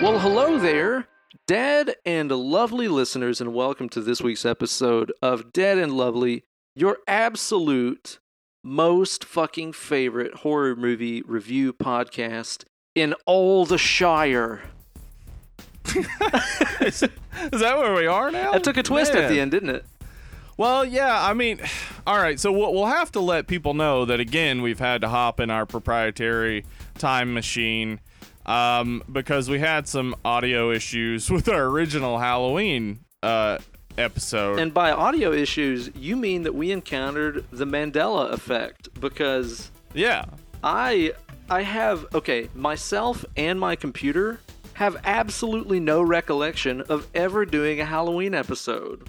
Well, hello there, dead and lovely listeners, and welcome to this week's episode of Dead and Lovely, your absolute most fucking favorite horror movie review podcast in all the Shire. is, is that where we are now? That took a twist at the end, didn't it? Well, yeah. I mean, all right. So we'll, we'll have to let people know that again. We've had to hop in our proprietary time machine um, because we had some audio issues with our original Halloween uh, episode. And by audio issues, you mean that we encountered the Mandela effect because yeah. I I have okay, myself and my computer have absolutely no recollection of ever doing a Halloween episode.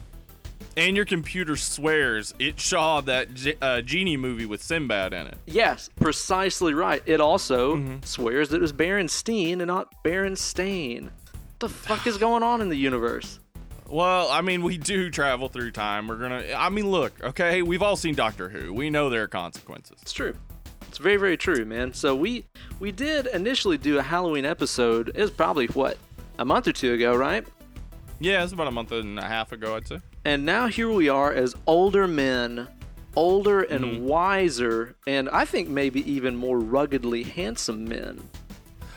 And your computer swears it saw that G- uh, genie movie with Sinbad in it. Yes, precisely right. It also Mm-hmm. swears that it was Berenstein and not Berenstain. What the fuck is going on in the universe? Well, I mean, we do travel through time. We're gonna. I mean, look, okay, we've all seen Doctor Who. We know there are consequences. It's true. It's very, very true, man. So we we did initially do a Halloween episode. It was probably what a month or two ago, right? Yeah, it's about a month and a half ago, I'd say. And now here we are as older men, older and Mm-hmm. wiser, and I think maybe even more ruggedly handsome men.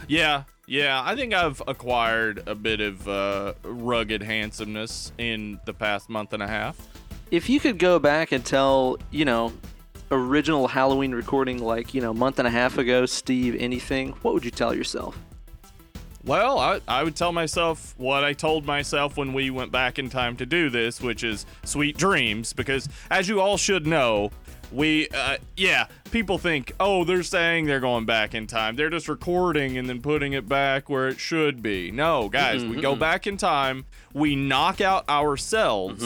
Yeah, yeah. I think I've acquired a bit of uh, rugged handsomeness in the past month and a half. If you could go back and tell, you know, original Halloween recording like, you know, month and a half ago, Steve, anything, what would you tell yourself? Well, I, I would tell myself what I told myself when we went back in time to do this, which is sweet dreams, because as you all should know, we, uh, yeah, people think, oh, they're saying they're going back in time. They're just recording and then putting it back where it should be. No, guys, we go back in time, we knock out ourselves,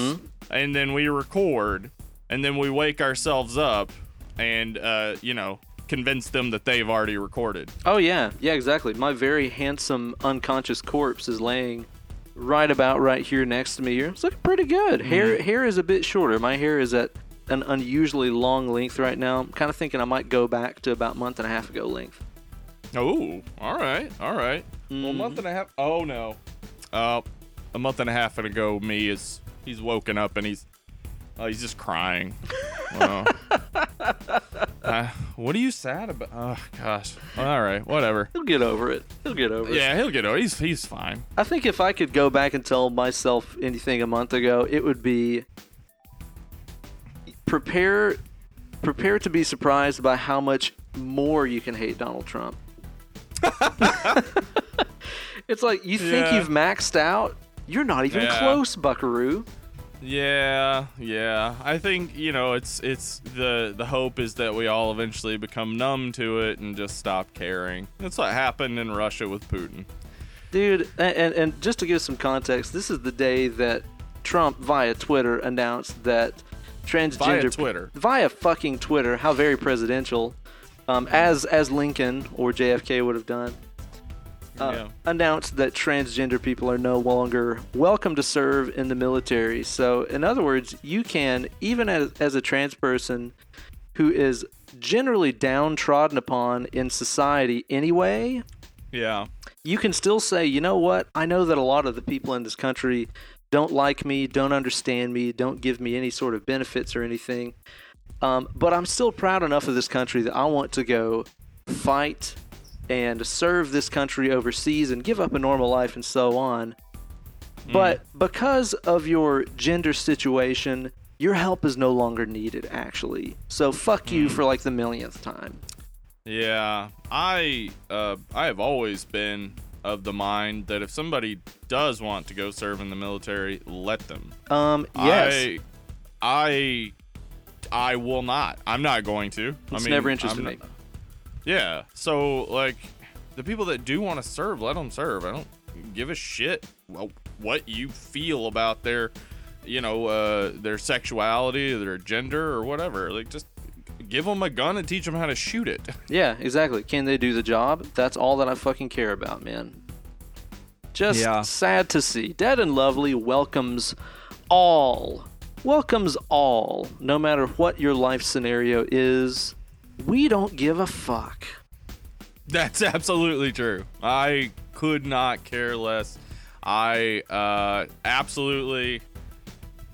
and then we record, and then we wake ourselves up and, uh, you know, convince them that they've already recorded. Oh yeah, yeah, exactly. My very handsome unconscious corpse is laying right about right here next to me here. It's looking pretty good. Hair hair is a bit shorter. My hair is at an unusually long length right now. I'm kind of thinking I might go back to about a month and a half ago length. Oh, all right, all right. Well, a month and a half. Oh no, uh, a month and a half ago, me is he's woken up and he's uh, he's just crying. Uh, uh, what are you sad about? Oh gosh. All right, whatever. He'll get over it. He'll get over it. Yeah, he'll get over. He's he's fine. I think if I could go back and tell myself anything a month ago, it would be prepare prepare to be surprised by how much more you can hate Donald Trump. it's like you think Yeah. you've maxed out, you're not even Yeah. close, Buckaroo. Yeah, yeah. I think you know it's it's the the hope is that we all eventually become numb to it and just stop caring. That's what happened in Russia with Putin. Dude, and, and just to give some context, this is the day that Trump via Twitter announced that transgender Via Twitter. via fucking Twitter, how very presidential, um, as as Lincoln or JFK would have done, uh, Yeah. announced that transgender people are no longer welcome to serve in the military. So, in other words, you can even as as a trans person who is generally downtrodden upon in society anyway, Yeah. you can still say, you know what? I know that a lot of the people in this country don't like me, don't understand me, don't give me any sort of benefits or anything. Um, but I'm still proud enough of this country that I want to go fight and serve this country overseas and give up a normal life and so on. But because of your gender situation, your help is no longer needed, actually. So fuck you for like the millionth time. Yeah, I uh, I have always been of the mind that if somebody does want to go serve in the military, let them. Um, yes. I I I will not. I'm not going to. I It's mean, never interested I'm me. Not- Yeah. So like the people that do want to serve, let them serve. I don't give a shit. Well, what you feel about their, you know, uh, their sexuality, their gender, or whatever. Like, just give them a gun and teach them how to shoot it. Yeah, exactly. Can they do the job? That's all that I fucking care about, man. Just Yeah. sad to see. Dead and Lovely welcomes all. Welcomes all. No matter what your life scenario is, we don't give a fuck. That's absolutely true. I could not care less. I uh, absolutely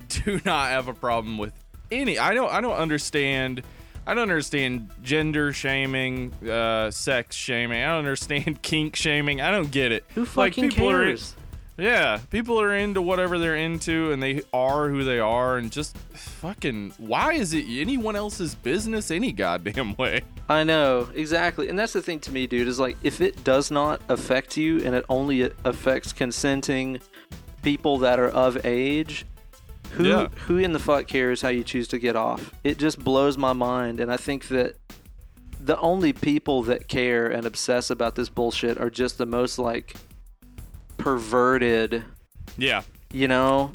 do not have a problem with any. I don't. I don't understand. I don't understand gender shaming, uh, sex shaming. I don't understand kink shaming. I don't get it. Who fucking people are- cares? Yeah, people are into whatever they're into, and they are who they are, and just fucking. Why is it anyone else's business any goddamn way? I know, exactly. And that's the thing to me, dude, is like if it does not affect you and it only affects consenting people that are of age, who Yeah. who in the fuck cares how you choose to get off? It just blows my mind and I think that the only people that care and obsess about this bullshit are just the most like perverted, Yeah. you know,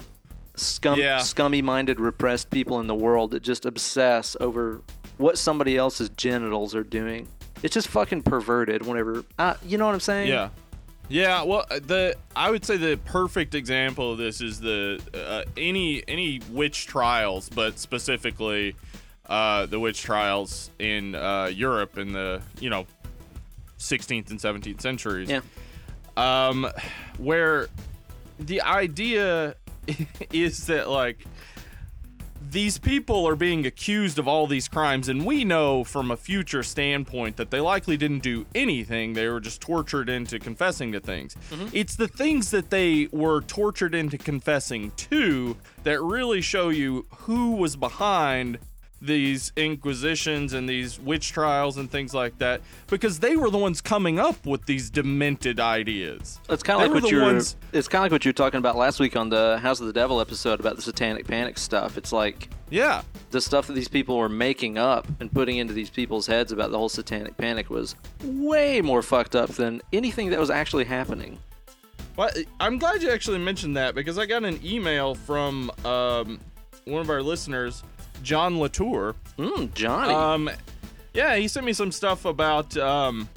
scum Yeah. scummy minded repressed people in the world that just obsess over what somebody else's genitals are doing. It's just fucking perverted whenever uh, you know what I'm saying? Yeah. Yeah, well, the I would say the perfect example of this is the uh, any any witch trials, but specifically uh, the witch trials in uh, Europe in the you know 16th and 17th centuries. Yeah. Um, where the idea is that like these people are being accused of all these crimes and we know from a future standpoint that they likely didn't do anything. They were just tortured into confessing to things. It's the things that they were tortured into confessing to that really show you who was behind these inquisitions and these witch trials and things like that because they were the ones coming up with these demented ideas It's kind of like what you were. ones- It's kind of like what you were talking about last week on the House of the Devil episode about the Satanic Panic stuff. It's like yeah the stuff that these people were making up and putting into these people's heads about the whole Satanic Panic was way more fucked up than anything that was actually happening. Well, I'm glad you actually mentioned that because I got an email from um, one of our listeners, John Latour. Mm, Johnny. Um, yeah, he sent me some stuff about um,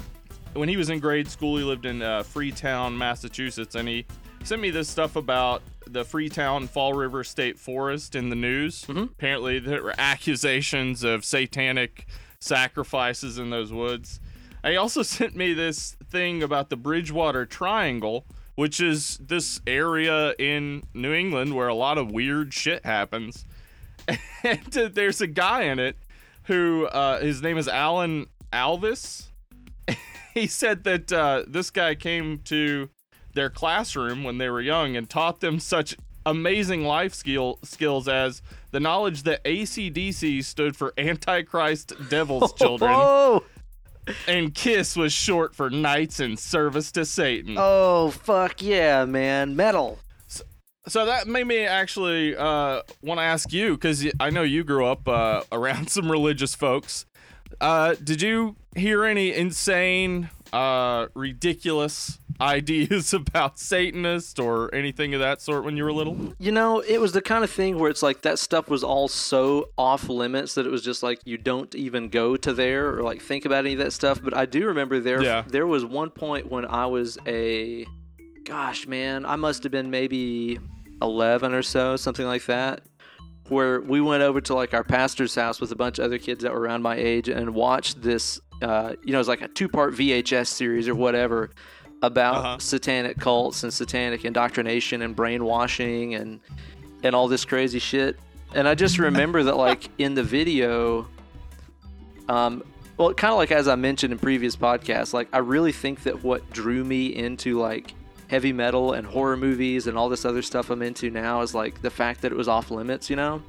when he was in grade school. He lived in uh, Freetown, Massachusetts, and he sent me this stuff about the Freetown Fall River State Forest in the news. Apparently, there were accusations of satanic sacrifices in those woods. He also sent me this thing about the Bridgewater Triangle, which is this area in New England where a lot of weird shit happens. And uh, there's a guy in it who uh, his name is Alan Alvis. he said that uh, this guy came to their classroom when they were young and taught them such amazing life skill skills as the knowledge that ACDC stood for Antichrist Devil's Children Oh, and KISS was short for Knights in Service to Satan. oh, fuck yeah, man, metal. So that made me actually uh, want to ask you because I know you grew up uh, around some religious folks. Uh, did you hear any insane, uh, ridiculous ideas about Satanists or anything of that sort when you were little? You know, it was the kind of thing where it's like that stuff was all so off limits that it was just like you don't even go to there or like think about any of that stuff. But I do remember there Yeah. there was one point when I was a gosh, man, I must have been maybe 11 or so, something like that, where we went over to like our pastor's house with a bunch of other kids that were around my age and watched this uh, you know, it was like a two-part VHS series or whatever about Uh-huh. satanic cults and satanic indoctrination and brainwashing and and all this crazy shit. And I just remember that like in the video um well kind of like as I mentioned in previous podcasts, like I really think that what drew me into like heavy metal and horror movies and all this other stuff I'm into now is like the fact that it was off limits, you know?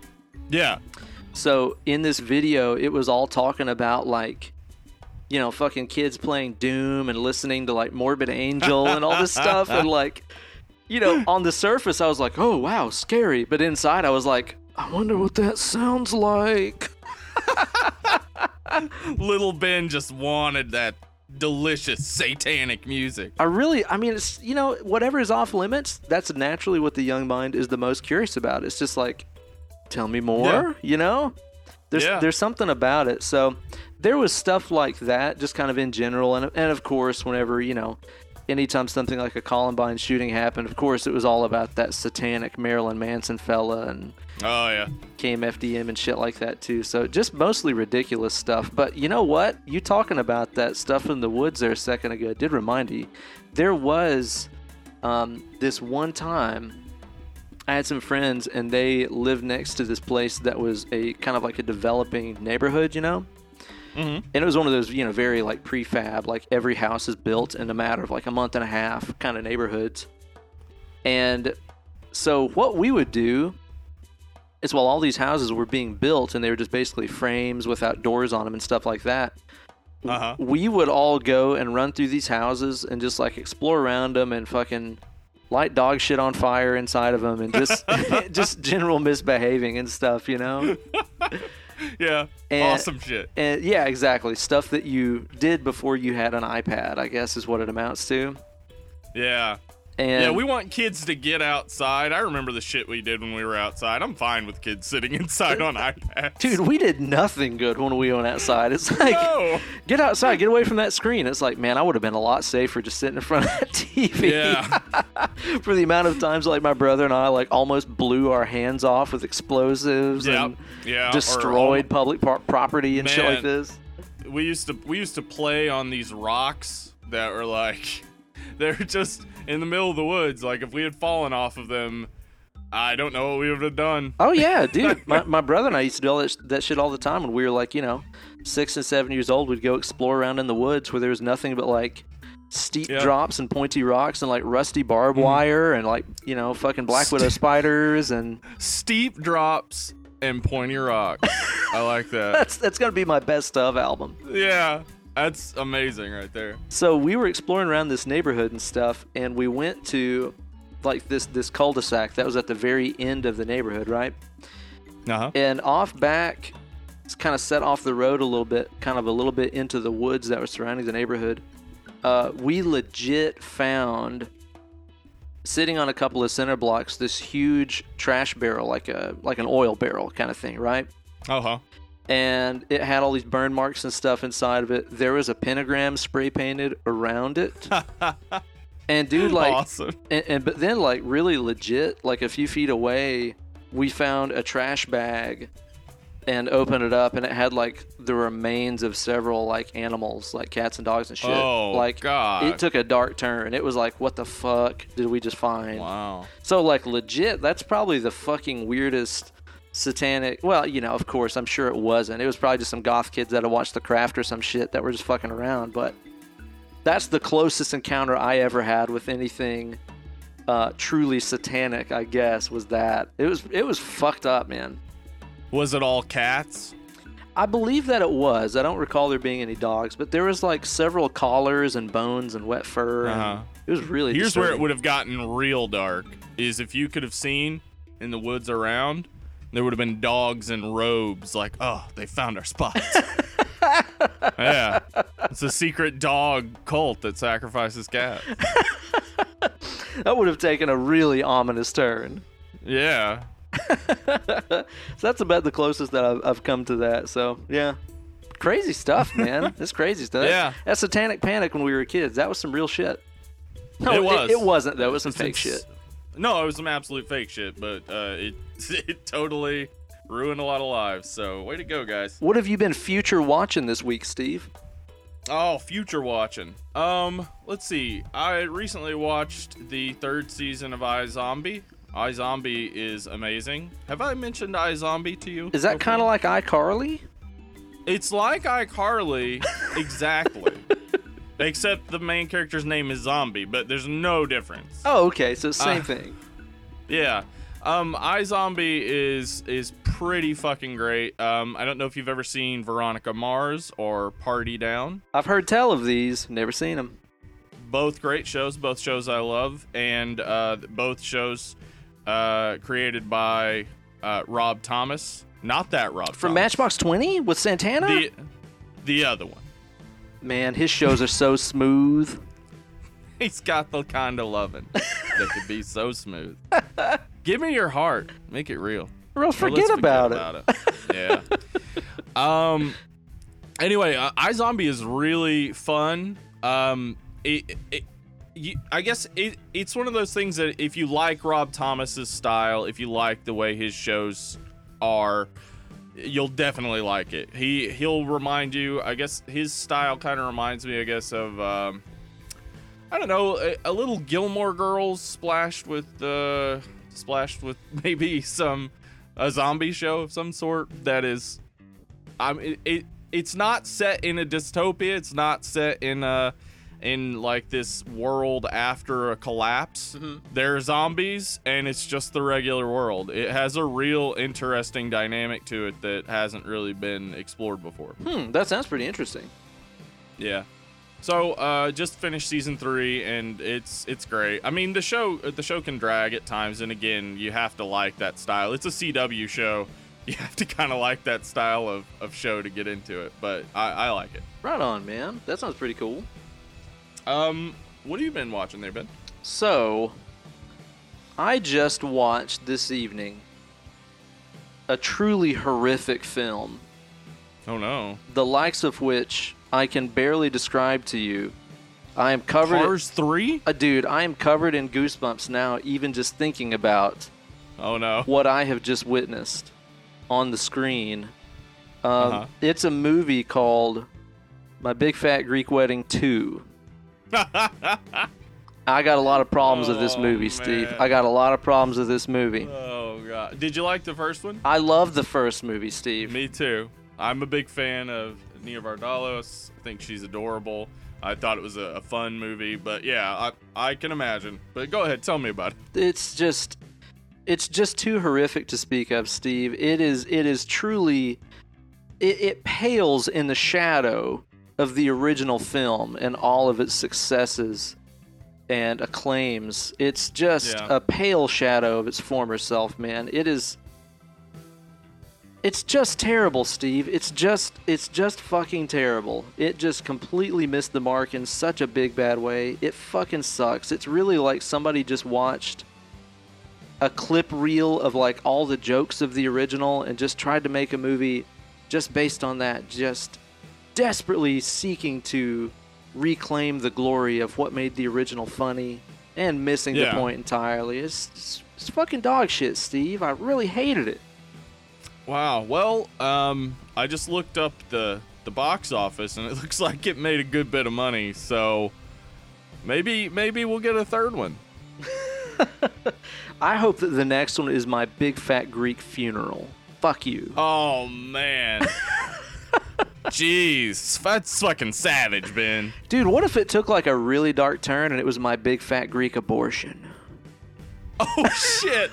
Yeah. So in this video, it was all talking about like, you know, fucking kids playing Doom and listening to like Morbid Angel and all this stuff. And like, you know, on the surface, I was like, oh, wow, scary. But inside, I was like, I wonder what that sounds like. Little Ben just wanted that delicious satanic music. I really, I mean, it's you know whatever is off limits. That's naturally what the young mind is the most curious about. It's just like, tell me more. Yeah. You know, there's Yeah. there's something about it. So there was stuff like that, just kind of in general, and and of course, whenever you know, anytime something like a Columbine shooting happened, of course, it was all about that satanic Marilyn Manson fella and Oh yeah. KMFDM and shit like that too. So just mostly ridiculous stuff. But you know what? You talking about that stuff in the woods there a second ago did remind me. There was um, this one time I had some friends and they lived next to this place that was a kind of like a developing neighborhood, you know. Mm-hmm. And it was one of those, you know, very like prefab, like every house is built in a matter of like a month and a half kind of neighborhoods. And so what we would do is while all these houses were being built and they were just basically frames without doors on them and stuff like that, Uh huh. we would all go and run through these houses and just like explore around them and fucking light dog shit on fire inside of them and just just general misbehaving and stuff, you know. Yeah. And- awesome shit. And yeah, exactly. Stuff that you did before you had an iPad, I guess is what it amounts to. Yeah. And yeah, we want kids to get outside. I remember the shit we did when we were outside. I'm fine with kids sitting inside on iPads. dude, we did nothing good when we went outside. It's like No. get outside, get away from that screen. It's like, man, I would have been a lot safer just sitting in front of that TV. Yeah. For the amount of times like my brother and I like almost blew our hands off with explosives Yep. and Yeah. or destroyed public par- property and shit like this. we used to we used to play on these rocks that were like they're just in the middle of the woods. Like if we had fallen off of them, I don't know what we would have done. Oh yeah, dude. my, my brother and I used to do all that, that shit all the time when we were like, you know, six and seven years old. We'd go explore around in the woods where there was nothing but like steep Yeah. drops and pointy rocks and like rusty barbed Mm. wire and like you know fucking black widow spiders and Steep drops and pointy rocks. I like that. that's that's gonna be my best of album. Yeah. That's amazing right there. So we were exploring around this neighborhood and stuff, and we went to like this this cul-de-sac that was at the very end of the neighborhood, right? Uh-huh. and off back it's kind of set off the road a little bit kind of a little bit into the woods that were surrounding the neighborhood uh, we legit found sitting on a couple of center blocks this huge trash barrel like a like an oil barrel kind of thing right Uh-huh. And it had all these burn marks and stuff inside of it there was a pentagram spray painted around it and dude like awesome. and, and but then like really legit like a few feet away we found a trash bag and opened it up and it had like the remains of several like animals like cats and dogs and shit Oh, like God. it took a dark turn it was like what the fuck did we just find Wow. so like legit that's probably the fucking weirdest satanic well you know of course i'm sure it wasn't. It was probably just some goth kids that had watched the craft or some shit that were just fucking around but that's the closest encounter i ever had with anything uh, truly satanic i guess was that. It was it was fucked up man. Was it all cats? i believe that it was. I don't recall there being any dogs but there was like several collars and bones and wet fur and Uh-huh. it was really Here's where it would have gotten real dark is if you could have seen in the woods around, there would have been dogs in robes like, "Oh, they found our spot." yeah. It's a secret dog cult that sacrifices cats. that would have taken a really ominous turn Yeah. so that's about the closest that I've, I've come to that. So yeah, crazy stuff, man. It's crazy stuff. Yeah. that Satanic Panic when we were kids. That was some real shit. No, It was. It, wasn't though. It was some fake Since- shit. No, it was some absolute fake shit, but uh, it it totally ruined a lot of lives. So way to go, guys. What have you been future watching this week, Steve? Oh, future watching. Um, let's see. I recently watched the third season of iZombie. iZombie is amazing. Have I mentioned iZombie to you? Is that kind of like iCarly? It's like iCarly, exactly. Except the main character's name is Zombie, but there's no difference. Oh, okay. So same Uh, thing. Yeah. Um, iZombie is is pretty fucking great. Um, I don't know if you've ever seen Veronica Mars or Party Down. I've heard tell of these. Never seen them. both great shows both shows i love and uh, both shows uh, created by uh, rob thomas not that rob From thomas. Matchbox Twenty with Santana. the, the other one Man, his shows are so smooth. He's got the kind of loving that could be so smooth. Give me your heart. Make it real. Or else Or forget, let's about, it. it. yeah. Um. Anyway, uh, iZombie is really fun. Um. It. it you, I guess it, it's one of those things that if you like Rob Thomas's style, if you like the way his shows are, you'll definitely like it. He he'll remind you. I guess his style kind of reminds me. I guess of um, I don't know a, a little Gilmore Girls splashed with uh, splashed with maybe some a zombie show of some sort that is I'm it, it it's not set in a dystopia it's not set in a in like this world after a collapse they're zombies and it's just the regular world it has a real interesting dynamic to it that hasn't really been explored before Hmm, that sounds pretty interesting. yeah. So uh, just finished season three, and it's it's great. I mean, the show the show can drag at times, and again, you have to like that style. It's a CW show. You have to kind of like that style of, of show to get into it, but I, I like it. Right on, man. That sounds pretty cool. Um, what have you been watching there, Ben? So, I just watched this evening a truly horrific film, Oh no, the likes of which I can barely describe to you. I am covered. Cars three? uh, dude, I am covered in goosebumps now, even just thinking about Oh no. what I have just witnessed on the screen. Um, Uh-huh. It's a movie called My Big Fat Greek Wedding 2. I got a lot of problems with this Oh, movie, Steve. man. I got a lot of problems with this movie. oh god, did you like the first one? I love the first movie, Steve. Me too. I'm a big fan of Nia Vardalos. I think she's adorable. I thought it was a, a fun movie, but yeah, I I can imagine. But go ahead, tell me about it. It's just it's just too horrific to speak of, Steve. It is it is truly it, it pales in the shadow of the original film and all of its successes and acclaims. It's just Yeah. a pale shadow of its former self, man. It is it's just terrible, Steve. It's just it's just fucking terrible. It just completely missed the mark in such a big bad way. It fucking sucks. It's really like somebody just watched a clip reel of like all the jokes of the original and just tried to make a movie just based on that, just desperately seeking to reclaim the glory of what made the original funny and missing Yeah. the point entirely. It's, it's it's fucking dog shit, Steve. I really hated it. Wow. Well, um, I just looked up the the box office, and it looks like it made a good bit of money. So maybe maybe we'll get a third one. I hope that the next one is my big fat Greek funeral. Fuck you. Oh man. Jeez, that's fucking savage, Ben. Dude, what if it took like a really dark turn and it was my big fat Greek abortion? Oh shit.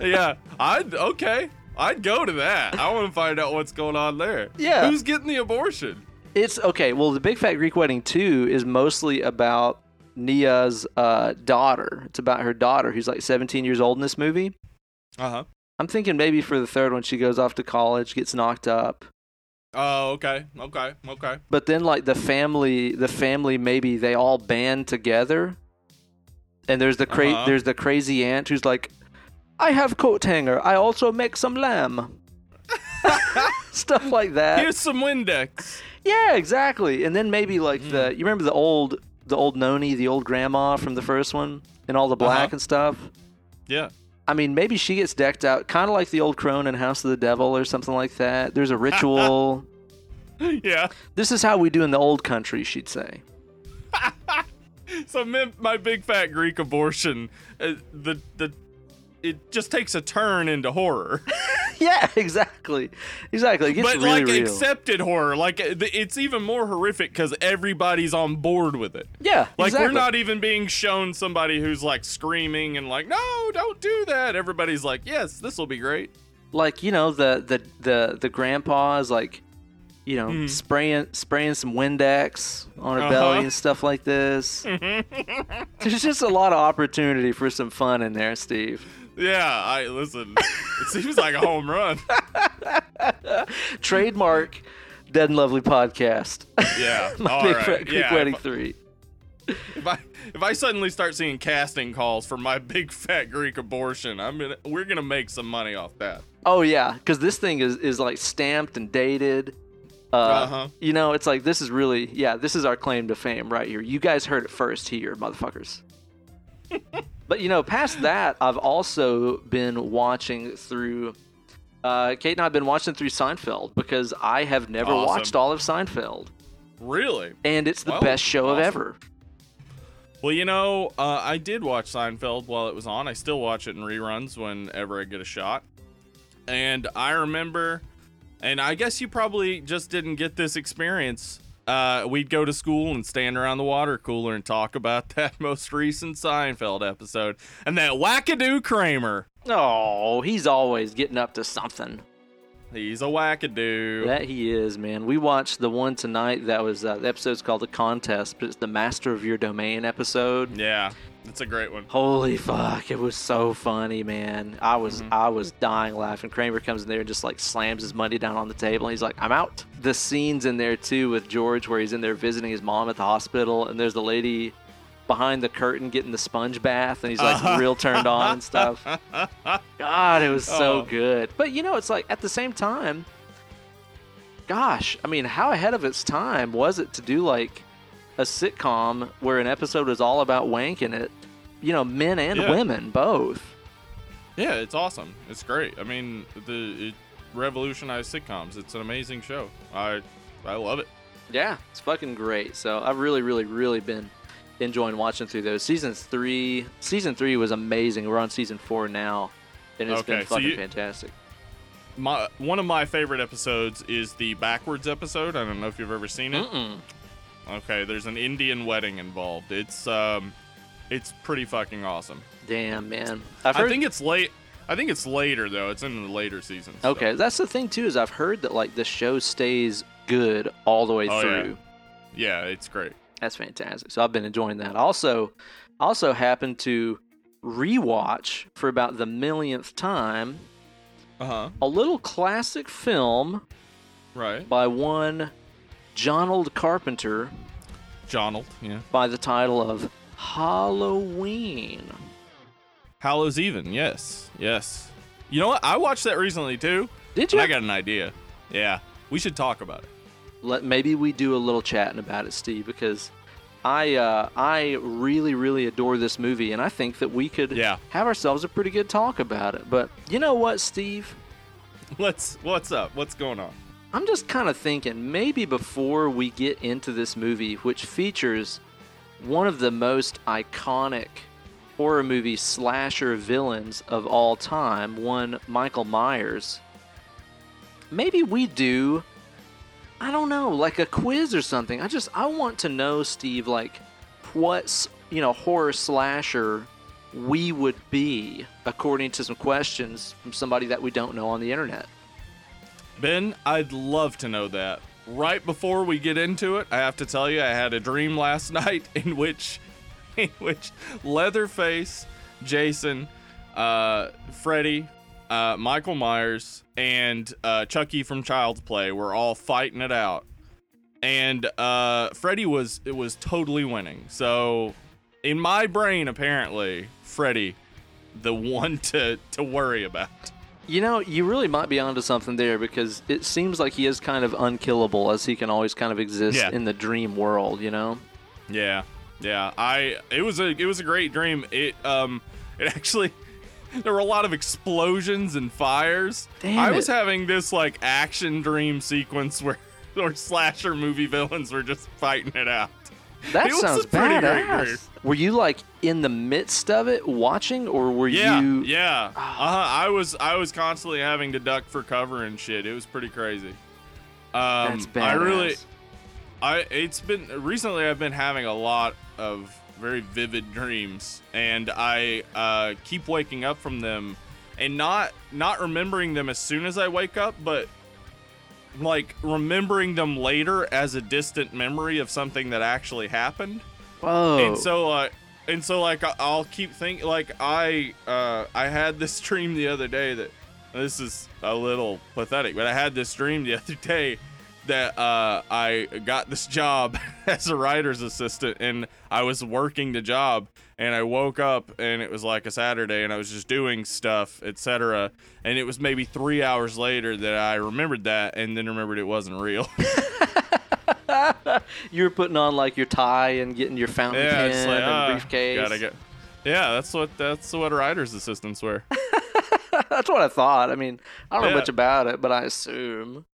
yeah, I'd okay. I'd go to that. I want to find out what's going on there. Yeah. Who's getting the abortion? It's okay. Well, the Big Fat Greek Wedding 2 is mostly about Nia's uh, daughter. It's about her daughter who's like 17 years old in this movie. Uh huh. I'm thinking maybe for the third one, she goes off to college, gets knocked up. Oh, okay, okay, okay. But then, like the family, the family maybe they all band together, and there's the cra- Uh-huh. there's the crazy aunt who's like, "I have coat hanger. I also make some lamb." Stuff like that. Here's some Windex. Yeah, exactly. And then maybe like Hmm. the you remember the old the old noni, the old grandma from the first one, and all the black Uh-huh. and stuff. Yeah. I mean, maybe she gets decked out, kind of like the old crone in House of the Devil or something like that. There's a ritual. yeah. this is how we do in the old country, she'd say. So my, my big fat Greek abortion, uh, the the, it just takes a turn into horror, Yeah, exactly, exactly. But really like real. accepted horror. Like it's even more horrific because everybody's on board with it. yeah, Like exactly. we're not even being shown somebody who's like screaming and like, no, don't do that. Everybody's like, yes, this will be great. like you know the the the the grandpa is like you know Mhm. spraying spraying some Windex on her Uh-huh. belly and stuff like this. There's just a lot of opportunity for some fun in there, Steve. Yeah, I listen. it seems like a home run. Trademark Dead and Lovely podcast. Yeah. My All Big right. Fat Greek yeah. Wedding If, three. if I if I suddenly start seeing casting calls for my big fat Greek abortion, I'm gonna we're gonna make some money off that. Oh yeah, because this thing is is like stamped and dated. Uh, Uh-huh. You know, it's like this is really yeah, this is our claim to fame right here. You guys heard it first here, motherfuckers. but you know, past that, I've also been watching through. Uh, Kate and I've been watching through Seinfeld because I have never Awesome. watched all of Seinfeld, Really? and it's the Well, best show of ever. Well, you know, uh, I did watch Seinfeld while it was on. I still watch it in reruns whenever I get a shot. And I remember, and I guess you probably just didn't get this experience. Uh, we'd go to school and stand around the water cooler and talk about that most recent Seinfeld episode and that wackadoo Kramer. Oh, he's always getting up to something. He's a wackadoo. That he is, man. We watched the one tonight that was uh, the episode's called the contest, but it's the Master of Your Domain episode. yeah, it's a great one. Holy fuck! It was so funny, man. I was mm-hmm. I was dying laughing. Kramer comes in there and just like slams his money down on the table. And he's like, "I'm out." The scenes in there too with George, where he's in there visiting his mom at the hospital, and there's the lady behind the curtain getting the sponge bath, and he's like real turned on and stuff. God, it was so Oh. good. But you know, it's like at the same time, gosh, I mean, how ahead of its time was it to do like a sitcom where an episode is all about wanking it? You know, men and Yeah. women both. Yeah, it's awesome. It's great. I mean, the it revolutionized sitcoms. It's an amazing show. I I love it. Yeah, it's fucking great. So I've really, really, really been enjoying watching through those. Seasons three, season three was amazing. We're on season four now, and it's Okay, been so fucking you- fantastic. My one of my favorite episodes is the backwards episode. I don't know if you've ever seen it. Mm-mm. Okay, there's an Indian wedding involved. It's um, it's pretty fucking awesome. Damn, man. I've heard, I think it's late. I think it's later though. It's in the later seasons. so- Okay, that's the thing too. Is I've heard that like the show stays good all the way Oh, yeah. through. Yeah, it's great. That's fantastic. So I've been enjoying that. Also, also happened to rewatch for about the millionth time Uh huh. a little classic film Right. by one Jonald Carpenter Jonald. Yeah. by the title of Halloween. Hallows Even. Yes. Yes. You know what? I watched that recently too. Did you? I got an idea. Yeah. We should talk about it. Let maybe we do a little chatting about it, Steve, because I uh, I really really adore this movie, and I think that we could Yeah. have ourselves a pretty good talk about it. But you know what, Steve? Let's. What's up? What's going on? I'm just kind of thinking maybe before we get into this movie, which features one of the most iconic horror movie slasher villains of all time, one Michael Myers, maybe we do, I don't know, like a quiz or something. I just, I want to know, Steve, like what, you know, horror slasher we would be according to some questions from somebody that we don't know on the internet. Ben, I'd love to know that. Right before we get into it, I have to tell you I had a dream last night in which in which Leatherface, Jason, uh, Freddy, uh, Michael Myers, and uh, Chucky from Child's Play were all fighting it out. And uh, Freddy was it was totally winning. So in my brain, apparently, Freddy, the one to to worry about. You know, you really might be onto something there because it seems like he is kind of unkillable as he can always kind of exist Yeah. in the dream world, you know? Yeah, yeah. I it was a it was a great dream. It um it actually there were a lot of explosions and fires. Damn I was having this like action dream sequence where where slasher movie villains were just fighting it out. That sounds a pretty great badass. Were you like in the midst of it watching or were Yeah, you yeah. Uh-huh. I was I was constantly having to duck for cover and shit. It was pretty crazy. Um, That's badass. I really I it's been recently I've been having a lot of very vivid dreams and I uh, keep waking up from them and not not remembering them as soon as I wake up but like remembering them later as a distant memory of something that actually happened Whoa. and so like and so like I'll keep thinking like I uh I had this dream the other day that this is a little pathetic but I had this dream the other day that uh, I got this job as a writer's assistant, and I was working the job, and I woke up, and it was like a Saturday, and I was just doing stuff, etc. And it was maybe three hours later that I remembered that, and then remembered it wasn't real. You were putting on like your tie and getting your fountain yeah, pen like and ah, briefcase. Gotta get. Yeah, that's what that's what writers' assistants wear. That's what I thought. I mean, I don't know much about it, but I assume.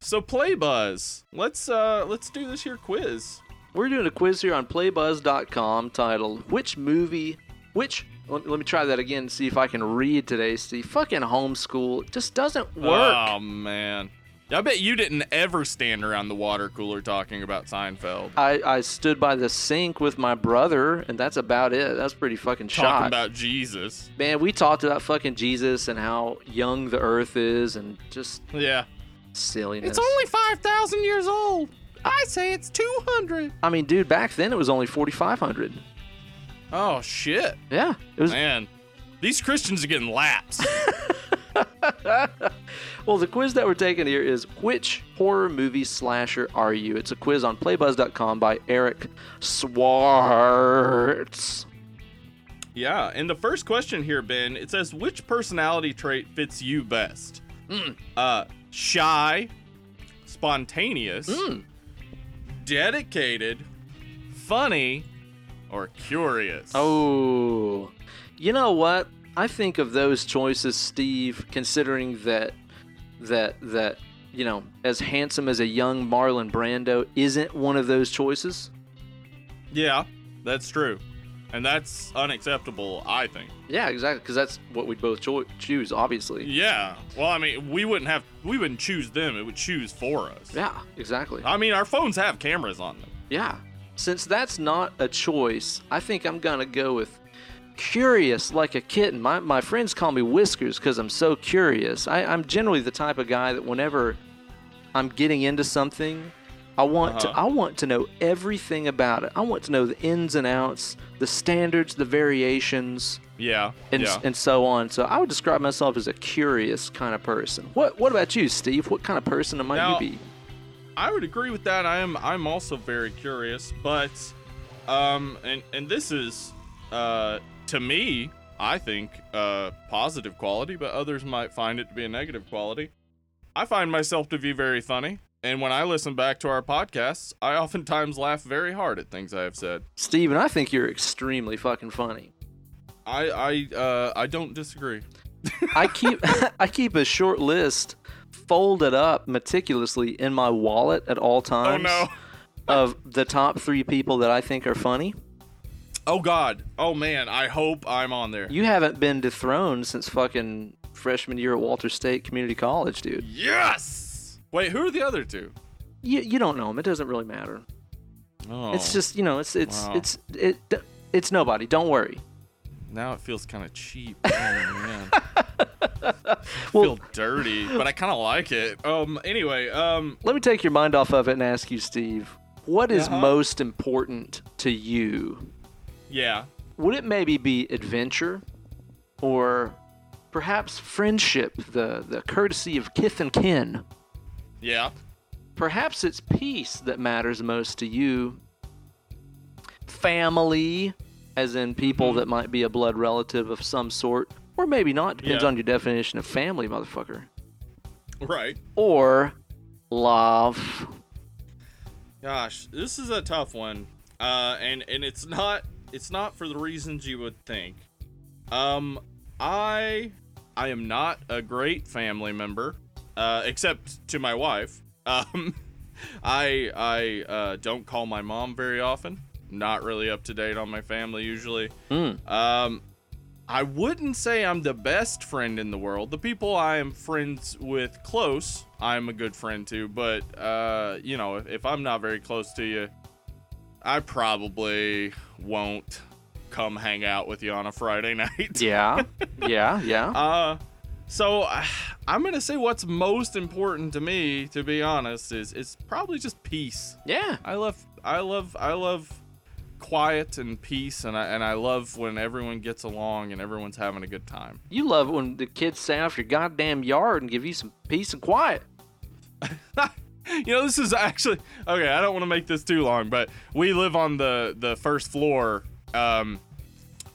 So play buzz. Let's uh let's do this here quiz. We're doing a quiz here on playbuzz.com titled Which Movie, Which. Let let me try that again and see if I can read today, See, Fucking homeschool just doesn't work. Oh man. I bet you didn't ever stand around the water cooler talking about Seinfeld. I, I stood by the sink with my brother, and that's about it. That's pretty fucking shocking. Talking shot. about Jesus. Man, we talked about fucking Jesus and how young the earth is and just Yeah. silliness. It's only 5,000 years old. I say it's 200. I mean, dude, back then it was only 4,500. Oh shit. Yeah. It was Man. These Christians are getting laps. Well, the quiz that we're taking here is which horror movie slasher are you? It's a quiz on playbuzz.com by Eric Swartz. yeah, and the first question here, Ben, it says which personality trait fits you best? Uh shy, spontaneous, Mm. Dedicated, funny, or curious. Oh, you know what? I think of those choices, Steve, considering that that that you know, as handsome as a young Marlon Brando isn't one of those choices. Yeah, that's true. And that's unacceptable, I think. Yeah, exactly, because that's what we'd both cho- choose, obviously. Yeah. Well, I mean, we wouldn't have we wouldn't choose them, it would choose for us. Yeah, exactly. I mean, our phones have cameras on them. Yeah. Since that's not a choice, I think I'm going to go with curious like a kitten. My, my friends call me Whiskers because I'm so curious. I, I'm generally the type of guy that whenever I'm getting into something, I want to Uh-huh. I want to know everything about it. I want to know the ins and outs, the standards, the variations, Yeah. and yeah. and so on. So I would describe myself as a curious kind of person. What what about you, Steve? What kind of person might Now- you be? I would agree with that. I am I'm also very curious, but um and and this is uh to me, I think uh positive quality, but others might find it to be a negative quality. I find myself to be very funny, and when I listen back to our podcasts, I oftentimes laugh very hard at things I have said. Steve, and I think you're extremely fucking funny. I I uh I don't disagree. I keep I keep a short list folded up meticulously in my wallet at all times. Oh times no. of the top three people that I think are funny. Oh god. Oh man, I hope I'm on there. You haven't been dethroned since fucking freshman year at Walters State Community College, dude. Yes. Wait, who are the other two? You you don't know them. It doesn't really matter. Oh. It's just you know it's it's Wow. it's it it's nobody. Don't worry. Now it feels kind of cheap. Oh man. I Well- feel dirty, but I kind of like it. Um. Anyway. Um. Let me take your mind off of it and ask you, Steve. What is Uh-huh. most important to you Yeah. would it maybe be adventure or perhaps friendship the the courtesy of kith and kin Yeah. perhaps it's peace that matters most to you family as in people that might be a blood relative of some sort or maybe not depends Yeah. on your definition of family motherfucker Right. or love Gosh, this is a tough one. Uh. And and it's not it's not for the reasons you would think. Um. I I am not a great family member. Uh. Except to my wife. Um. I I uh, don't call my mom very often. Not really up to date on my family usually. Hmm. Um, I wouldn't say I'm the best friend in the world. The people I am friends with close, I'm a good friend to. But uh, you know, if, if I'm not very close to you, I probably won't come hang out with you on a Friday night. yeah yeah yeah Uh, so uh, I'm gonna say what's most important to me, to be honest, is is probably just peace. yeah I love I love I love quiet and peace and I and I love when everyone gets along and everyone's having a good time. you love when the kids stay off your goddamn yard and give you some peace and quiet you know, this is actually okay. I don't want to make this too long, but we live on the the first floor, um,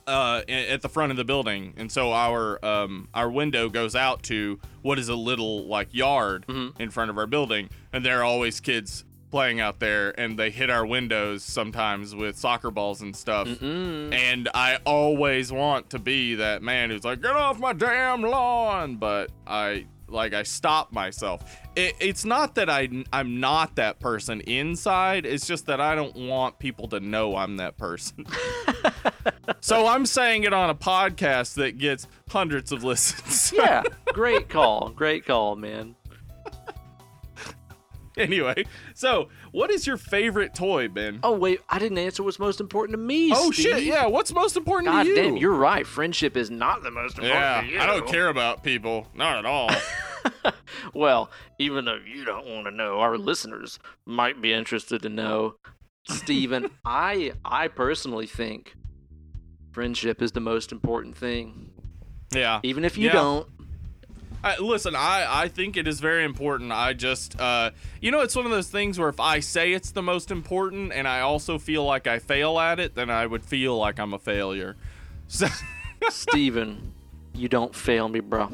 uh, at the front of the building, and so our um our window goes out to what is a little like yard in front of our building, and there are always kids playing out there, and they hit our windows sometimes with soccer balls and stuff. And I always want to be that man who's like, "Get off my damn lawn!" But I like I stop myself. It, it's not that I I'm not that person inside. It's just that I don't want people to know I'm that person. so I'm saying it on a podcast that gets hundreds of listens. Yeah, great call. Great call, man. anyway, so what is your favorite toy, Ben? Oh wait, I didn't answer what's most important to me. Oh, Steve. shit! Yeah, what's most important God to you? damn, you're right. Friendship is not the most important yeah, to you. I don't care about people, not at all. Well, even though you don't want to know, our listeners might be interested to know. Steven, I I personally think friendship is the most important thing. yeah, Even if you Yeah. don't. I, listen, I, I think it is very important. I just, uh, you know, it's one of those things where if I say it's the most important and I also feel like I fail at it, then I would feel like I'm a failure. So, Steven, you don't fail me, bro.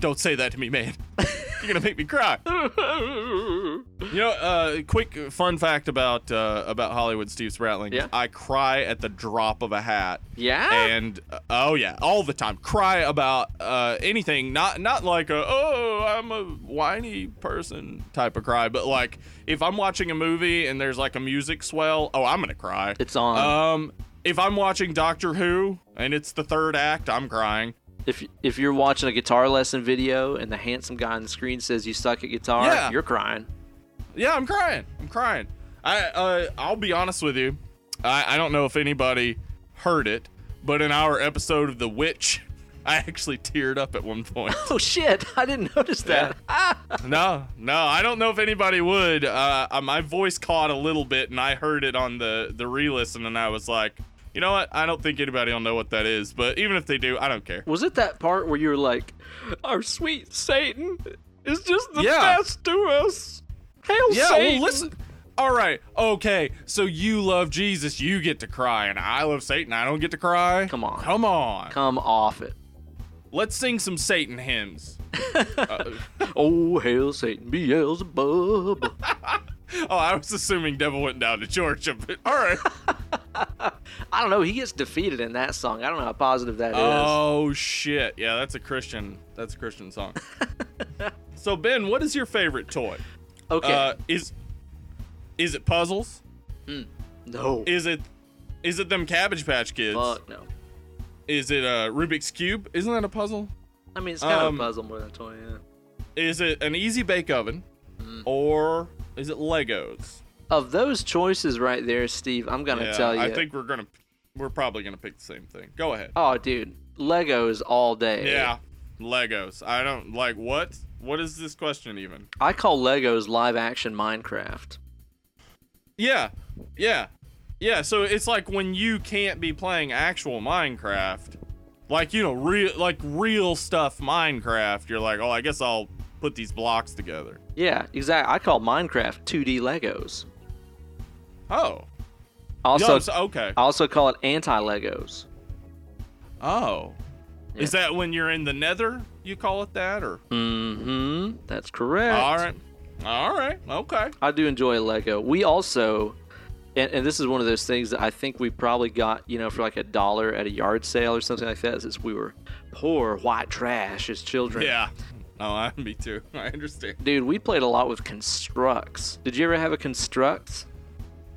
Don't say that to me, man. You're gonna make me cry. You know, uh, quick fun fact about uh, about Hollywood Steve Spratling. Yeah. I cry at the drop of a hat. Yeah? and uh, oh yeah, all the time. Cry about uh, anything, not not like a oh I'm a whiny person type of cry, but like if I'm watching a movie and there's like a music swell, oh I'm gonna cry. It's on. Um, if I'm watching Doctor Who and it's the third act, I'm crying. If if you're watching a guitar lesson video and the handsome guy on the screen says you suck at guitar, Yeah. you're crying. Yeah, I'm crying. I'm crying. I uh, I'll be honest with you. I, I don't know if anybody heard it, but in our episode of The Witch, I actually teared up at one point. Oh shit! I didn't notice that. no, no, I don't know if anybody would. Uh, uh, my voice caught a little bit, and I heard it on the the re-listen, and I was like, you know what? I don't think anybody will know what that is, but even if they do, I don't care. Was it that part where you were like, "Our sweet Satan is just the Yeah. best to us"? Hail Yeah, Satan! well, listen. All right, okay. So you love Jesus, you get to cry, and I love Satan, I don't get to cry. Come on. come on. Come off it. Let's sing some Satan hymns. Uh, oh, hail Satan, Beelzebub. Oh, I was assuming Devil went down to Georgia, but all right. I don't know. He gets defeated in that song. I don't know how positive that is. Oh shit! Yeah, that's a Christian. That's a Christian song. so Ben, what is your favorite toy? okay. Uh, is is it puzzles? no. Is it is it them Cabbage Patch Kids? Fuck no. Is it a Rubik's cube? Isn't that a puzzle? I mean, it's kind Um, of a puzzle more than a toy. Yeah. Is it an easy bake oven, Mm. or is it Legos? Of those choices right there, Steve, I'm gonna Yeah, tell you. I think we're gonna we're probably gonna pick the same thing. Go ahead. Oh, dude, Legos all day. Yeah, Legos. I don't like what. What is this question even? I call Legos live action Minecraft. Yeah, yeah, yeah. So it's like when you can't be playing actual Minecraft, like you know, real like real stuff Minecraft. You're like, oh, I guess I'll put these blocks together. Yeah, exactly. I call Minecraft 2D Legos. Oh, Also, so- okay. I also call it anti Legos. Oh, is that when you're in the Nether? You call it that, or Mm-hmm. That's correct. all right, all right, okay. I do enjoy Lego. We also, and, and this is one of those things that I think we probably got, you know, for like a dollar at a yard sale or something like that, since we were poor white trash as children. Yeah. Oh, I me too. I understand. Dude, we played a lot with Construx. Did you ever have a construct?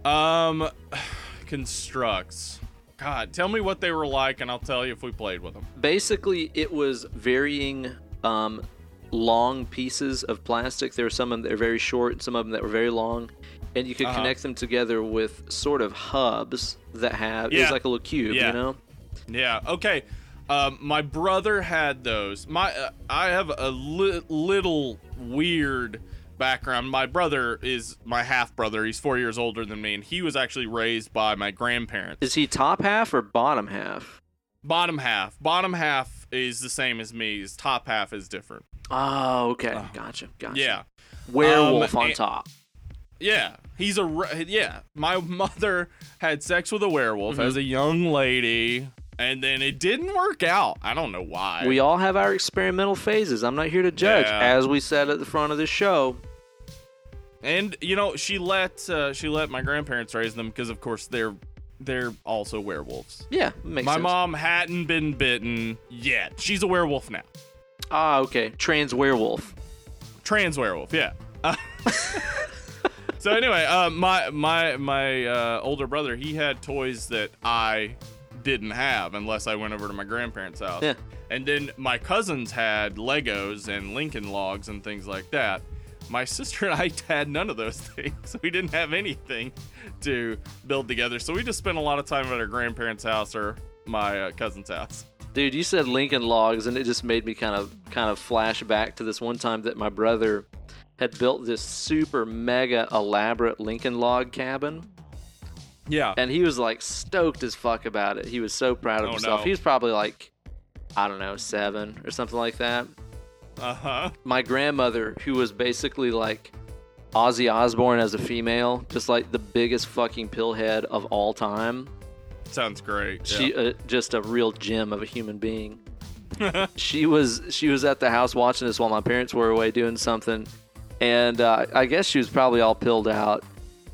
Um, Construx. God, tell me what they were like, and I'll tell you if we played with them. Basically, it was varying um, long pieces of plastic. There were some of them that were very short, and some of them that were very long, and you could Uh-huh. connect them together with sort of hubs that have. It was like a little cube, Yeah. you know. Yeah. Okay. Um, my brother had those. My uh, I have a li- little weird background. My brother is my half brother. He's four years older than me, and he was actually raised by my grandparents. Is he top half or bottom half? Bottom half. Bottom half is the same as me. His top half is different. Oh, okay. Gotcha. Gotcha. Yeah. werewolf Um, on and- top. Yeah, he's a yeah. My mother had sex with a werewolf Mm-hmm. as a young lady, and then it didn't work out. I don't know why. We all have our experimental phases. I'm not here to judge. Yeah. As we said at the front of the show, and you know, she let uh, she let my grandparents raise them because, of course, they're they're also werewolves. yeah, makes my sense. mom hadn't been bitten yet. She's a werewolf now. Ah, okay. Trans werewolf. trans werewolf yeah Uh, so anyway uh, my my my uh, older brother he had toys that i didn't have unless i went over to my grandparents house. Yeah. and then my cousins had legos and lincoln logs and things like that. My sister and i had none of those things. We didn't have anything to build together. So we just spent a lot of time at our grandparents house or my uh, cousin's house. Dude, you said Lincoln Logs, and it just made me kind of kind of flash back to this one time that my brother had built this super mega elaborate Lincoln Log cabin, yeah and he was like stoked as fuck about it. He was so proud of Oh, himself. no. He was probably like, I don't know, seven or something like that. uh-huh My grandmother, who was basically like Ozzy Osbourne as a female, just like the biggest fucking pillhead of all time. sounds great She yeah. uh, just a real gem of a human being. she was she was at the house watching this while my parents were away doing something, and uh, I guess she was probably all pilled out,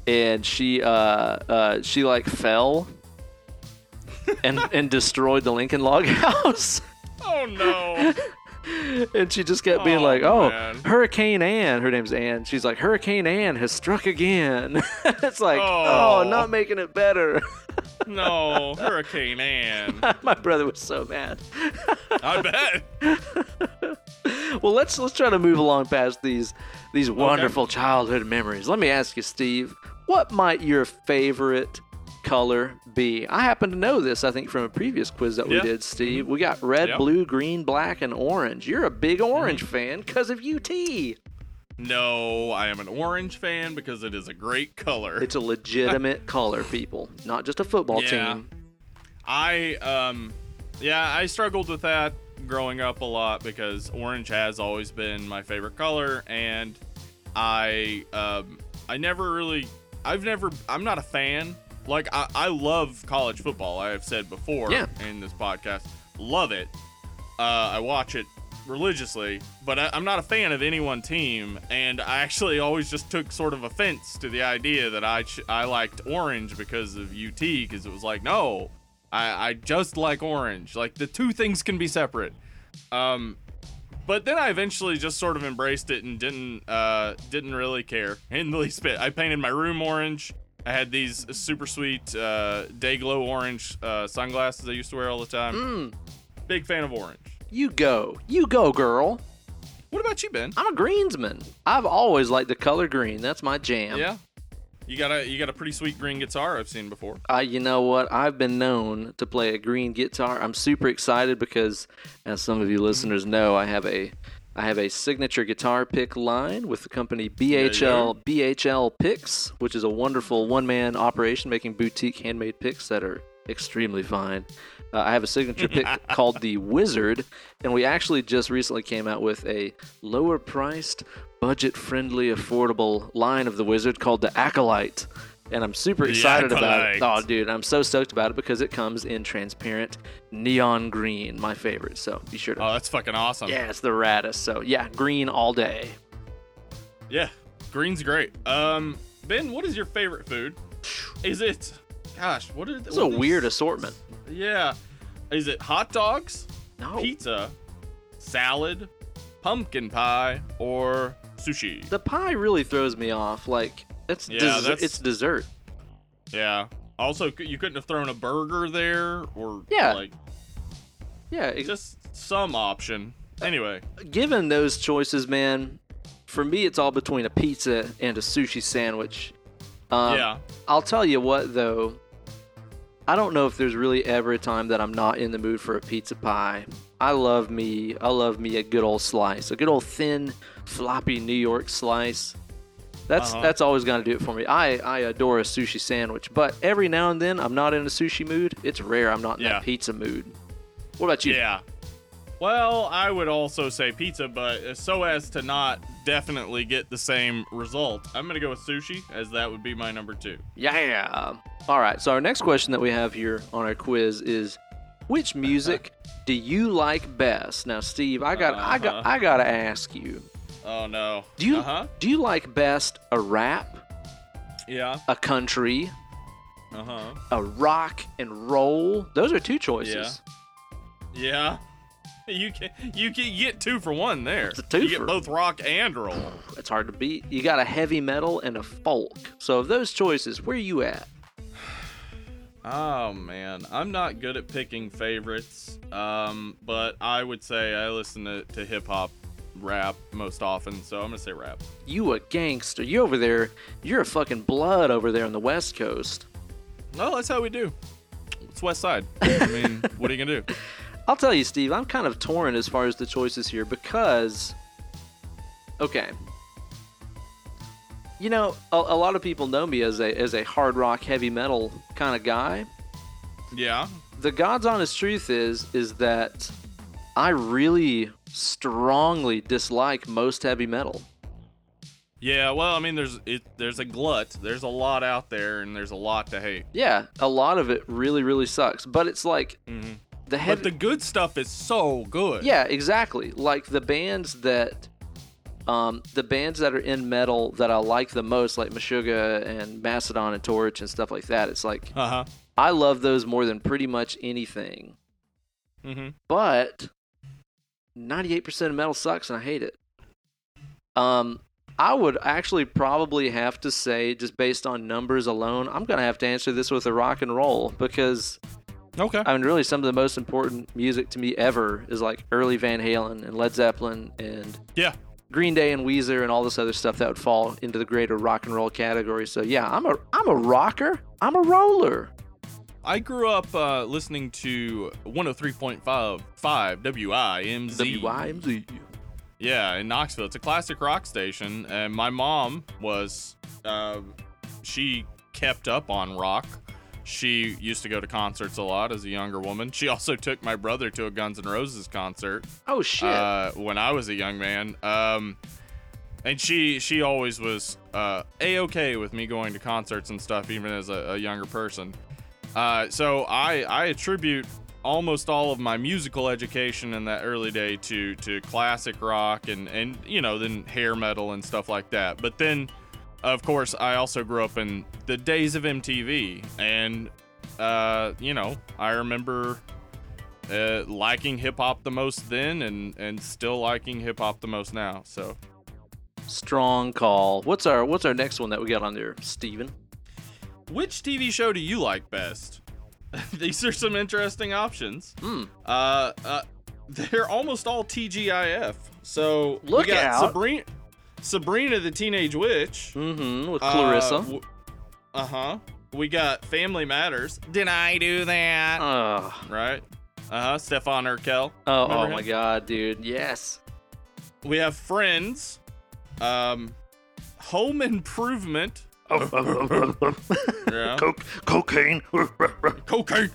and she uh, uh, she like fell. and and destroyed the Lincoln Log house. oh no and she just kept being Oh, like, "Oh, man. Hurricane Ann." Her name's Ann. She's like, "Hurricane Ann has struck again." it's like, oh. Oh. not making it better. No, Hurricane Ann. My brother was so mad. I bet. well, let's let's try to move along past these these wonderful childhood memories. Let me ask you, Steve, what might your favorite color be? I happen to know this. I think from a previous quiz that we Yeah. did, Steve. We got red, Yep. blue, green, black, and orange. You're a big orange fan because of UT. No, I am an orange fan because it is a great color. It's a legitimate color, people, not just a football Yeah. team. I um yeah, I struggled with that growing up a lot because orange has always been my favorite color and I um I never really I've never I'm not a fan. Like I, I love college football, I have said before Yeah. in this podcast. Love it. Uh, I watch it religiously, but I, I'm not a fan of any one team, and I actually always just took sort of offense to the idea that I ch- I liked orange because of UT, because it was like, no, I, I just like orange. Like the two things can be separate. Um, but then I eventually just sort of embraced it and didn't uh, didn't really care in the least bit. I painted my room orange. I had these super sweet uh, day glow orange uh, sunglasses I used to wear all the time. Mm, Big fan of orange. you go, you go, girl. What about you, Ben? I'm a greensman. I've always liked the color green. That's my jam. Yeah. You got a you got a pretty sweet green guitar I've seen before. Uh, you know what? I've been known to play a green guitar. I'm super excited because, as some of you listeners know, I have a I have a signature guitar pick line with the company BHL BHL Picks, which is a wonderful one man operation making boutique handmade picks that are extremely fine. Uh, I have a signature pick called the Wizard, and we actually just recently came out with a lower priced, budget friendly, affordable line of the Wizard called the Acolyte. And I'm super excited about it. Oh, dude, I'm so stoked about it because it comes in transparent neon green, my favorite. So be sure to. Oh, that's fucking awesome. yeah, it's the raddest. So yeah, green all day. Yeah. Green's great. Um, Ben, what is your favorite food? Is it? Gosh, what is? It's a weird assortment. Yeah. Is it hot dogs, No, pizza, salad, pumpkin pie, or sushi? the pie really throws me off. Like it's Yeah, dessert, that's- it's dessert. Yeah. Also, you couldn't have thrown a burger there, or Yeah. like Yeah, it, just some option. Anyway, given those choices, man, for me it's all between a pizza and a sushi sandwich. Um, yeah. I'll tell you what though. I don't know if there's really ever a time that I'm not in the mood for a pizza pie. I love me, I love me a good old slice, a good old thin, floppy New York slice. That's Uh-huh. that's always gonna do it for me. I I adore a sushi sandwich, but every now and then I'm not in a sushi mood. It's rare I'm not in Yeah. that pizza mood. What about you? Yeah. Well, I would also say pizza, but so as to not definitely get the same result, I'm gonna go with sushi, as that would be my number two. Yeah. All right. So our next question that we have here on our quiz is, which music do you like best? Now, Steve, I got, I got, Uh-huh. I got to ask you. Oh no. Do you, Uh huh. do you like best a rap, Yeah. a country, Uh huh. a rock and roll? Those are two choices. Yeah. yeah. You can you can get two for one there. It's a You twofer. get both rock and roll. It's hard to beat. You got a heavy metal and a folk. So of those choices, where you at? Oh man, I'm not good at picking favorites. Um, but I would say I listen to, to hip hop, rap most often, so I'm gonna say rap. You a gangster. You over there. You're a fucking blood over there on the West Coast. Well, that's how we do. It's West Side. I mean, what are you gonna do? I'll tell you, Steve, I'm kind of torn as far as the choices here because, okay, you know, a, a lot of people know me as a as a hard rock, heavy metal kind of guy. Yeah. The God's honest truth is is that I really strongly dislike most heavy metal. Yeah, well, I mean, there's it, there's a glut. There's a lot out there, and there's a lot to hate. Yeah, a lot of it really, really sucks. But it's like hmm the heavy. But the good stuff is so good. Yeah, exactly. Like the bands that um the bands that are in metal that I like the most, like Meshuggah and Mastodon and Torche and stuff like that. It's like Uh huh. I love those more than pretty much anything. Mm-hmm. But 98% of metal sucks and I hate it. Um I would actually probably have to say just based on numbers alone, I'm going to have to answer this with a rock and roll because Okay. I mean, really, some of the most important music to me ever is like early Van Halen and Led Zeppelin and yeah. Green Day and Weezer and all this other stuff that would fall into the greater rock and roll category. So yeah, I'm a I'm a rocker. I'm a roller. I grew up uh, listening to 103.5 5 WIMZ. WIMZ. Yeah, in Knoxville. It's a classic rock station. And my mom was, uh, she kept up on rock. She used to go to concerts a lot as a younger woman. She also took my brother to a Guns N' Roses concert Oh shit. uh, when I was a young man. Um, and she she always was uh, a okay with me going to concerts and stuff, even as a, a younger person. Uh, so I I attribute almost all of my musical education in that early day to to classic rock and and you know then hair metal and stuff like that. But then of course I also grew up in the days of MTV and uh, you know I remember uh, liking hip hop the most then, and and still liking hip hop the most now. So Strong call. What's our What's our next one that we got on there, Steven? Which TV show do you like best? These are some interesting options. Hmm. Uh, uh, they're almost all TGIF. So Look we got out. Sabrina, Sabrina the Teenage Witch. Mm-hmm. With Clarissa. Uh huh. We got Family Matters. Did I do that? Ugh. right. Uh huh. Stefan Urkel. Oh, Remember oh him? my god, dude. Yes. We have Friends. Um, Home Improvement. Yeah. Coke, cocaine. Cocaine.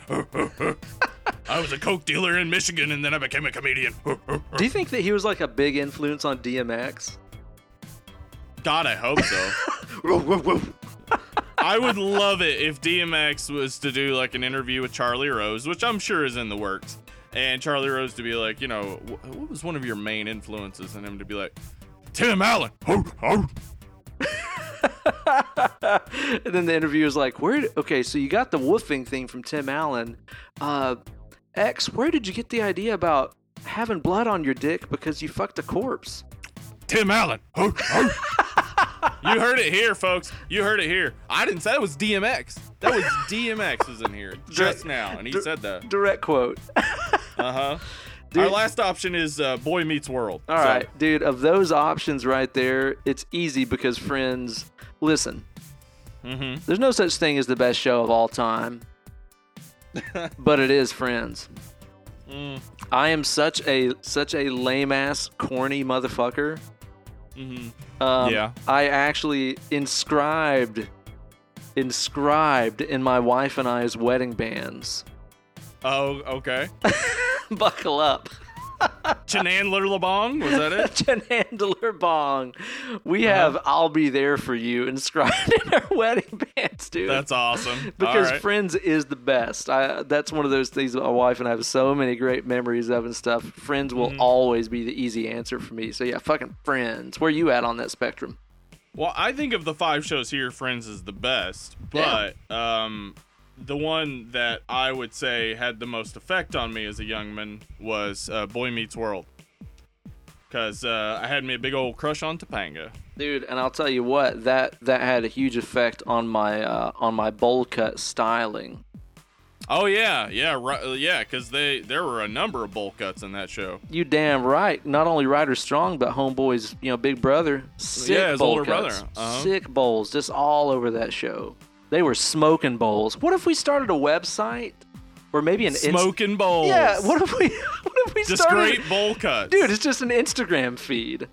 I was a coke dealer in Michigan, and then I became a comedian. Do you think that he was like a big influence on DMX? God, I hope so. I would love it if DMX was to do like an interview with Charlie Rose, which I'm sure is in the works. And Charlie Rose to be like, you know, what was one of your main influences? And him to be like, Tim Allen. and then the interviewer's like, "Where? Okay, so you got the woofing thing from Tim Allen. Uh, X, where did you get the idea about having blood on your dick because you fucked a corpse?" Tim Allen. you heard it here, folks. You heard it here. I didn't say it was DMX. That was DMX was in here just now, and he said that. Direct quote. Uh huh. Dude. Our last option is uh, Boy Meets World. All right, dude. Of those options right there, it's easy because Friends. Listen, Mm-hmm. there's no such thing as the best show of all time, but it is Friends. Mm, I am such a such a lame ass corny motherfucker. mm-hmm. Um, Yeah. I actually inscribed inscribed in my wife and I's wedding bands. Oh, okay. Buckle up. Chenandler Lebong, was that it? Chenandler Bong. We Uh-huh. have "I'll Be There for You" inscribed in our wedding bands, dude. That's awesome. because right. Friends is the best. I that's one of those things my wife and I have so many great memories of and stuff. Friends will Mm-hmm. always be the easy answer for me. So yeah, fucking Friends. Where you at on that spectrum? Well, I think of the five shows here, Friends is the best, but um, the one that I would say had the most effect on me as a young man was uh, Boy Meets World, because uh, I had me a big old crush on Topanga. Dude, and I'll tell you what that that had a huge effect on my uh, on my bowl cut styling. Oh yeah, yeah, right, yeah, because they there were a number of bowl cuts in that show. You damn right. Not only Ryder Strong, but Homeboy's you know big brother. Sick Yeah, his older cuts. brother. Uh-huh. Sick bowls, just all over that show. They were smoking bowls. What if we started a website, or maybe an Inst- Smoking bowls. Yeah. What if we? What if we Just started? great bowl cuts, Dude, it's just an Instagram feed.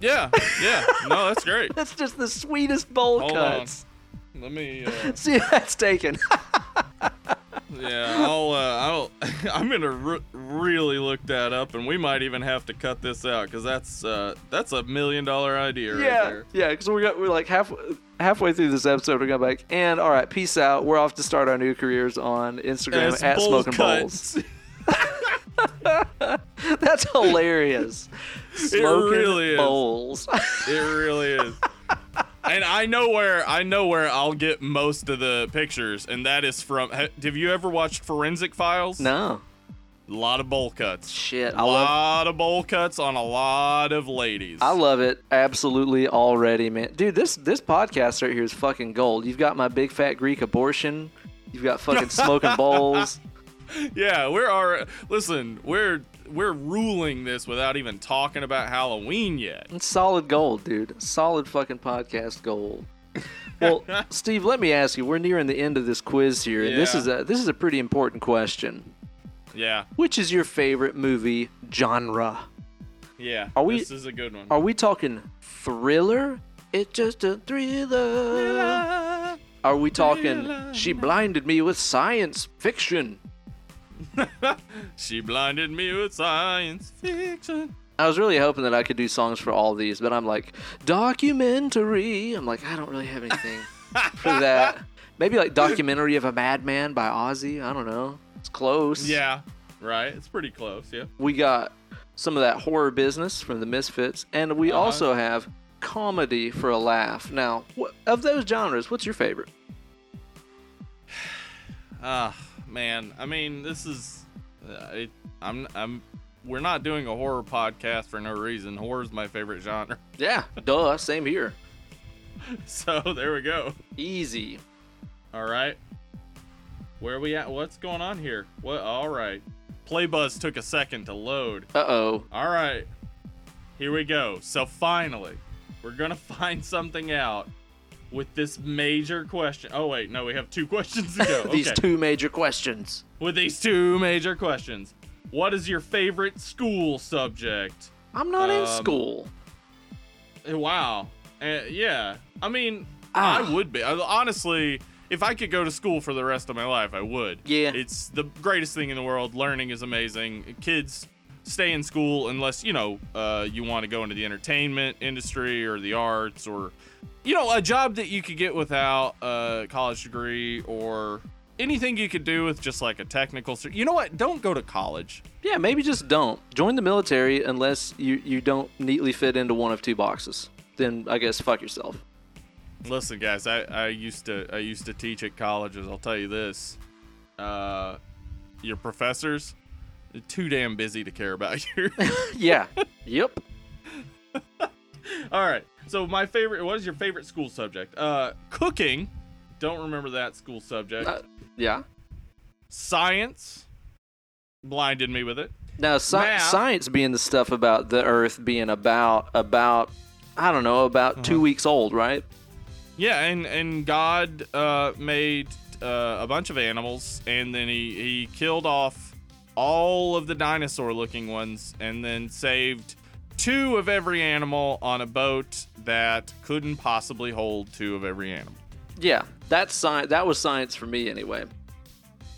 Yeah, yeah. No, that's great. That's just the sweetest bowl Hold cuts. on. Let me. Uh, See if that's taken. Yeah, I'll, uh, I'll, I'm gonna re- really look that up, and we might even have to cut this out because that's, uh, that's a million dollar idea right yeah, there. yeah. Because we got we're like half halfway through this episode, we're gonna be and all right, peace out. We're off to start our new careers on Instagram As at Smoking Bowls. That's hilarious. Smoking really is. bowls. It really is. and I know where I know where I'll get most of the pictures, and that is from. Have you ever watched Forensic Files? no, A lot of bowl cuts. shit. A I love. lot of bowl cuts on a lot of ladies. I love it absolutely already, man. Dude, this this podcast right here is fucking gold. You've got my big fat Greek abortion. You've got fucking smoking bowls. Yeah, we're our listen. We're we're ruling this without even talking about Halloween yet. It's solid gold, dude. Solid fucking podcast gold. Well, Steve, let me ask you. We're nearing the end of this quiz here, and this is a this is a pretty important question. Yeah, Which is your favorite movie genre? yeah. Are we- This is a good one. Are we talking thriller? It's just a thriller. Are we talking she blinded me with science fiction? She blinded me with science fiction. I was really hoping that I could do songs for all these, but I'm like, documentary. I'm like, I don't really have anything for that. Maybe like documentary of a madman by Ozzy. I don't know. It's close. Yeah, right. It's pretty close. Yeah. We got some of that horror business from the Misfits, and we Uh-huh. also have comedy for a laugh. Now, wh- of those genres, what's your favorite? Ah, man. I mean, this is. Uh, it, I'm. I'm. We're not doing a horror podcast for no reason. Horror's my favorite genre. Yeah, duh. Same here. So there we go. Easy. All right. Where are we at? What's going on here? What? All right. Playbuzz took a second to load. Uh oh. All right. Here we go. So finally, we're going to find something out with this major question. Oh, wait. No, we have two questions to go. These okay. two major questions. With these two major questions. What is your favorite school subject? I'm not in Um, school. Eh, Wow. Uh, yeah. I mean, Ah. I would be. I- Honestly, if I could go to school for the rest of my life, I would. Yeah. It's the greatest thing in the world. Learning is amazing. Kids stay in school unless, you know, uh, you want to go into the entertainment industry or the arts or, you know, a job that you could get without a college degree or anything you could do with just like a technical. cer- You know what? Don't go to college. Yeah, maybe just don't join the military unless you you don't neatly fit into one of two boxes. Then I guess fuck yourself. Listen, guys, I, I used to I used to teach at colleges. I'll tell you this: uh, your professors too damn busy to care about you. Yeah. yep. All right. So my favorite. What is your favorite school subject? Uh, cooking. Don't remember that school subject. Uh, yeah. Science. Blinded me with it. Now, sci- science being the stuff about the Earth being about about I don't know about Uh-huh. two weeks old, right? Yeah, and and God uh, made uh, a bunch of animals, and then he he killed off all of the dinosaur-looking ones, and then saved two of every animal on a boat that couldn't possibly hold two of every animal. Yeah, that's science. That was science for me anyway.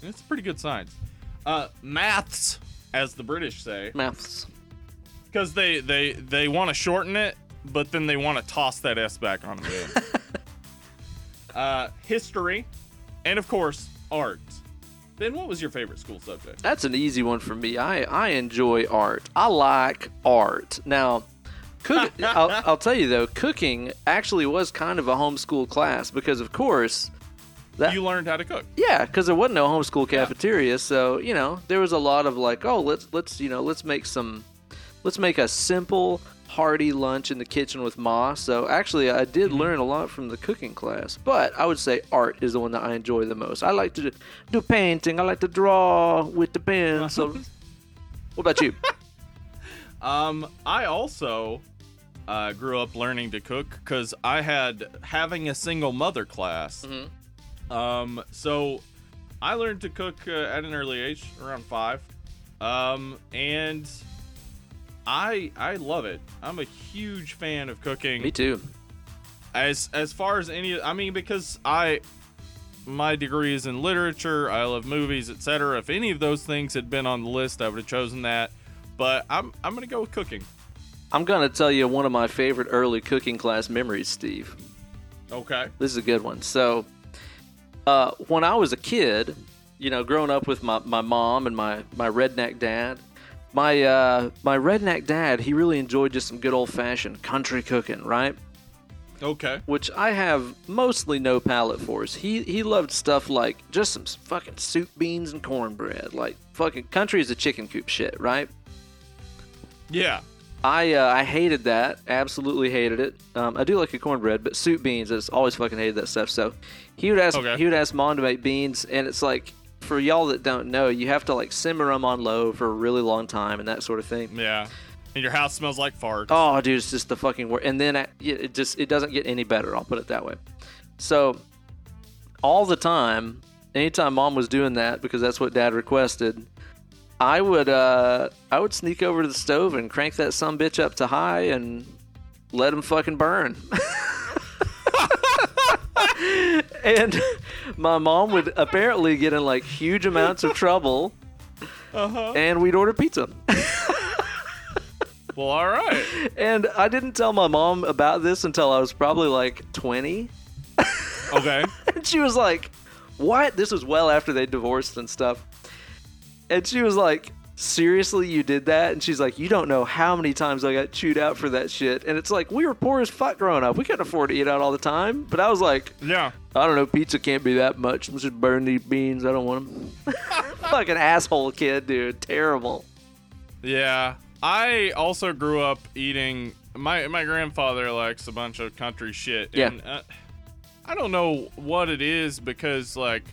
It's pretty good science. Uh, maths, as the British say, Maths. because they they they want to shorten it, but then they want to toss that s back on the end. uh, history, and of course art. Ben, what was your favorite school subject? That's an easy one for me. I, I enjoy art. I like art. Now, cook, I'll, I'll tell you though, cooking actually was kind of a homeschool class because, of course, that You learned how to cook. yeah, because there wasn't no homeschool cafeteria, so you know there was a lot of like, oh, let's let's you know let's make some, let's make a simple hearty lunch in the kitchen with ma. So actually, I did learn a lot from the cooking class, but I would say art is the one that I enjoy the most. I like to do, painting. I like to draw with the pen. So, what about you? Um, I also uh, grew up learning to cook because I had having a single mother class. Um, so I learned to cook uh, at an early age, around five. Um, and I I love it. I'm a huge fan of cooking. Me too. As as far as any, I mean, because I my degree is in literature. I love movies, etc. If any of those things had been on the list, I would have chosen that. But I'm I'm gonna go with cooking. I'm gonna tell you one of my favorite early cooking class memories, Steve. Okay. This is a good one. So, uh, when I was a kid, you know, growing up with my, my mom and my, my redneck dad, my uh, my redneck dad, he really enjoyed just some good old fashioned country cooking, right? Okay. Which I have mostly no palate for. He he loved stuff like just some fucking soup, beans, and cornbread. Like fucking country is a chicken coop shit, right? Yeah. I uh, I hated that. Absolutely hated it. Um, I do like a cornbread, but soup beans, I just always fucking hated that stuff. So he would ask Okay. he would ask mom to make beans, and it's like for y'all that don't know, you have to like simmer them on low for a really long time and that sort of thing. Yeah. And your house smells like farts. Oh, dude, it's just the fucking worst. And then it it just it doesn't get any better. I'll put it that way. So all the time, anytime mom was doing that because that's what dad requested, I would uh I would sneak over to the stove and crank that some bitch up to high and let him fucking burn. and my mom would apparently get in like huge amounts of trouble Uh-huh. and we'd order pizza. Well, all right. And I didn't tell my mom about this until I was probably like 20. Okay. And she was like, What? This was well after they divorced and stuff. And she was like, Seriously, you did that? And she's like, You don't know how many times I got chewed out for that shit. And it's like, we were poor as fuck growing up. We couldn't afford to eat out all the time. But I was like, yeah. I don't know, pizza can't be that much. Let's just burn these beans. I don't want them. Fucking asshole kid, dude. Terrible. Yeah. I also grew up eating. My my grandfather likes a bunch of country shit. Yeah. And, uh, I don't know what it is because like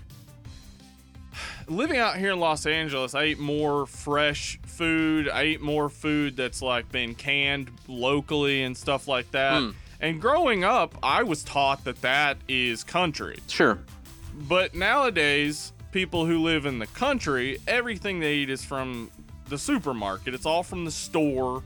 living out here in Los Angeles, I eat more fresh food. I eat more food that's like been canned locally and stuff like that. Mm. And growing up, I was taught that that is country. Sure. But nowadays, people who live in the country, everything they eat is from the supermarket. It's all from the store.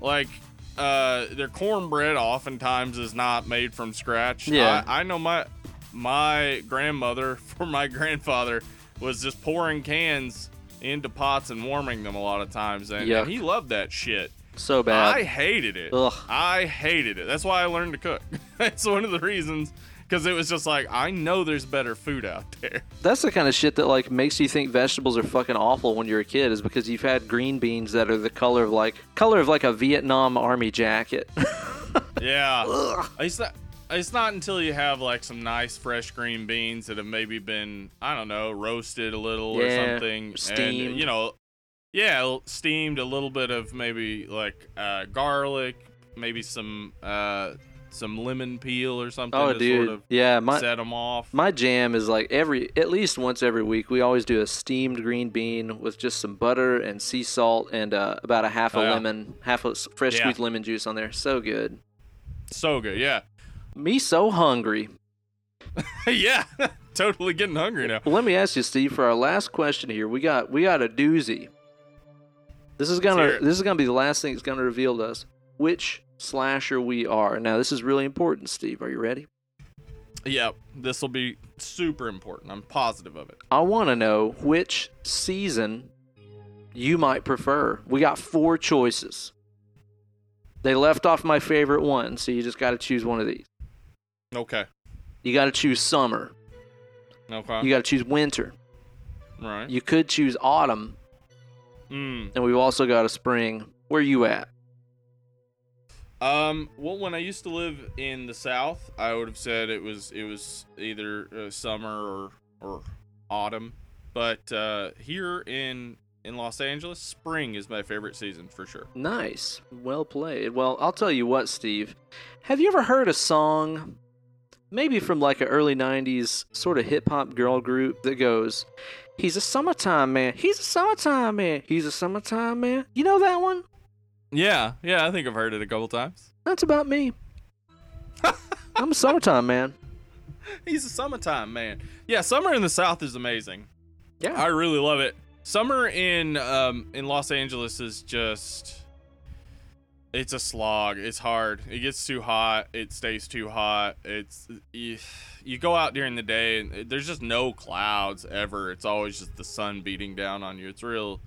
Like, uh, their cornbread oftentimes is not made from scratch. Yeah. I, I know my my grandmother for my grandfather was just pouring cans into pots and warming them a lot of times, and, and he loved that shit. So bad. I hated it. Ugh. I hated it. That's why I learned to cook. That's one of the reasons because it was just like I know there's better food out there. That's the kind of shit that like makes you think vegetables are fucking awful when you're a kid is because you've had green beans that are the color of like color of like a Vietnam army jacket. Yeah. It's not. It's not until you have like some nice fresh green beans that have maybe been I don't know roasted a little or something, steamed. and you know, yeah, steamed a little bit of maybe like uh, garlic, maybe some uh, some lemon peel or something oh to dude. sort of yeah, my set them off. my jam is like every at least once every week we always do a steamed green bean with just some butter and sea salt and uh, about a half a Oh, yeah. lemon, half a fresh Yeah. squeezed lemon juice on there. So good. so good, yeah, Me so hungry. yeah. totally getting hungry now. Well, let me ask you, Steve, for our last question here, we got we got a doozy. This is gonna this is gonna be the last thing that's gonna reveal to us which slasher we are. Now, this is really important, Steve. Are you ready? Yep, this will be super important. I'm positive of it. I want to know which season you might prefer. We got four choices. They left off my favorite one, so you just got to choose one of these. Okay. You got to choose summer. Okay. You got to choose winter. right. You could choose autumn, Mm. and we've also got a spring. Where you at? Um. Well, when I used to live in the South, I would have said it was it was either uh, summer or or autumn. But uh, here in in Los Angeles, spring is my favorite season for sure. Nice. Well played. Well, I'll tell you what, Steve. Have you ever heard a song, maybe from like an early 90s sort of hip hop girl group that goes, He's a summertime man. He's a summertime man. He's a summertime man. You know that one? Yeah. Yeah. I think I've heard it a couple times. That's about me. I'm a summertime man. He's a summertime man. Yeah, summer in the South is amazing. Yeah. I really love it. Summer in um in Los Angeles is just it's a slog. It's hard. It gets too hot. It stays too hot. It's you, you go out during the day and there's just no clouds ever. It's always just the sun beating down on you. It's real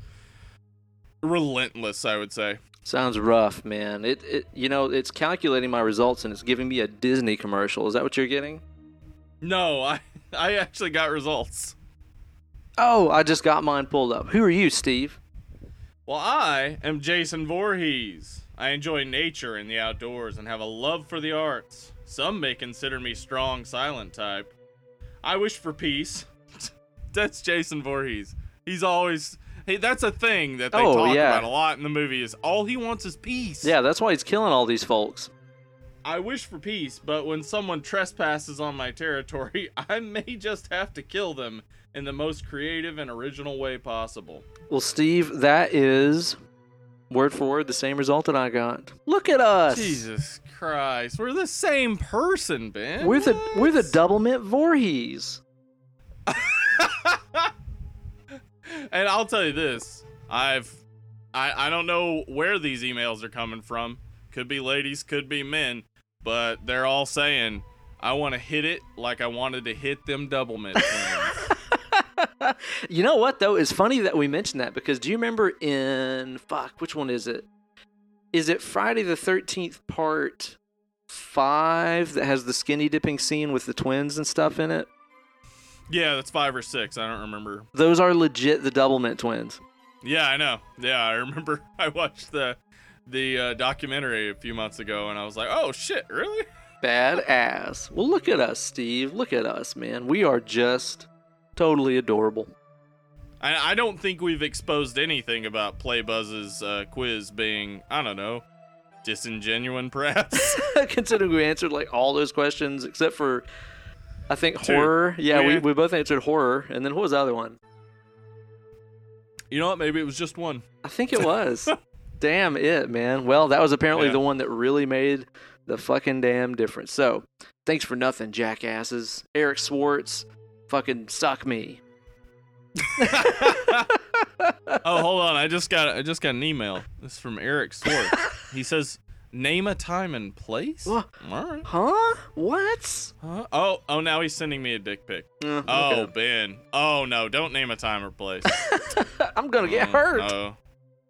relentless, I would say. Sounds rough, man. It, it you know, it's calculating my results and it's giving me a Disney commercial. Is that what you're getting? No, I I actually got results. Oh, I just got mine pulled up. Who are you, Steve? Well, I am Jason Voorhees. I enjoy nature and the outdoors and have a love for the arts. Some may consider me strong silent type. I wish for peace. that's Jason Voorhees. He's always hey, that's a thing that they Oh, talk yeah. about a lot in the movie is all he wants is peace. Yeah, that's why he's killing all these folks. I wish for peace, but when someone trespasses on my territory, I may just have to kill them in the most creative and original way possible. Well, Steve, that is word for word the same result that I got. Look at us. Jesus Christ, we're the same person, Ben. We're the we're the Doublemint Voorhees. and I'll tell you this: I've, I, I don't know where these emails are coming from. Could be ladies, could be men, but they're all saying, "I want to hit it like I wanted to hit them Doublemint twins." you know what though? It's funny that we mentioned that because do you remember in fuck which one is it? Is it Friday the Thirteenth Part Five that has the skinny dipping scene with the twins and stuff in it? yeah, that's five or six. I don't remember. Those are legit the Doublemint twins. Yeah, I know. Yeah, I remember. I watched the the uh, documentary a few months ago, and I was like, "Oh shit, really?" Badass. Well, look at us, Steve. Look at us, man. We are just totally adorable. I, I don't think we've exposed anything about Playbuzz's uh, quiz being, I don't know, disingenuous, perhaps. Considering we answered like all those questions except for, I think Two. horror. Yeah, we, we both answered horror, and then what was the other one? you know what? Maybe it was just one. I think it was. damn it, man. Well, that was apparently Yeah. the one that really made the fucking damn difference. So, thanks for nothing, jackasses. Eric Swartz, fucking suck me. oh, hold on. I just got I just got an email. This is from Eric Swartz. he says, "Name a time and place." What? All right. Huh? What? Huh? Oh, oh, now he's sending me a dick pic. Uh, Oh, okay. Ben. Oh no, don't name a time or place. I'm gonna get Oh, hurt. Oh.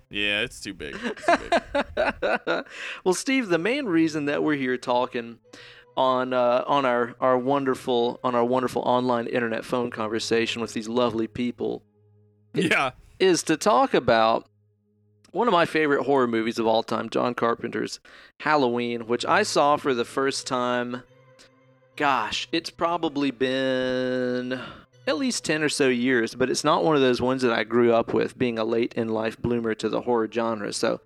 Yeah, it's too big. It's too big. well, Steve, the main reason that we're here talking on uh, on our, our wonderful on our wonderful online internet phone conversation with these lovely people yeah. is to talk about one of my favorite horror movies of all time, John Carpenter's Halloween, which I saw for the first time. Gosh, it's probably been at least 10 or so years, but it's not one of those ones that I grew up with, being a late in life bloomer to the horror genre. So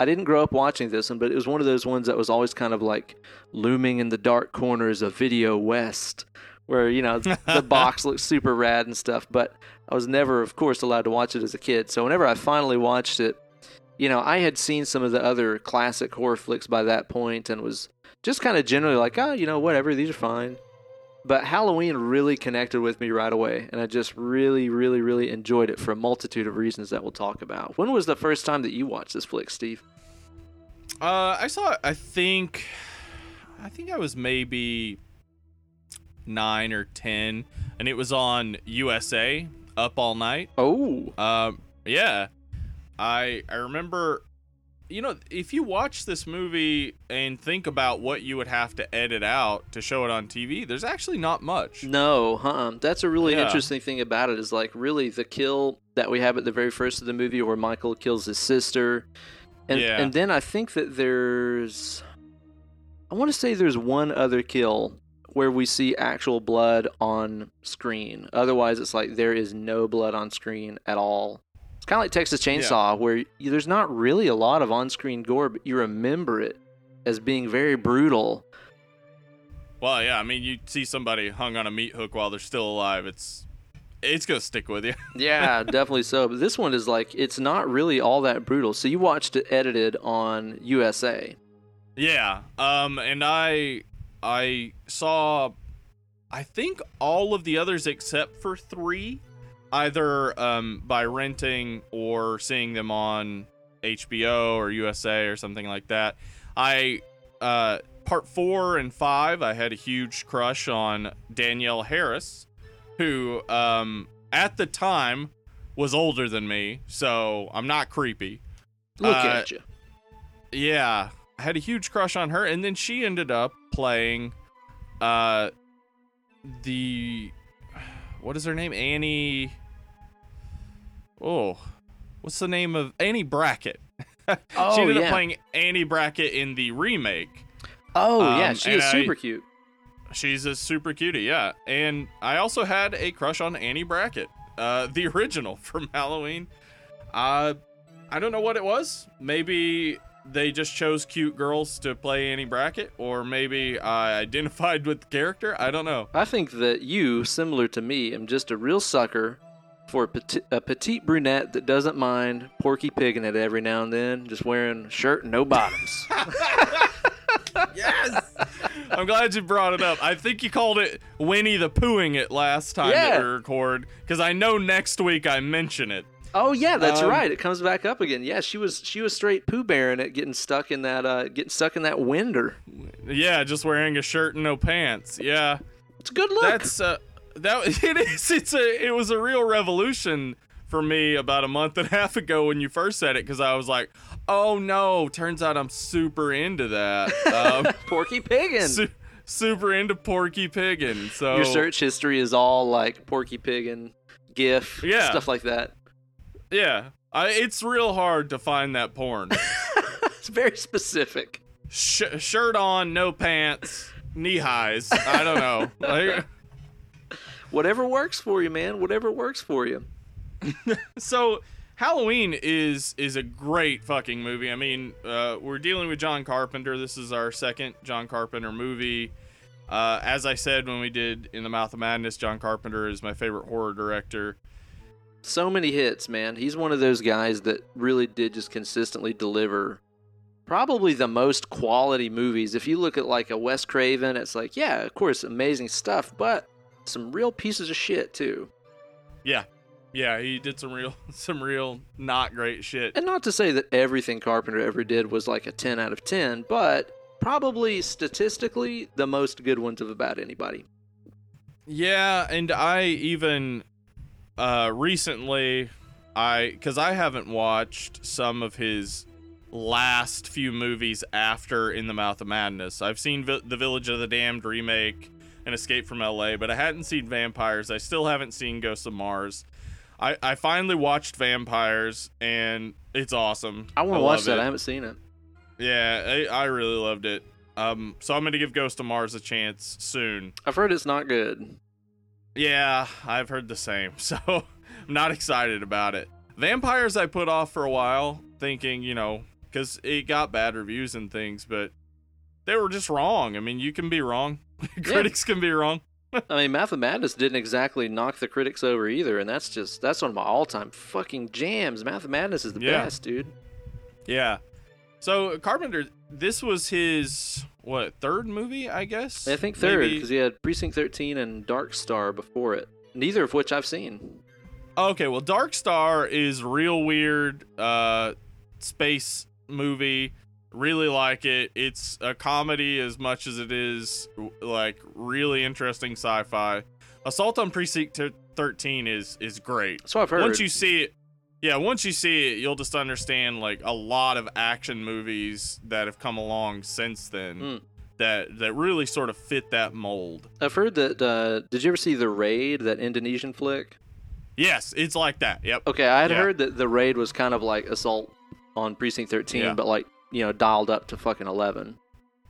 I didn't grow up watching this one, but it was one of those ones that was always kind of like looming in the dark corners of Video West, where, you know, the box looks super rad and stuff. But I was never, of course, allowed to watch it as a kid. So whenever I finally watched it, you know, I had seen some of the other classic horror flicks by that point and was just kind of generally like, oh, you know, whatever, these are fine. But Halloween really connected with me right away, and I just really, really, really enjoyed it for a multitude of reasons that we'll talk about. When was the first time that you watched this flick, Steve? Uh, I saw. it, I think, I think I was maybe nine or ten, and it was on USA Up All Night. Oh, Um, yeah, I I remember. You know, if you watch this movie and think about what you would have to edit out to show it on TV, there's actually not much. no, huh? That's a really Yeah. interesting thing about it is like really the kill that we have at the very first of the movie where Michael kills his sister. And Yeah. and then I think that there's I want to say there's one other kill where we see actual blood on screen. Otherwise it's like there is no blood on screen at all. It's kind of like Texas Chainsaw where you, there's not really a lot of on-screen gore but you remember it as being very brutal. Well, yeah, I mean, you see somebody hung on a meat hook while they're still alive, it's it's gonna stick with you. Yeah, definitely so. But this one is like it's not really all that brutal. So you watched it edited on USA. Yeah. Um and I I saw I think all of the others except for 3 either um by renting or seeing them on HBO or USA or something like that. I uh part 4 and 5 I had a huge crush on Danielle Harris who um at the time was older than me, so I'm not creepy. Look Uh, at you. Yeah, I had a huge crush on her, and then she ended up playing, uh, the what is her name? Annie. Oh, what's the name of Annie Brackett? Oh she ended yeah. up playing Annie Brackett in the remake. oh yeah, um, she and is I- super cute. She's a super cutie, yeah. And I also had a crush on Annie Brackett, uh, the original from Halloween. Uh, I don't know what it was. Maybe they just chose cute girls to play Annie Brackett, or maybe I identified with the character. I don't know. I think that you, similar to me, am just a real sucker for a, peti- a petite brunette that doesn't mind Porky Pigging it every now and then, just wearing a shirt and no bottoms. Yes! I'm glad you brought it up. I think you called it Winnie the Poohing it last time Yeah. that we record, because I know next week I mention it. oh yeah, that's Um, right. It comes back up again. Yeah, she was she was straight poo bearing it, getting stuck in that uh, getting stuck in that winder. Yeah, just wearing a shirt and no pants. Yeah. It's a good look. That's uh, that it is. It's a it was a real revolution for me about a month and a half ago when you first said it because I was like, oh no, turns out I'm super into that. Um, Porky Piggin. su- super into Porky Piggin. So Your search history is all like Porky Piggin, GIF, Yeah. stuff like that. yeah, I, it's real hard to find that porn. It's very specific. Sh- shirt on, no pants, knee highs. I don't know. Like, Whatever works for you, man. Whatever works for you. so Halloween is is a great fucking movie. I mean, uh, we're dealing with John Carpenter. This is our second John Carpenter movie. Uh, as I said when we did In the Mouth of Madness, John Carpenter is my favorite horror director. So many hits, man. He's one of those guys that really did just consistently deliver probably the most quality movies. If you look at like a Wes Craven, it's like, yeah, of course, amazing stuff, but some real pieces of shit too. Yeah, yeah, he did some real some real not great shit. And not to say that everything Carpenter ever did was like a 10 out of 10, but probably statistically the most good ones of about anybody. Yeah, and I even uh recently I cuz I haven't watched some of his last few movies after In the Mouth of Madness. I've seen Vi- The Village of the Damned remake and Escape from LA, but I hadn't seen Vampires. I still haven't seen Ghosts of Mars. I I finally watched Vampires and it's awesome. I want to watch that. it. I haven't seen it. Yeah, I, I really loved it. Um so I'm going to give Ghost of Mars a chance soon. I've heard it's not good. Yeah, I've heard the same. So I'm not excited about it. Vampires I put off for a while, thinking, you know, because it got bad reviews and things, but they were just wrong. I mean, you can be wrong. Critics can be wrong. I mean, Mouth of Madness didn't exactly knock the critics over either, and that's just that's one of my all-time fucking jams. Mouth of Madness is the Yeah. best, dude. Yeah. So Carpenter, this was his what third movie, I guess. I think third because he had Precinct 13 and Dark Star before it. Neither of which I've seen. Okay, well, Dark Star is real weird uh, space movie. Really like it. It's a comedy as much as it is like really interesting sci-fi. Assault on Precinct 13 is is great. So I've heard. Once you see it, yeah, once you see it, you'll just understand like a lot of action movies that have come along since then Mm. that that really sort of fit that mold. I've heard that. Uh, did you ever see the Raid, that Indonesian flick? Yes, it's like that. Yep. Okay, I had Yeah. heard that the Raid was kind of like Assault on Precinct 13, Yeah. but like you know dialed up to fucking 11.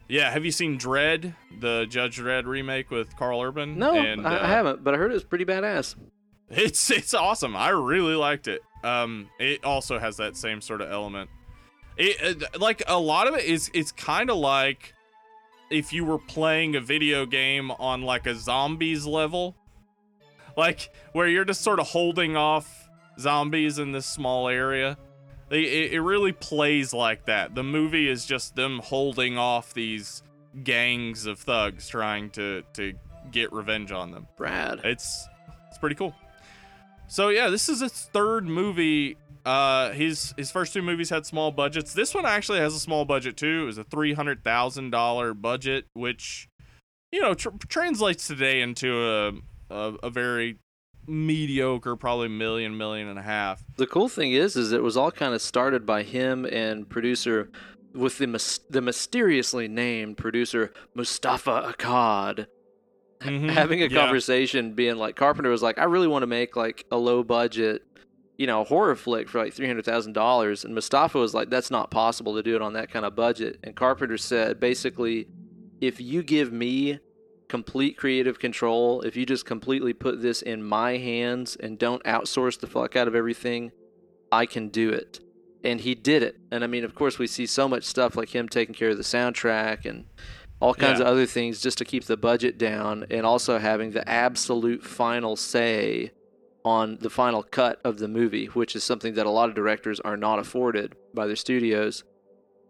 Yeah, have you seen Dredd, the Judge Dredd remake with Karl Urban? No, and, I, uh, I haven't, but I heard it was pretty badass. It's it's awesome. I really liked it. Um, it also has that same sort of element. It uh, like a lot of it is it's kind of like if you were playing a video game on like a zombies level, like where you're just sort of holding off zombies in this small area. It, it really plays like that. The movie is just them holding off these gangs of thugs trying to to get revenge on them. Brad. It's it's pretty cool. So yeah, this is his third movie. Uh, his his first two movies had small budgets. This one actually has a small budget too. It was a three hundred thousand dollar budget, which you know tr- translates today into a, a a very mediocre, probably million million and a half. The cool thing is, is it was all kind of started by him and producer with the mys- the mysteriously named producer Moustapha Akkad Mhm. having a Yeah. conversation, being like, Carpenter was like, I really want to make like a low budget, you know, horror flick for like three hundred thousand dollars, and Mustafa was like, that's not possible to do it on that kind of budget, and Carpenter said basically, if you give me complete creative control, if you just completely put this in my hands and don't outsource the fuck out of everything, I can do it. And he did it. And I mean, of course, we see so much stuff like him taking care of the soundtrack and all kinds Yeah. of other things just to keep the budget down and also having the absolute final say on the final cut of the movie, which is something that a lot of directors are not afforded by their studios.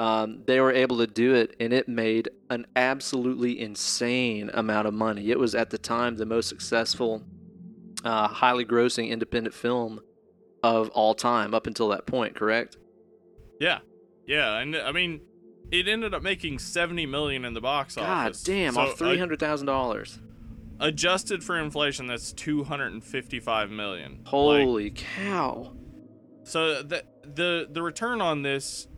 Um, they were able to do it, and it made an absolutely insane amount of money. It was at the time the most successful, uh, highly grossing independent film of all time up until that point. Correct? Yeah, yeah, and I mean, it ended up making seventy million in the box God office. God damn! So, off three hundred thousand dollars. uh, adjusted for inflation, that's two hundred and fifty-five million. Like, Holy cow! So the the the return on this,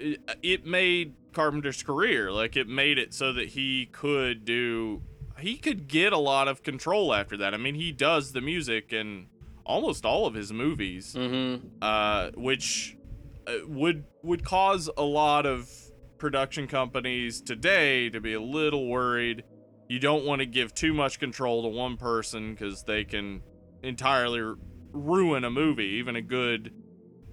it, it made Carpenter's career like it made it so that he could do he could get a lot of control after that. I mean, he does the music in almost all of his movies, Mm-hmm. uh, which uh, would would cause a lot of production companies today to be a little worried. You don't want to give too much control to one person because they can entirely r- ruin a movie, even a good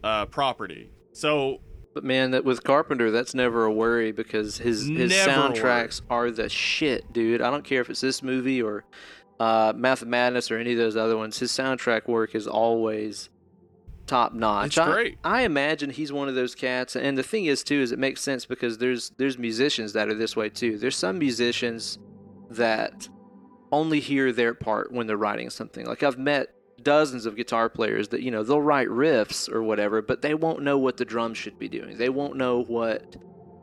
uh, property. So But man, that with Carpenter, that's never a worry because his his Never soundtracks are the shit, dude. I don't care if it's this movie or uh, Mouth of Madness or any of those other ones. His soundtrack work is always top notch. It's I, great. I imagine he's one of those cats, and the thing is too is it makes sense because there's there's musicians that are this way too. There's some musicians that only hear their part when they're writing something. Like I've met dozens of guitar players that you know they'll write riffs or whatever, but they won't know what the drums should be doing. They won't know what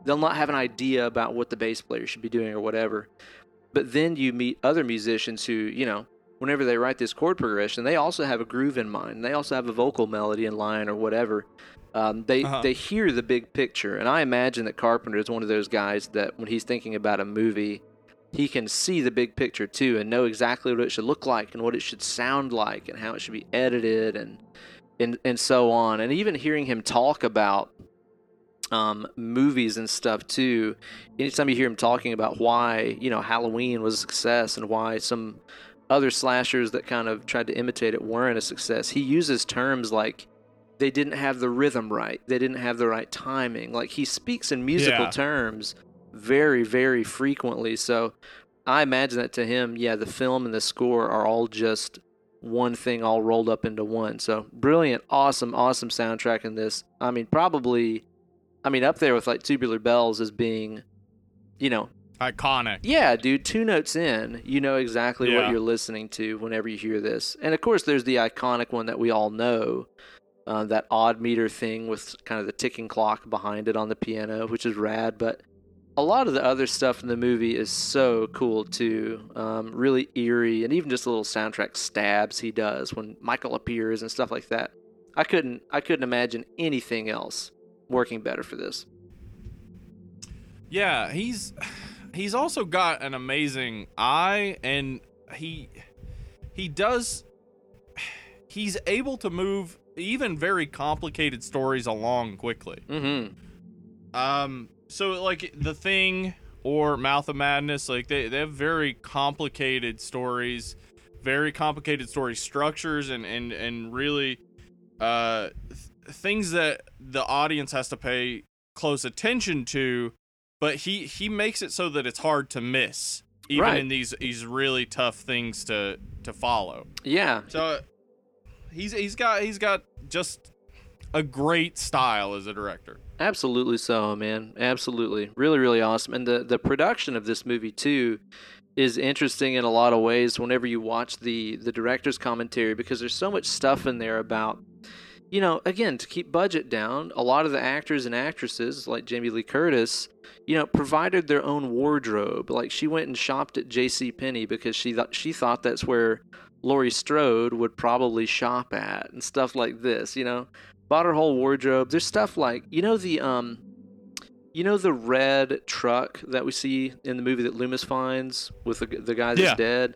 they'll not have an idea about what the bass player should be doing or whatever. But then you meet other musicians who, you know, whenever they write this chord progression, they also have a groove in mind. They also have a vocal melody in line or whatever. Um, they Uh-huh. they hear the big picture, and I imagine that Carpenter is one of those guys that when he's thinking about a movie, he can see the big picture too and know exactly what it should look like and what it should sound like and how it should be edited and and and so on. And even hearing him talk about um, movies and stuff too. Anytime you hear him talking about why you know Halloween was a success and why some other slashers that kind of tried to imitate it weren't a success, he uses terms like they didn't have the rhythm right, they didn't have the right timing. Like he speaks in musical Yeah. terms very very frequently. So I imagine that to him, yeah, the film and the score are all just one thing all rolled up into one. So brilliant, awesome, awesome soundtrack in this. I mean, probably, I mean, up there with like Tubular Bells as being, you know, iconic. yeah, dude, two notes in, you know exactly Yeah. what you're listening to whenever you hear this. And of course, there's the iconic one that we all know, uh, that odd meter thing with kind of the ticking clock behind it on the piano, which is rad. But a lot of the other stuff in the movie is so cool too. Um, really eerie, and even just the little soundtrack stabs he does when Michael appears and stuff like that. I couldn't I couldn't imagine anything else working better for this. Yeah, he's he's also got an amazing eye and he he does he's able to move even very complicated stories along quickly. Mm-hmm. Um so like the thing or Mouth of Madness like they they have very complicated stories, very complicated story structures and and and really uh th- things that the audience has to pay close attention to but he he makes it so that it's hard to miss even Right. in these these really tough things to to follow. Yeah, so he's he's got he's got just a great style as a director Absolutely so, man. Absolutely. Really, really awesome. And the, the production of this movie too is interesting in a lot of ways whenever you watch the the director's commentary because there's so much stuff in there about you know, again, to keep budget down, a lot of the actors and actresses, like Jamie Lee Curtis, you know, provided their own wardrobe. Like she went and shopped at J.C. Penney because she thought she thought that's where Laurie Strode would probably shop at and stuff like this. You know, whole wardrobe. There's stuff like you know the um, you know the red truck that we see in the movie that Loomis finds with the the guy that's Yeah. dead.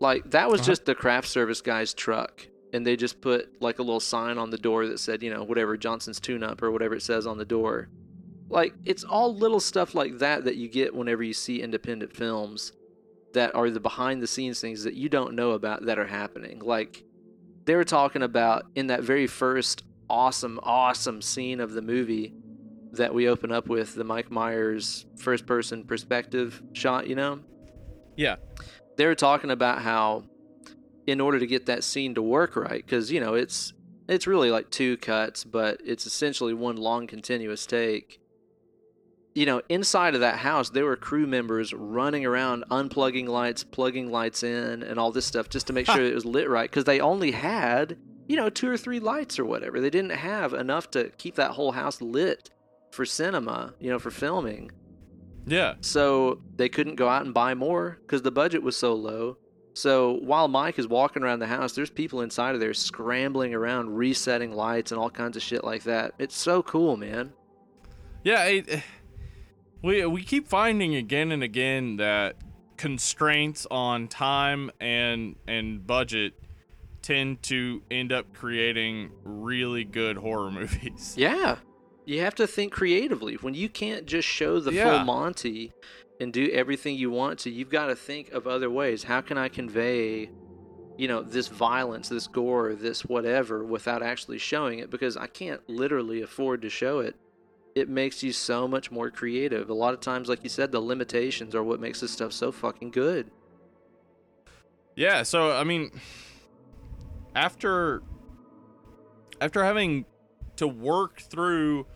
Like that was Uh-huh. just the craft service guy's truck, and they just put like a little sign on the door that said, you know, whatever Johnson's tune up or whatever it says on the door. Like it's all little stuff like that that you get whenever you see independent films that are the behind the scenes things that you don't know about that are happening. Like they were talking about in that very first awesome, awesome scene of the movie that we open up with the Mike Myers first person perspective shot, you know? yeah They were talking about how in order to get that scene to work right, because you know, it's it's really like two cuts, but it's essentially one long continuous take. You know, inside of that house, there were crew members running around, unplugging lights, plugging lights in, and all this stuff just to make sure it was lit right. Because they only had, you know, two or three lights or whatever. They didn't have enough to keep that whole house lit for cinema, you know, for filming. yeah So they couldn't go out and buy more because the budget was so low. So while Mike is walking around the house, there's people inside of there scrambling around, resetting lights and all kinds of shit like that. It's so cool, man. Yeah, it, eh, we we keep finding again and again that constraints on time and and budget tend to end up creating really good horror movies. Yeah. You have to think creatively. When you can't just show the Yeah. full Monty and do everything you want to, you've got to think of other ways. How can I convey, you know, this violence, this gore, this whatever without actually showing it? Because I can't literally afford to show it. It makes you so much more creative. A lot of times, like you said, the limitations are what makes this stuff so fucking good. Yeah, so I mean after after having to work through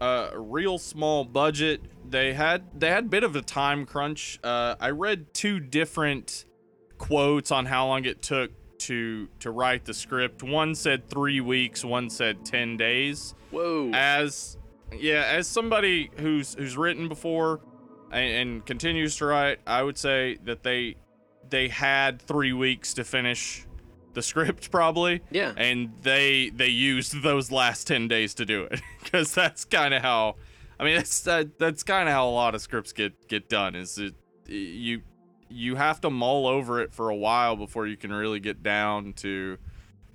a real small budget, they had they had a bit of a time crunch. Uh, I read two different quotes on how long it took to to write the script. One said 3 weeks, one said 10 days. Whoa. As yeah, as somebody who's who's written before and, and continues to write, I would say that they they had three weeks to finish the script probably, yeah. and they they used those last ten days to do it because that's kind of how. I mean, that's that, that's kind of how a lot of scripts get get done. Is it you you have to mull over it for a while before you can really get down to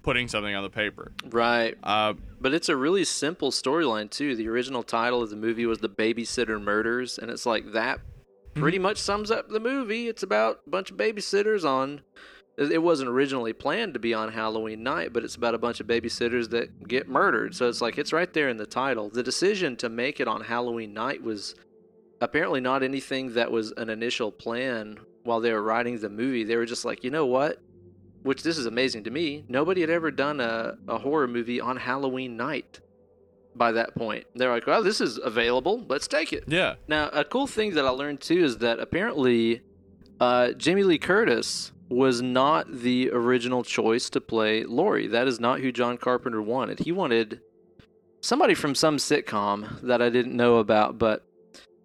putting something on the paper. Right. Uh, But it's a really simple storyline too. The original title of the movie was The Babysitter Murders, and it's like that pretty much sums up the movie. It's about a bunch of babysitters on it wasn't originally planned to be on Halloween night, but it's about a bunch of babysitters that get murdered. So it's like it's right there in the title. The decision to make it on Halloween night was apparently not anything that was an initial plan while they were writing the movie. They were just like, you know what? Which this is amazing to me. Nobody had ever done a, a horror movie on Halloween night by that point. They're like, well, this is available. Let's take it. yeah. Now, a cool thing that I learned too is that apparently uh, Jamie Lee Curtis was not the original choice to play Laurie. That is not who John Carpenter wanted. He wanted somebody from some sitcom that I didn't know about, but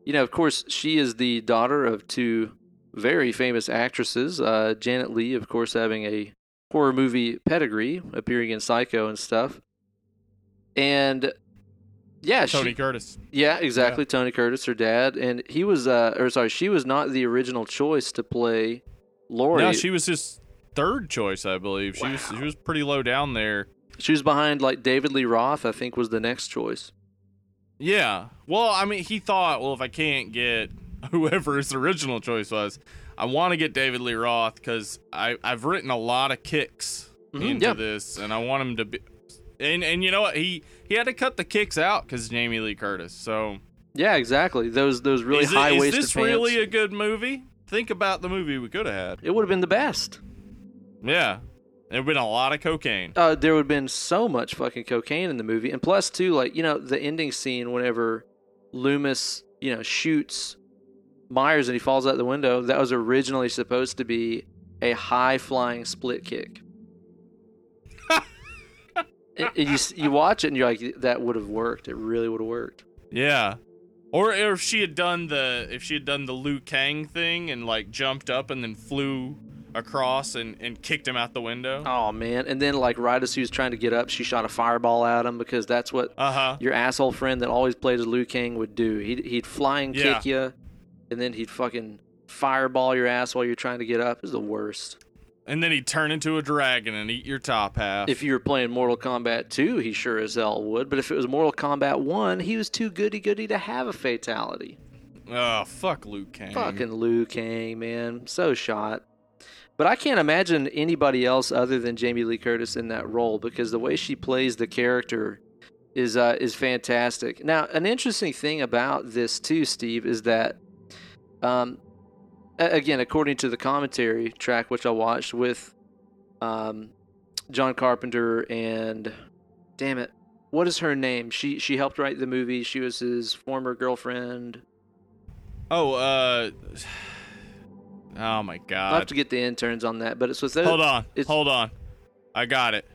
you know, of course, she is the daughter of two very famous actresses. Uh, Janet Leigh, of course, having a horror movie pedigree, appearing in Psycho and stuff. And yeah, Tony she, Curtis. yeah, exactly. Tony Curtis, her dad, and he was, uh, or sorry, she was not the original choice to play Laurie. No, she was his third choice, I believe. She was she was pretty low down there. She was behind like David Lee Roth, I think, was the next choice. Yeah. Well, I mean, he thought, well, if I can't get whoever his original choice was, I want to get David Lee Roth because I I've written a lot of kicks Mhm, into yeah. this, and I want him to be. And and you know what? He he had to cut the kicks out because Jamie Lee Curtis. So Yeah, exactly. Those those really high is this pants. really a good movie? Think about the movie we could have had. it would have been the best. Yeah. There'd been a lot of cocaine. Uh, there would have been so much fucking cocaine in the movie, and plus too, like you know, the ending scene whenever Loomis, you know, shoots Myers and he falls out the window. That was originally supposed to be a high flying split kick. you you watch it and you're like, that would have worked. It really would have worked. Yeah. Or, if she had done the if she had done the Liu Kang thing and like jumped up and then flew across and, and kicked him out the window. Oh man! And then like right as he was trying to get up, she shot a fireball at him because that's what Uh huh. your asshole friend that always played as Liu Kang would do. He'd he'd flying Yeah. kick you, and then he'd fucking fireball your ass while you're trying to get up. It was the worst. And then he'd turn into a dragon and eat your top half. If you were playing Mortal Kombat 2, he sure as hell would. But if it was Mortal Kombat 1, he was too goody goody to have a fatality. oh fuck Liu Kang. Fucking Liu Kang, man, so shot. But I can't imagine anybody else other than Jamie Lee Curtis in that role because the way she plays the character is uh, is fantastic. Now, an interesting thing about this too, Steve, is that, um, again, according to the commentary track which I watched with, um, John Carpenter and, damn it, what is her name? She she helped write the movie. She was his former girlfriend. Oh uh. Oh my god! I'll have to get the interns on that, but it's with those. Hold on. it's- Hold on. I got it.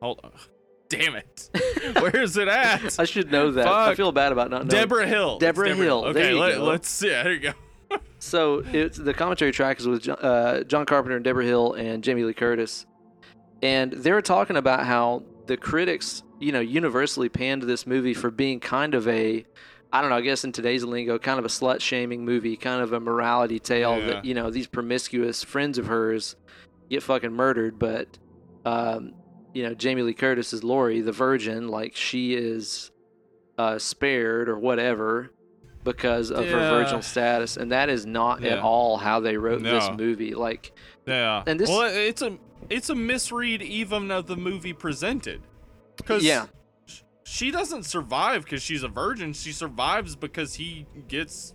Hold on. Damn it. Where's it at? I should know that. I feel bad about not knowing. Debra Hill. It's Debra Hill. Okay, let, let's see. There you go. So it's the commentary track is with John, uh, John Carpenter and Debra Hill and Jamie Lee Curtis, and they're talking about how the critics, you know, universally panned this movie for being kind of a, I don't know, I guess in today's lingo, kind of a slut shaming movie, kind of a morality tale Yeah. that you know these promiscuous friends of hers get fucking murdered, but um, you know Jamie Lee Curtis is Laurie, the virgin, like she is uh, spared or whatever because of her Yeah. virginal status, and that is not at all how they wrote this movie. Like, Yeah. And this- well, it's a it's a misread even of the movie presented. Because Yeah. she doesn't survive because she's a virgin. She survives because he gets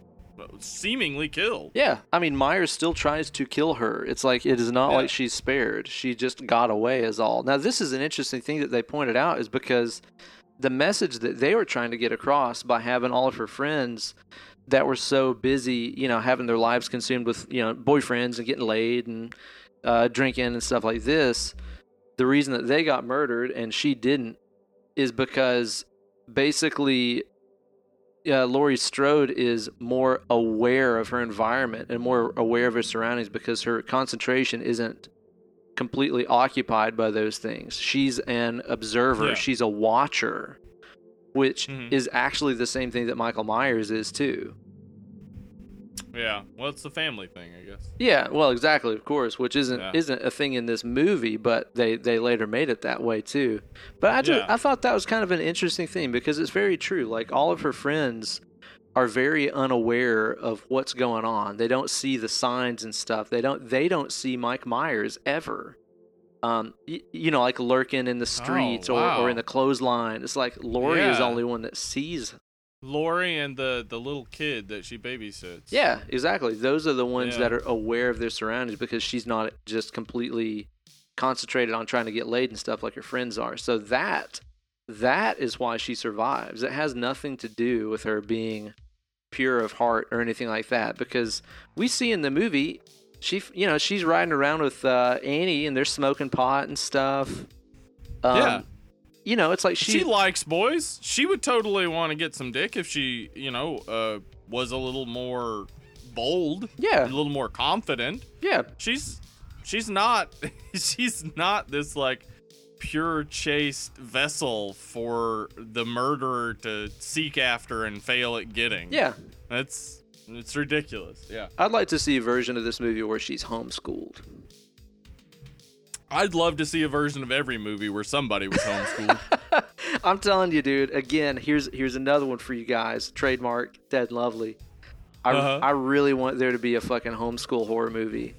seemingly killed. yeah, I mean Myers still tries to kill her. It's like it is not Yeah. like she's spared. She just got away, is all. Now this is an interesting thing that they pointed out is because the message that they were trying to get across by having all of her friends that were so busy, you know, having their lives consumed with, you know, boyfriends and getting laid and uh, drinking and stuff like this, the reason that they got murdered and she didn't is because basically uh, Laurie Strode is more aware of her environment and more aware of her surroundings because her concentration isn't completely occupied by those things. She's an observer, Yeah. she's a watcher, which Mhm. is actually the same thing that Michael Myers is too. Yeah. Well, it's the family thing, I guess. Yeah, well, exactly, of course, which isn't Yeah. isn't a thing in this movie, but they they later made it that way too. But I just Yeah. I thought that was kind of an interesting thing because it's very true. Like all of her friends are very unaware of what's going on. They don't see the signs and stuff. They don't they don't see Mike Myers ever. Um, y- you know, like lurking in the streets or, or in the clothesline. It's like Laurie is the only one that sees Laurie and the the little kid that she babysits. Yeah, exactly. Those are the ones Yeah. that are aware of their surroundings because she's not just completely concentrated on trying to get laid and stuff like her friends are. So that that is why she survives. It has nothing to do with her being pure of heart or anything like that because we see in the movie She, you know, she's riding around with uh, Annie, and they're smoking pot and stuff. Um, Yeah. You know, it's like she, She likes boys. She would totally want to get some dick if she, you know, uh, was a little more bold, Yeah. a little more confident. yeah, She's she's not she's not this like pure chaste vessel for the murderer to seek after and fail at getting. yeah. That's it's ridiculous. Yeah. I'd like to see a version of this movie where she's homeschooled. I'd love to see a version of every movie where somebody was homeschooled. I'm telling you, dude. Again, here's here's another one for you guys. Trademark Dead Lovely. I Uh-huh. I really want there to be a fucking homeschool horror movie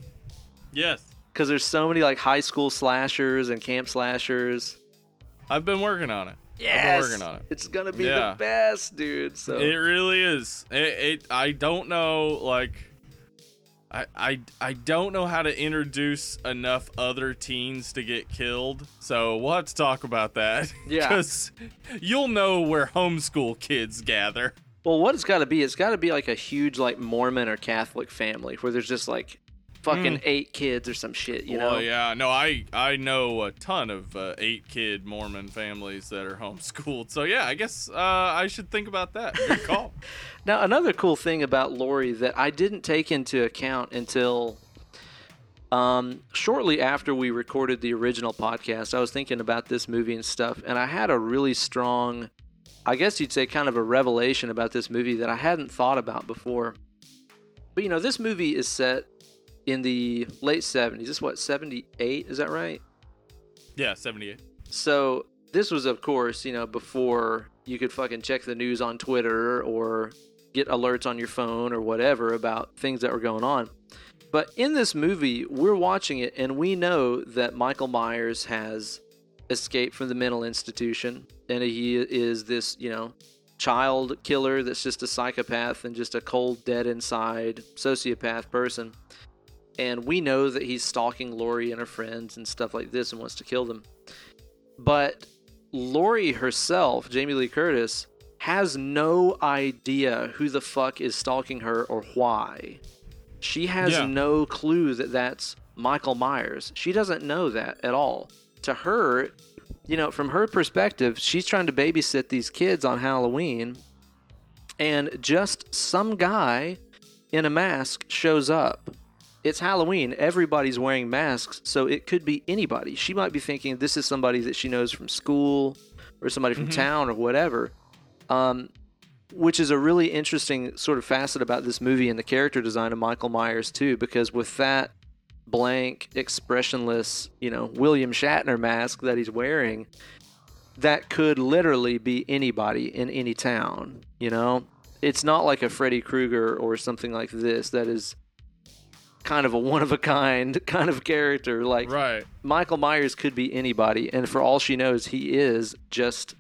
yes. Because there's so many like high school slashers and camp slashers. I've been working on it. I've Yes, been working on it. it's gonna be Yeah. the best, dude. So It really is. It, it I don't know like I, I I don't know how to introduce enough other teens to get killed. So we'll have to talk about that. Yeah. Cuz you'll know where homeschool kids gather. well, what it's got to be? It's got to be like a huge like Mormon or Catholic family where there's just like fucking eight kids or some shit. You know? Hmm. Yeah. No, I I know a ton of uh, eight kid Mormon families that are homeschooled. So yeah, I guess uh, I should think about that. Good call. Now, another cool thing about Laurie that I didn't take into account until um, shortly after we recorded the original podcast, I was thinking about this movie and stuff, and I had a really strong, I guess you'd say, kind of a revelation about this movie that I hadn't thought about before. But you know, this movie is set in the late 70s. This is what, 78? Is that right? yeah, 78. So this was, of course, you know, before you could fucking check the news on Twitter or get alerts on your phone or whatever about things that were going on. But in this movie, we're watching it and we know that Michael Myers has escaped from the mental institution and he is this, you know, child killer that's just a psychopath and just a cold, dead inside sociopath person. And we know that he's stalking Laurie and her friends and stuff like this and wants to kill them. But Laurie herself, Jamie Lee Curtis, has no idea who the fuck is stalking her or why. She has Yeah. no clue that that's Michael Myers. She doesn't know that at all. To her, you know, from her perspective, she's trying to babysit these kids on Halloween, and just some guy in a mask shows up. It's Halloween. Everybody's wearing masks, so it could be anybody. She might be thinking this is somebody that she knows from school or somebody from town or whatever. Um, which is a really interesting sort of facet about this movie and the character design of Michael Myers too, because with that blank, expressionless, you know, William Shatner mask that he's wearing, that could literally be anybody in any town. You know, it's not like a Freddy Krueger or something like this that is kind of a one of a kind kind of character. Like Right. Michael Myers could be anybody, and for all she knows, he is just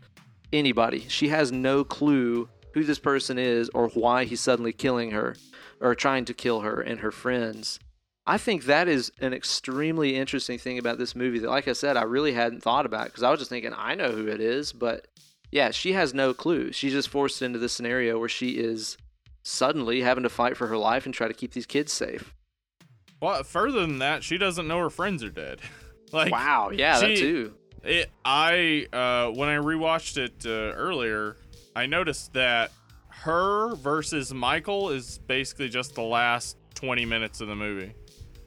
anybody. She has no clue who this person is or why he's suddenly killing her or trying to kill her and her friends. I think that is an extremely interesting thing about this movie that, like I said, I really hadn't thought about because I was just thinking, I know who it is, but yeah, she has no clue. She's just forced into this scenario where she is suddenly having to fight for her life and try to keep these kids safe. Well, further than that, she doesn't know her friends are dead. like Wow, yeah, that too. It, I uh, when I rewatched it uh, earlier, I noticed that her versus Michael is basically just the last twenty minutes of the movie.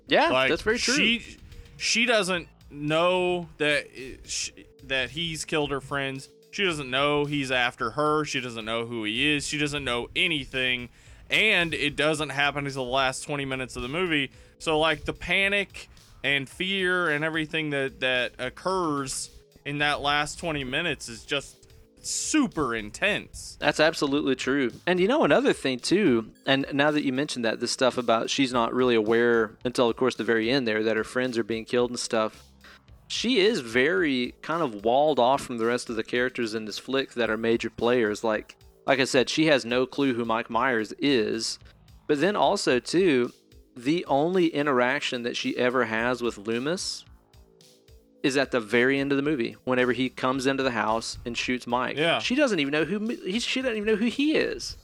Yeah, Like that's very true. She she doesn't know that it, sh that he's killed her friends. She doesn't know he's after her. She doesn't know who he is. She doesn't know anything, and it doesn't happen until the last twenty minutes of the movie. So like the panic and fear and everything that that occurs in that last 20 minutes is just super intense. That's absolutely true. And you know another thing too, and now that you mentioned that, this stuff about she's not really aware until of course the very end there that her friends are being killed and stuff. She is very kind of walled off from the rest of the characters in this flick that are major players. Like like I said, she has no clue who Mike Myers is. But then also too, the only interaction that she ever has with Loomis is at the very end of the movie whenever he comes into the house and shoots Mike. Yeah. She doesn't even know who he, she doesn't even know who he is.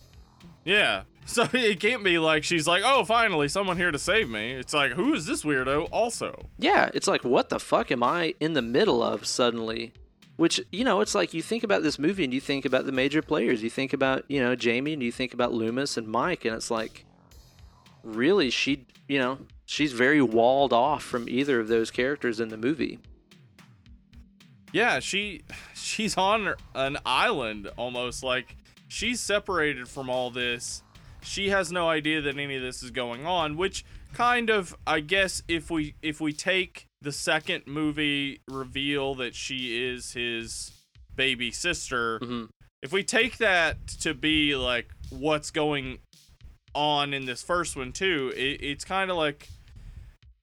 Yeah. So it can't be like she's like, oh, finally, someone here to save me. It's like, who is this weirdo also? Yeah, it's like, what the fuck am I in the middle of suddenly? Which, you know, it's like you think about this movie and you think about the major players. You think about, you know, Jamie and you think about Loomis and Mike, and it's like, really, she, you know, she's very walled off from either of those characters in the movie. Yeah, she she's on an island almost like she's separated from all this. She has no idea that any of this is going on, which kind of I guess if we if we take the second movie reveal that she is his baby sister, hmm if we take that to be like what's going on in this first one too, it, it's kind of like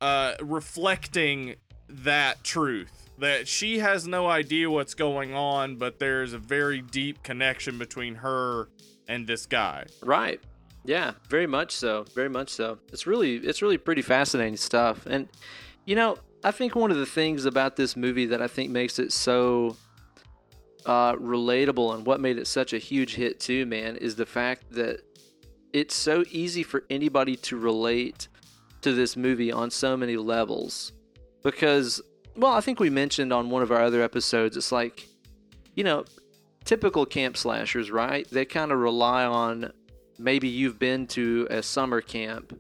uh, reflecting that truth that she has no idea what's going on, but there's a very deep connection between her and this guy. Right. Yeah, very much so. Very much so. It's really it's really pretty fascinating stuff. And you know, I think one of the things about this movie that I think makes it so uh, relatable and what made it such a huge hit too, man, is the fact that it's so easy for anybody to relate to this movie on so many levels. Because, well, I think we mentioned on one of our other episodes, it's like, you know, typical camp slashers, right? They kind of rely on maybe you've been to a summer camp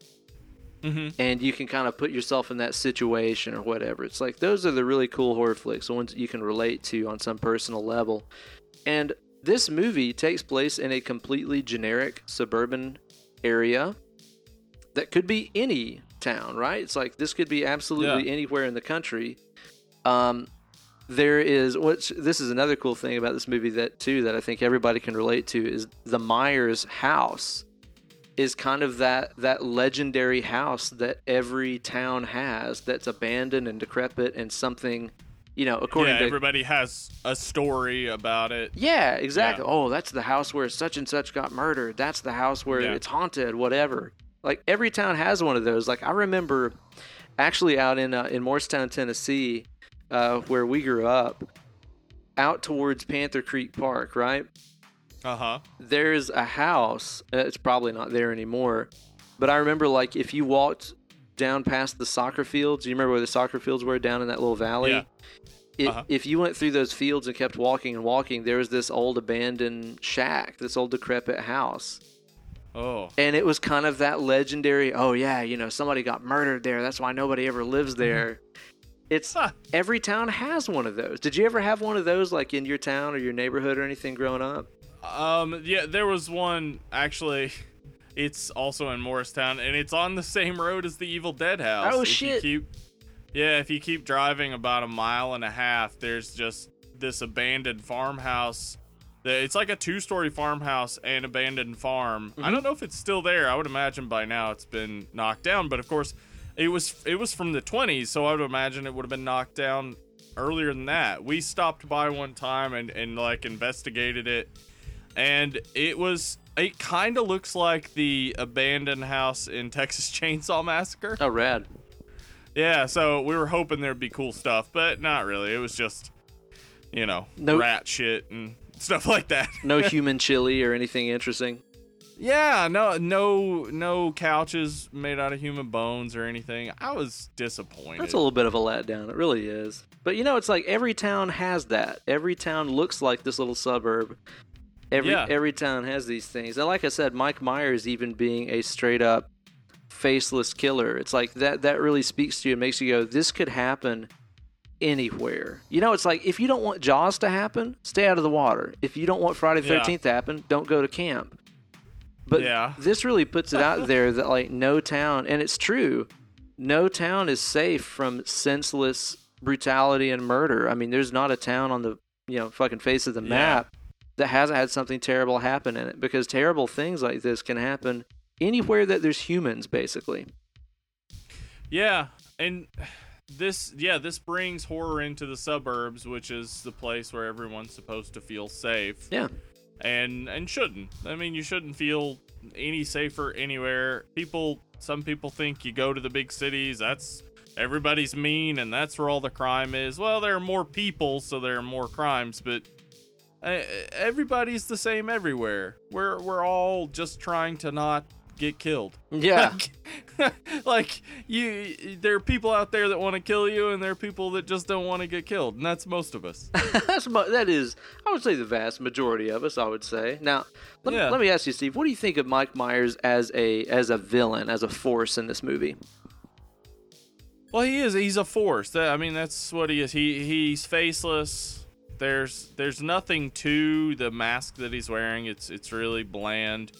Mm-hmm. and you can kind of put yourself in that situation or whatever. It's like those are the really cool horror flicks, the ones that you can relate to on some personal level. And this movie takes place in a completely generic suburban area that could be any town, right? It's like this could be absolutely Yeah. anywhere in the country. Um, there is what's this is another cool thing about this movie that too that I think everybody can relate to is the Myers house is kind of that that legendary house that every town has that's abandoned and decrepit and something you know according yeah, to everybody has a story about it. yeah exactly Yeah. oh that's the house where such and such got murdered that's the house where Yeah. it's haunted whatever like every town has one of those like i remember actually out in uh, in morristown tennessee uh, where we grew up out towards panther creek park right Uh huh. there's a house. uh, It's probably not there anymore, but I remember like if you walked down past the soccer fields, you remember where the soccer fields were down in that little valley. Yeah. It, Uh-huh. If you went through those fields and kept walking and walking, there was this old abandoned shack, this old decrepit house, Oh. and it was kind of that legendary. Oh yeah, you know somebody got murdered there. That's why nobody ever lives there. It's Huh. every town has one of those. Did you ever have one of those like in your town or your neighborhood or anything growing up? Um, yeah, there was one actually. It's also in Morristown, and it's on the same road as the Evil Dead house. Oh, shit. Keep, yeah, if you keep driving about a mile and a half, there's just this abandoned farmhouse. It's like a two-story farmhouse and abandoned farm. I mm-hmm. don't know if it's still there. I would imagine by now it's been knocked down, but of course, it was it was from the 20s, so I would imagine it would have been knocked down earlier than that. We stopped by one time and and like investigated it and it was it kind of looks like the abandoned house in Texas Chainsaw Massacre. Oh, rad. Yeah, so we were hoping there'd be cool stuff, but not really. It was just you know, No- rat shit and stuff like that. No human chili or anything interesting. yeah, no no no couches made out of human bones or anything. I was disappointed. That's a little bit of a letdown. It really is. But you know, it's like every town has that. Every town looks like this little suburb. Every Yeah. every town has these things. And like I said, Mike Myers even being a straight up faceless killer. It's like that that really speaks to you and makes you go, this could happen anywhere. You know, it's like if you don't want Jaws to happen, stay out of the water. If you don't want Friday the Yeah. 13th to happen, don't go to camp. But Yeah. this really puts it out there that like no town, and it's true, no town is safe from senseless brutality and murder. I mean, there's not a town on the you know fucking face of the Yeah. map that hasn't had something terrible happen in it because terrible things like this can happen anywhere that there's humans, basically. Yeah, and this yeah, this brings horror into the suburbs, which is the place where everyone's supposed to feel safe. Yeah. And and shouldn't. I mean, you shouldn't feel any safer anywhere. People some people think you go to the big cities, that's everybody's mean and that's where all the crime is. Well, there are more people, so there are more crimes, but Uh, everybody's the same everywhere. We're we're all just trying to not get killed. Yeah. like you there are people out there that want to kill you and there are people that just don't want to get killed and that's most of us That's mo- that is, I would say, the vast majority of us. I would say. Now, let, Yeah. let me ask you, Steve. What do you think of Mike Myers as a as a villain, as a force in this movie? well he is he's a force that, i mean that's what he is he he's faceless there's there's nothing to the mask that he's wearing it's it's really bland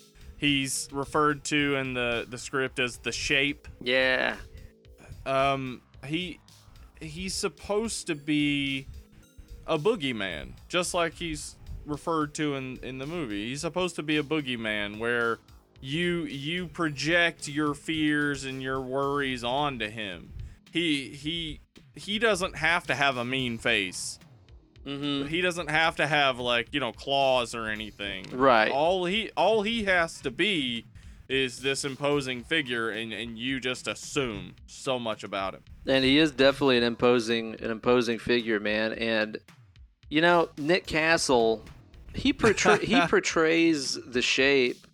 he's referred to in the the script as the shape. Yeah. um he he's supposed to be a boogeyman just like he's referred to in in the movie. He's supposed to be a boogeyman where you you project your fears and your worries onto him. He he he doesn't have to have a mean face Mm-hmm. he doesn't have to have like you know claws or anything Right. all he all he has to be is this imposing figure and and you just assume so much about him And he is definitely an imposing an imposing figure, man. And you know, Nick Castle, he portray- he portrays the shape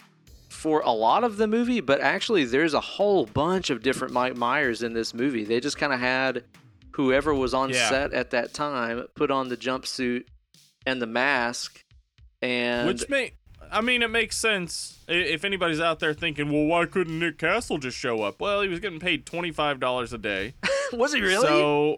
for a lot of the movie, but actually there's a whole bunch of different Mike Myers in this movie. They just kind of had whoever was on Yeah. set at that time put on the jumpsuit and the mask and which may I mean, it makes sense if anybody's out there thinking, "Well, why couldn't Nick Castle just show up?" Well, he was getting paid twenty five dollars a day. was he really? So,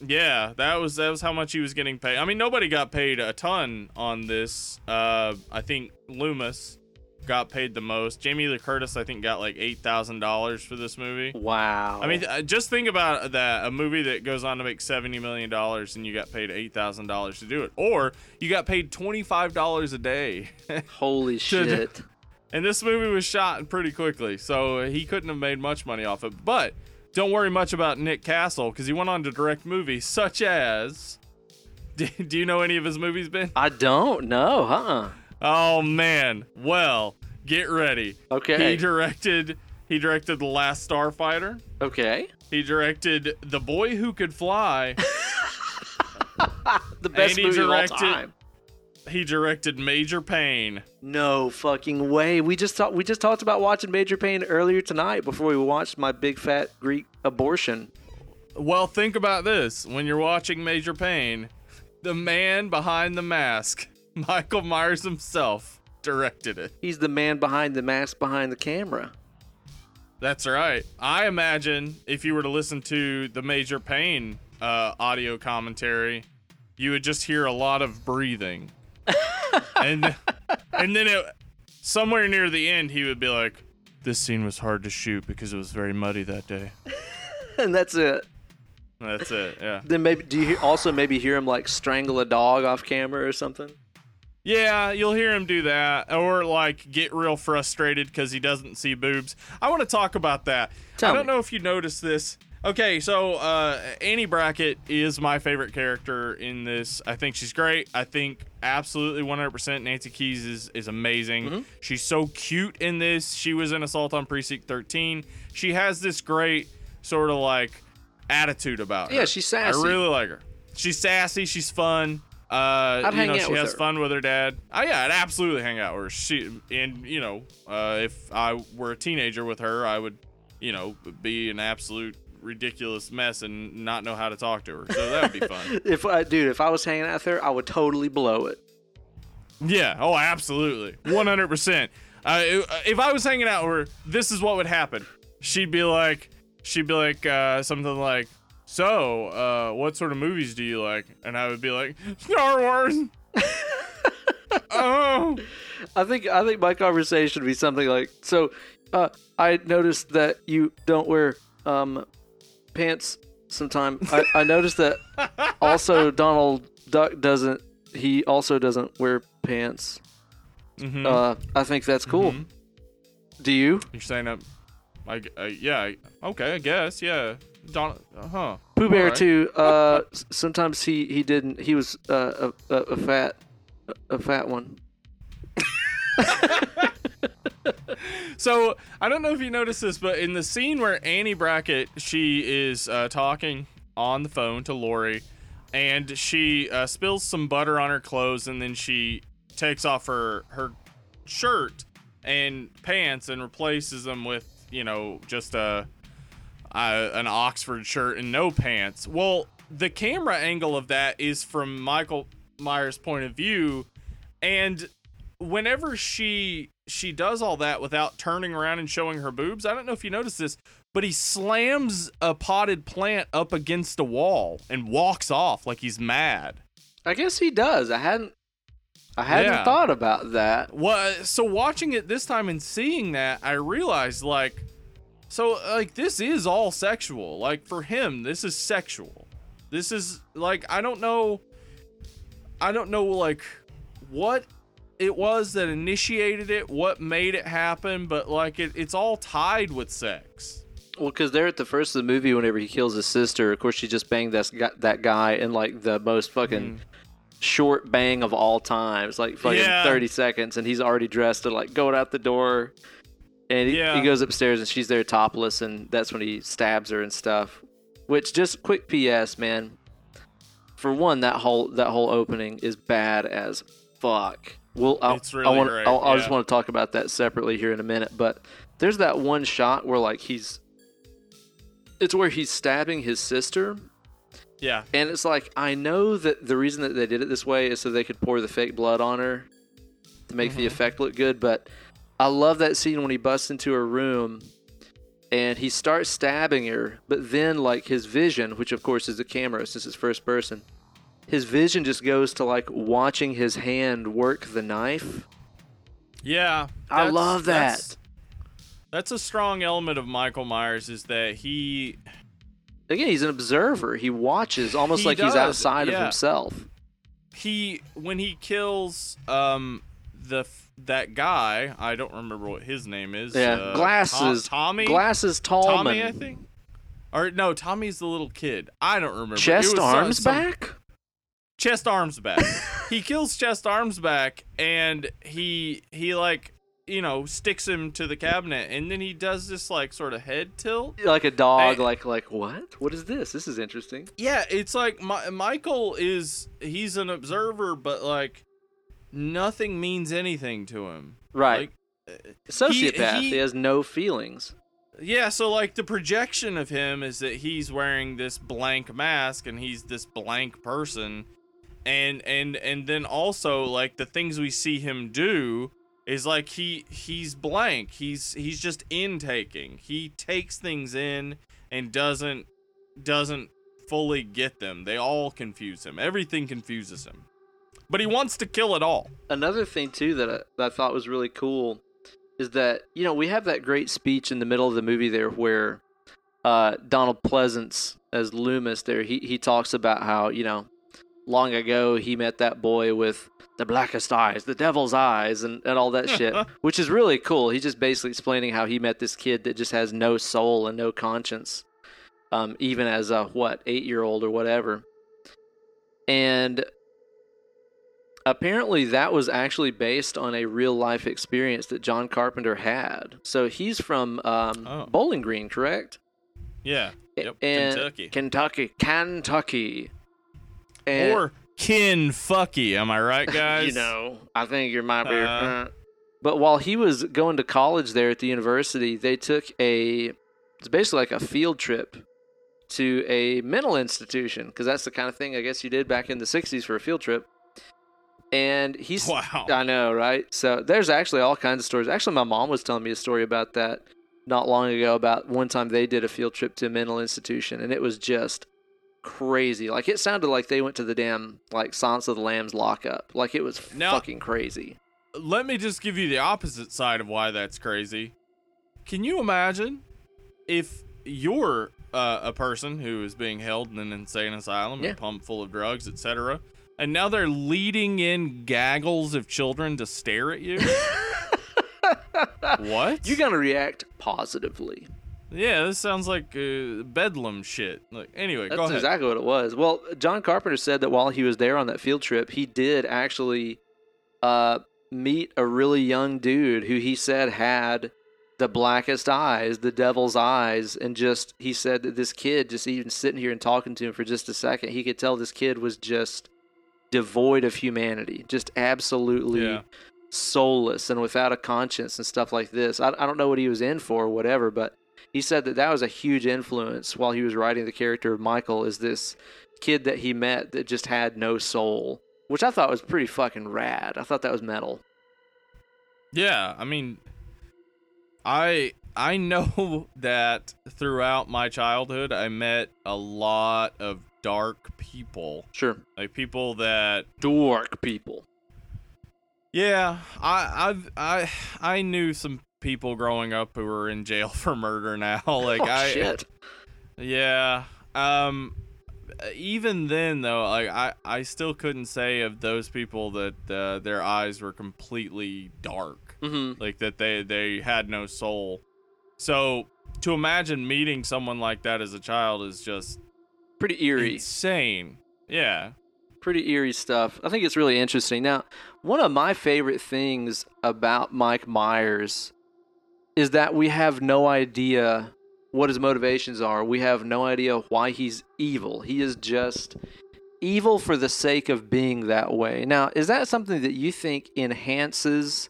yeah, that was that was how much he was getting paid. I mean, nobody got paid a ton on this. Uh, I think Loomis got paid the most. Jamie Lee Curtis, I think, got like eight thousand dollars for this movie. wow. I mean, uh, just think about that—a movie that goes on to make seventy million dollars, and you got paid eight thousand dollars to do it, or you got paid twenty-five dollars a day. holy shit. and this movie was shot pretty quickly, so he couldn't have made much money off it. But don't worry much about Nick Castle because he went on to direct movies such as. Do, do you know any of his movies, Ben? I don't know, huh? Oh man! Well, get ready. Okay. He directed. He directed The Last Starfighter. Okay. He directed The Boy Who Could Fly. The best he movie of all directed- time. he directed Major Payne. No fucking way. We just talked. We just talked about watching Major Payne earlier tonight before we watched my big fat Greek abortion. Well, think about this. When you're watching Major Payne, the man behind the mask, Michael Myers himself, directed it. He's the man behind the mask behind the camera. That's right. I imagine if you were to listen to the Major Payne uh, audio commentary, you would just hear a lot of breathing. and and then it, somewhere near the end, he would be like, "This scene was hard to shoot because it was very muddy that day." And that's it. That's it. Yeah. Then maybe do you also maybe hear him like strangle a dog off camera or something? Yeah, you'll hear him do that, or like get real frustrated because he doesn't see boobs. I want to talk about that. Tell I don't me. know if you noticed this. Okay, so uh, Annie Brackett is my favorite character in this. I think she's great. I think absolutely 100% Nancy Kyes is, is amazing. Mm-hmm. She's so cute in this. She was in Assault on Precinct 13. She has this great sort of like attitude about her. Yeah, she's sassy. I really like her. She's sassy. She's fun. Uh, I'd you know, she has her. fun with her dad. Oh yeah, I'd absolutely hang out with her. She and you know, uh, if I were a teenager with her, I would, you know, be an absolute ridiculous mess and not know how to talk to her. So that would be fun. If I, dude, if I was hanging out there, I would totally blow it. Yeah. Oh, absolutely. One hundred percent. If I was hanging out with her, this is what would happen. She'd be like, she'd be like uh, something like, "So, uh, what sort of movies do you like?" And I would be like, "Star Wars." oh. I think I think my conversation would be something like so. Uh, I noticed that you don't wear um, pants sometime. I, I noticed that also Donald Duck doesn't. He also doesn't wear pants. Mhm. Uh, I think that's cool. Mhm. Do you? You're saying that? I, I yeah. I, okay, I guess. Yeah. Don. Uh huh. Pooh Bear Alright. too. Uh, sometimes he he didn't. He was uh, a, a a fat a fat one. So I don't know if you noticed this, but in the scene where Annie Brackett she is uh, talking on the phone to Laurie, and she uh, spills some butter on her clothes, and then she takes off her her shirt and pants and replaces them with you know just a, a an Oxford shirt and no pants. Well, the camera angle of that is from Michael Myers' point of view, and whenever she she does all that without turning around and showing her boobs, I don't know if you noticed this, but he slams a potted plant up against a wall and walks off like he's mad. I guess he does. I hadn't I hadn't Yeah. thought about that. Well, so watching it this time and seeing that, I realized like, so like this is all sexual. Like for him, this is sexual. This is like I don't know, I don't know like what it was that initiated it, what made it happen, but like it, it's all tied with sex. Well, because they're at the first of the movie, whenever he kills his sister, of course, she just banged that guy, that guy in like the most fucking mm. short bang of all time. It's like fucking Yeah. 30 seconds, and he's already dressed and like going out the door. And he, Yeah. he goes upstairs, and she's there topless, and that's when he stabs her and stuff. Which, just quick PS, man. For one, that whole that whole opening is bad as fuck. Well, I'll, It's I really want, great, I'll, I just want to talk about that separately here in a minute. But there's that one shot where like he's, it's where he's stabbing his sister, Yeah. and it's like I know that the reason that they did it this way is so they could pour the fake blood on her to make the mm-hmm. effect look good. But I love that scene when he busts into her room and he starts stabbing her, but then like his vision, which of course is the camera since it's first person, his vision just goes to like watching his hand work the knife. Yeah. I love that. That's a strong element of Michael Myers is that he Again, he's an observer. He watches almost He like he's does, outside of himself. he when he kills um the that guy I don't remember what his name is. Yeah, uh, glasses. Tom- Tommy. Glasses Tallman. Tommy, I think. Or no, Tommy's the little kid. I don't remember. Chest was some- arms some- back. Chest arms back. he kills chest arms back, and he he like you know sticks him to the cabinet, and then he does this like sort of head tilt. like a dog I- like like what what is this this is interesting Yeah, it's like Mi- Michael is he's an observer, but like nothing means anything to him. right Like, uh, sociopath he, he- has no feelings Yeah, so like the projection of him is that he's wearing this blank mask and he's this blank person. And and and then also like the things we see him do is like he he's blank. He's he's just intaking. He takes things in and doesn't doesn't fully get them. They all confuse him. Everything confuses him. But he wants to kill it all. another thing too that I, that I thought was really cool is that you know we have that great speech in the middle of the movie there where uh, Donald Pleasence as Loomis there he he talks about how you know long ago he met that boy with the blackest eyes, the devil's eyes, and, and all that shit, which is really cool. He's just basically explaining how he met this kid that just has no soul and no conscience, um, even as a what eight year old or whatever. And apparently, that was actually based on a real life experience that John Carpenter had. So he's from um, Oh. Bowling Green, correct? Yeah. Yep. And Kentucky. Kentucky, Kentucky. And, or kin fucky, am I right, guys? you know, I think you might be. Uh. uh, but while he was going to college there at the university, they took a it's basically like a field trip to a mental institution because that's the kind of thing I guess you did back in the '60s for a field trip. And he's Wow. I know, right? So there's actually all kinds of stories. Actually, my mom was telling me a story about that not long ago about one time they did a field trip to a mental institution and it was just crazy. Like it sounded like they went to the damn like Silence of the Lambs lockup. Like it was Now- fucking crazy. Let me just give you the opposite side of why that's crazy. Can you imagine if you're uh, a person who is being held in an insane asylum Yeah. and pumped full of drugs, etc., and now they're leading in gaggles of children to stare at you? what? You're gonna react positively. yeah, this sounds like uh, bedlam shit. Like, anyway, That's go ahead. exactly what it was. Well, John Carpenter said that while he was there on that field trip, he did actually uh, meet a really young dude who he said had the blackest eyes, the devil's eyes, and just he said that this kid just even sitting here and talking to him for just a second, he could tell this kid was just devoid of humanity, just absolutely Yeah. soulless and without a conscience and stuff like this. I, I don't know what he was in for or whatever, but he said that that was a huge influence while he was writing the character of Michael. Is this kid that he met that just had no soul, which I thought was pretty fucking rad. I thought that was metal. Yeah, I mean, I I know that throughout my childhood, I met a lot of dark people, Sure, like people that dark people. Yeah, I I've I I knew some people growing up who were in jail for murder now. Like oh I shit. Yeah. Um even then though, like I I still couldn't say of those people that uh, their eyes were completely dark. Mm-hmm. Like that they they had no soul. So to imagine meeting someone like that as a child is just Pretty eerie. insane. Yeah. pretty eerie stuff. I think it's really interesting. Now, one of my favorite things about Mike Myers is that we have no idea what his motivations are. We have no idea why he's evil. He is just evil for the sake of being that way. Now, is that something that you think enhances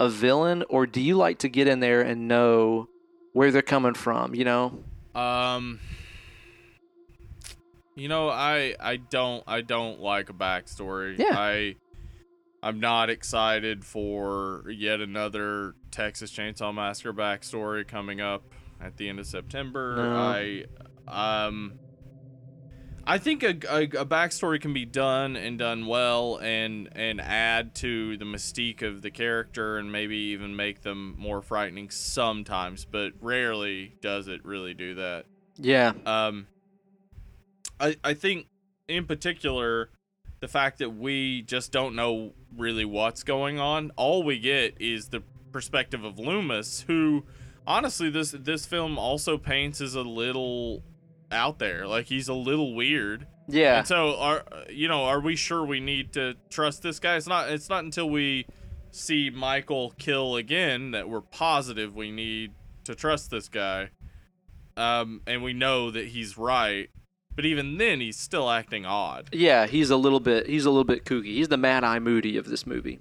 a villain or do you like to get in there and know where they're coming from, you know? Um You know, I I don't I don't like a backstory. Yeah. I I'm not excited for yet another Texas Chainsaw Massacre backstory coming up at the end of September. No. I um I think a, a, a backstory can be done and done well and and add to the mystique of the character and maybe even make them more frightening sometimes, but rarely does it really do that. Yeah. Um, I I think in particular the fact that we just don't know really what's going on. All we get is the perspective of Loomis, who honestly this this film also paints as a little out there. Like he's a little weird. Yeah. And so are you know, are we sure we need to trust this guy? It's not it's not until we see Michael kill again that we're positive we need to trust this guy. Um and we know that he's right. But even then he's still acting odd. Yeah, he's a little bit he's a little bit kooky. He's the Mad Eye Moody of this movie.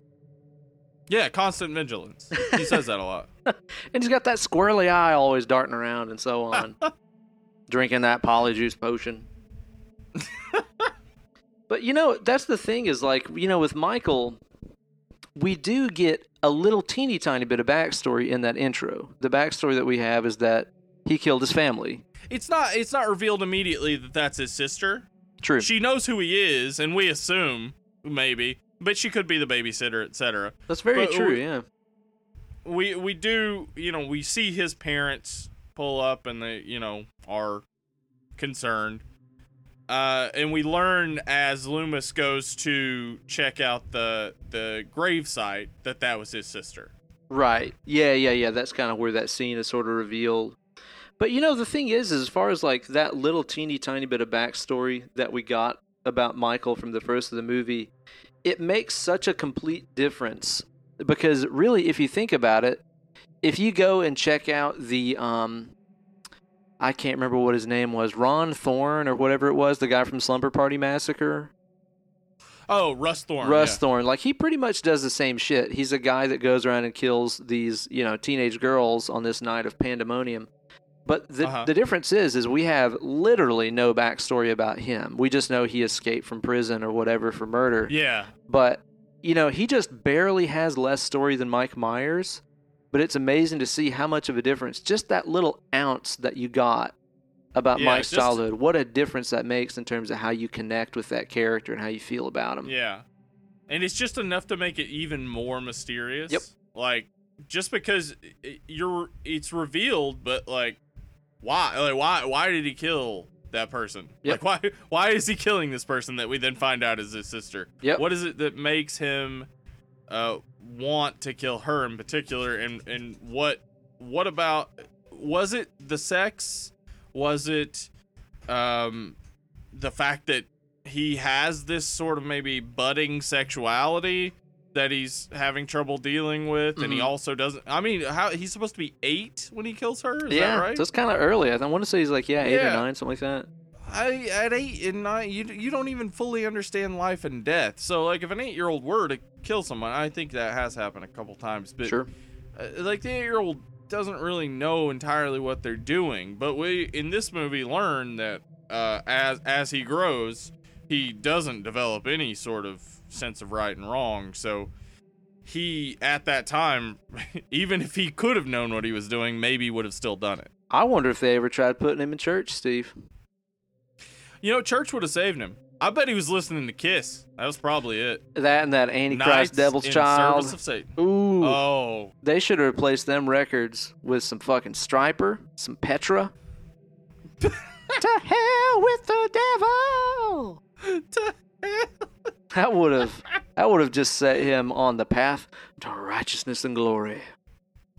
Yeah, constant vigilance. He says that a lot. And he's got that squirrely eye always darting around and so on. Drinking that polyjuice potion. but you know, that's the thing is like, you know, with Michael, we do get a little teeny tiny bit of backstory in that intro. The backstory that we have is that he killed his family. It's not it's not revealed immediately that that's his sister. True. She knows who he is and we assume maybe, but she could be the babysitter, etc. That's very but- true, yeah. we we do you know we see his parents pull up and they you know are concerned uh and we learn as loomis goes to check out the the grave site that that was his sister Right. Yeah, yeah, yeah. That's kind of where that scene is sort of revealed. But you know, the thing is, as far as like that little teeny tiny bit of backstory that we got about Michael from the first of the movie, it makes such a complete difference because really, if you think about it, if you go and check out the um, I can't remember what his name was, Ron Thorn or whatever it was, the guy from Slumber Party Massacre. oh russ thorn Russ yeah. Thorn, like he pretty much does the same shit. He's a guy that goes around and kills these, you know, teenage girls on this night of pandemonium. But the Uh-huh. the difference is, is we have literally no backstory about him. We just know he escaped from prison or whatever for murder. yeah But you know, he just barely has less story than Mike Myers. But it's amazing to see how much of a difference just that little ounce that you got about Yeah, Mike's just- childhood. What a difference that makes in terms of how you connect with that character and how you feel about him. yeah and it's just enough to make it even more mysterious Yep. like just because you're it's revealed but like why like why why did he kill that person? Yep. like why why is he killing this person that we then find out is his sister? Yep. what is it that makes him uh want to kill her in particular? And and what what about was it the sex? Was it um the fact that he has this sort of maybe budding sexuality that he's having trouble dealing with, and he Mhm. also doesn't. I mean, how he's supposed to be eight when he kills her? Is yeah, that right? so it's kind of early. I want to say he's like yeah, eight or nine, something like that. I at eight and nine, you you don't even fully understand life and death. So like, if an eight year old were to kill someone, I think that has happened a couple times. But Sure. uh, like the eight year old doesn't really know entirely what they're doing. But we in this movie learn that uh, as as he grows, he doesn't develop any sort of sense of right and wrong. So he at that time, even if he could have known what he was doing, maybe would have still done it. I wonder if they ever tried putting him in church, Steve. You know, church would have saved him. I bet he was listening to Kiss. That was probably it. That and that Antichrist Knights Devil's Child. Service of Satan. Ooh, Oh, they should have replaced them records with some fucking Stryper, some Petra. to hell with the devil. That would have that would have just set him on the path to righteousness and glory.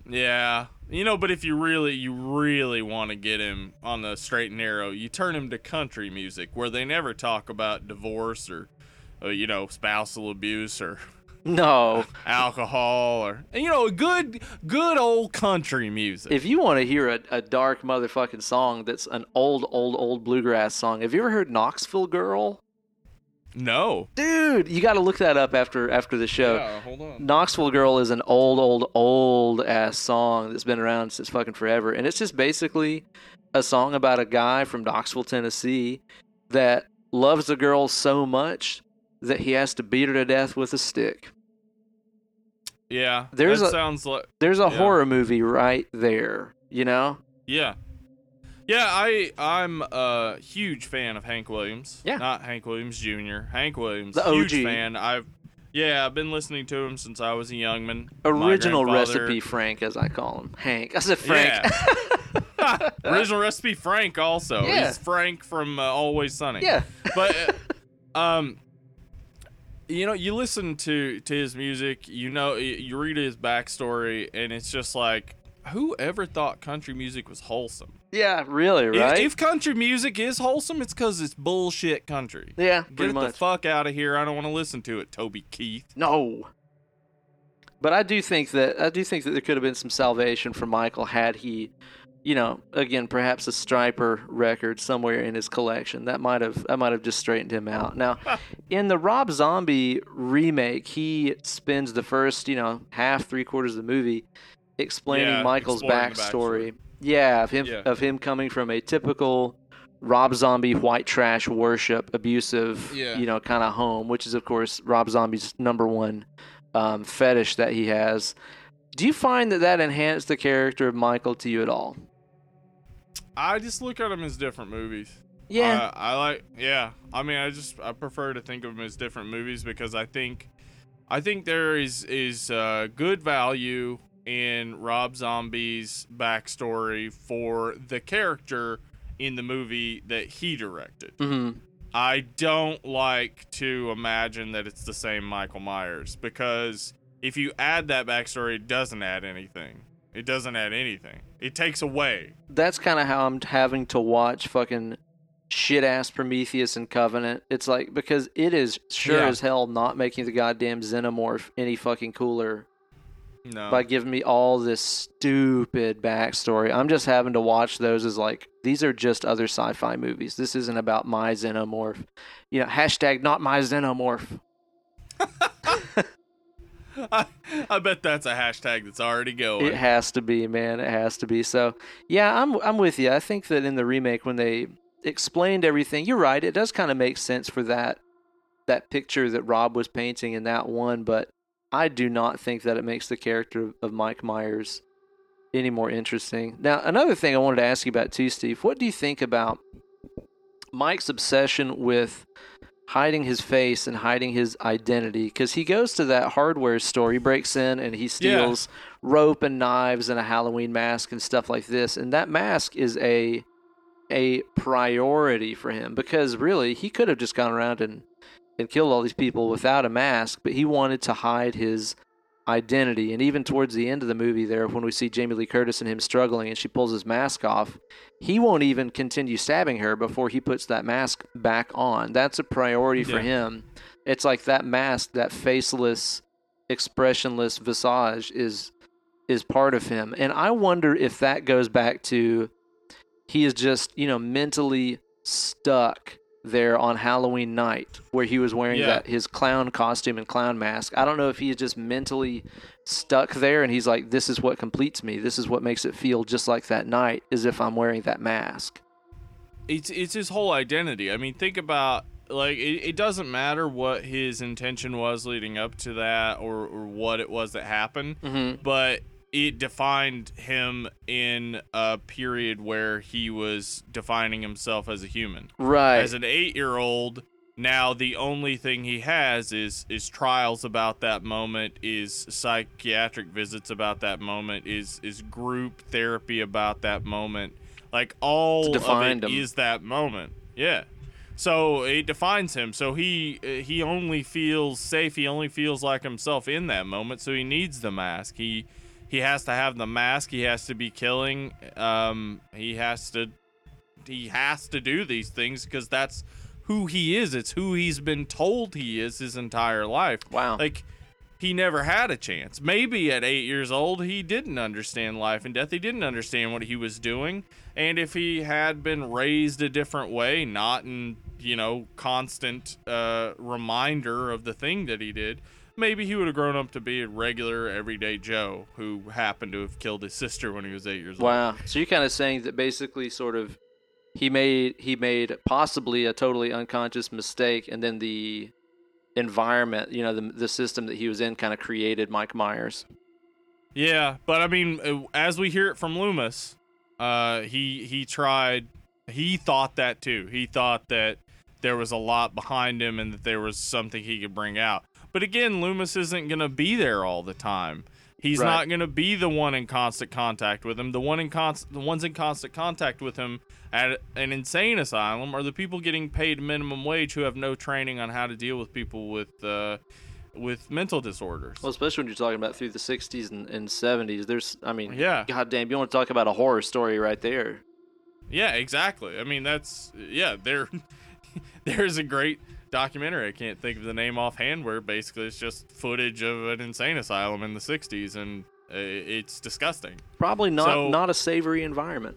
yeah. You know, but if you really, you really want to get him on the straight and narrow, you turn him to country music where they never talk about divorce or, uh, you know, spousal abuse or No, alcohol or, you know, good, good old country music. if you want to hear a, a dark motherfucking song that's an old, old, old bluegrass song, have you ever heard Knoxville Girl? No. Dude, you got to look that up after after the show. Yeah, hold on. Knoxville Girl is an old, old, old ass song that's been around since fucking forever. And it's just basically a song about a guy from Knoxville, Tennessee that loves a girl so much that he has to beat her to death with a stick. Yeah, There's that a- sounds like There's a Yeah. horror movie right there, you know? Yeah. Yeah, I I'm a huge fan of Hank Williams. Yeah. Not Hank Williams Jr. Hank Williams. The huge fan. I've yeah, I've been listening to him since I was a young man. Original recipe Frank, as I call him. Hank. I said Frank. Yeah. Original recipe Frank also. Yeah. He's Frank from uh, Always Sunny. yeah. But uh, um you know, you listen to to his music, you know, you read his backstory and it's just like whoever thought country music was wholesome? Yeah, really, If- right? If, country music is wholesome, it's because it's bullshit country. yeah, Get much. the fuck out of here. I don't want to listen to it, Toby Keith. No. But I do think that I do think that there could have been some salvation for Michael had he, you know, again perhaps a Stryper record somewhere in his collection. That might have that might have just straightened him out. Now, in the Rob Zombie remake, he spends the first, you know, half three quarters of the movie explaining Yeah, Michael's the backstory. Yeah, of him Yeah. of him coming from a typical Rob Zombie white trash worship abusive, Yeah. you know, kind of home, which is of course Rob Zombie's number one um, fetish that he has. Do you find that that enhanced the character of Michael to you at all? I just look at them as different movies. Yeah, Uh, I like. Yeah. I mean, I just I prefer to think of them as different movies because I think, I think there is is uh, good value in Rob Zombie's backstory for the character in the movie that he directed. hmm I don't like to imagine that it's the same Michael Myers because if you add that backstory, it doesn't add anything. It doesn't add anything. It takes away. that's kind of how I'm having to watch fucking shit ass Prometheus and Covenant. It's like because it is sure Yeah. as hell not making the goddamn xenomorph any fucking cooler No. by giving me all this stupid backstory. I'm just having to watch those as like these are just other sci-fi movies. This isn't about my xenomorph. You know, hashtag not my xenomorph. I, I bet that's a hashtag that's already going. It has to be, man. It has to be. So, yeah, I'm I'm with you. I think that in the remake when they explained everything, you're right. It does kind of make sense for that that picture that Rob was painting in that one, but I do not think that it makes the character of Mike Myers any more interesting. Now, another thing I wanted to ask you about too, Steve. What do you think about Mike's obsession with hiding his face and hiding his identity because he goes to that hardware store he breaks in and he steals rope and knives and a halloween mask and stuff like this and that mask is a a priority for him because really he could have just gone around and and killed all these people without a mask but he wanted to hide his identity. And even towards the end of the movie there when we see Jamie Lee Curtis and him struggling and she pulls his mask off he won't even continue stabbing her before he puts that mask back on. That's a priority for him. It's like that mask that faceless expressionless visage is is part of him. And I wonder if that goes back to he is just, you know, mentally stuck there on Halloween night where he was wearing Yeah. that his clown costume and clown mask. I don't know if he is just mentally stuck there and he's like this is what completes me. This is what makes it feel just like that night as if I'm wearing that mask. it's it's his whole identity. I mean, think about like it, it doesn't matter what his intention was leading up to that or, or what it was that happened, Mhm. but it defined him in a period where he was defining himself as a human. Right. As an 8-year-old, now the only thing he has is is trials about that moment, is psychiatric visits about that moment, is is group therapy about that moment. Like all of it him. is that moment. Yeah. So it defines him. So he he only feels safe. He only feels like himself in that moment. So he needs the mask. He he has to have the mask. He has to be killing. Um, he has to he has to do these things because that's who he is. It's who he's been told he is his entire life. Wow. Like he never had a chance. Maybe at eight years old he didn't understand life and death. He didn't understand what he was doing. And if he had been raised a different way, not in you know constant uh, reminder of the thing that he did, maybe he would have grown up to be a regular everyday Joe who happened to have killed his sister when he was eight years old. Wow. So you're kind of saying that basically, sort of, he made he made possibly a totally unconscious mistake, and then the environment, you know, the the system that he was in, kind of created Mike Myers. Yeah, but I mean, uh, as we hear it from Loomis, uh, he he tried. He thought that too. He thought that there was a lot behind him and that there was something he could bring out. But again, Loomis isn't going to be there all the time. He's Right. not going to be the one in constant contact with him. The one in const- the ones in constant contact with him at an insane asylum are the people getting paid minimum wage who have no training on how to deal with people with uh, with mental disorders. Well, especially when you're talking about through the '60s and, and '70s. There's, I mean, Yeah. goddamn, you want to talk about a horror story right there? Yeah, exactly. I mean, that's yeah. There, there's a great documentary. I can't think of the name offhand. Where basically it's just footage of an insane asylum in the '60s, and uh, it's disgusting. Probably not So- not a savory environment.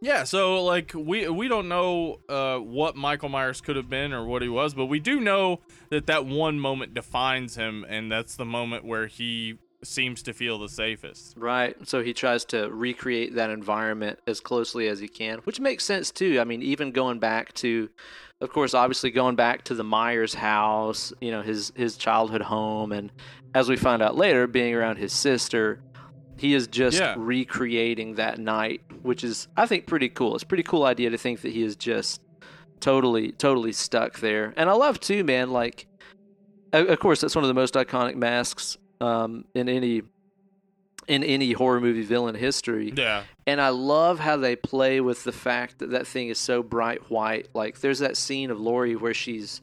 Yeah. So like we we don't know uh, what Michael Myers could have been or what he was, but we do know that that one moment defines him, and that's the moment where he seems to feel the safest. Right. So he tries to recreate that environment as closely as he can, which makes sense too. I mean, even going back to, of course, obviously going back to the Myers house, you know, his his childhood home, and as we find out later, being around his sister, he is just Yeah. recreating that night, which is I think pretty cool. It's a pretty cool idea to think that he is just totally totally stuck there. And I love too, man. Like, of course, that's one of the most iconic masks um, in any in any horror movie villain history. Yeah. And I love how they play with the fact that that thing is so bright white. Like there's that scene of Laurie where she's,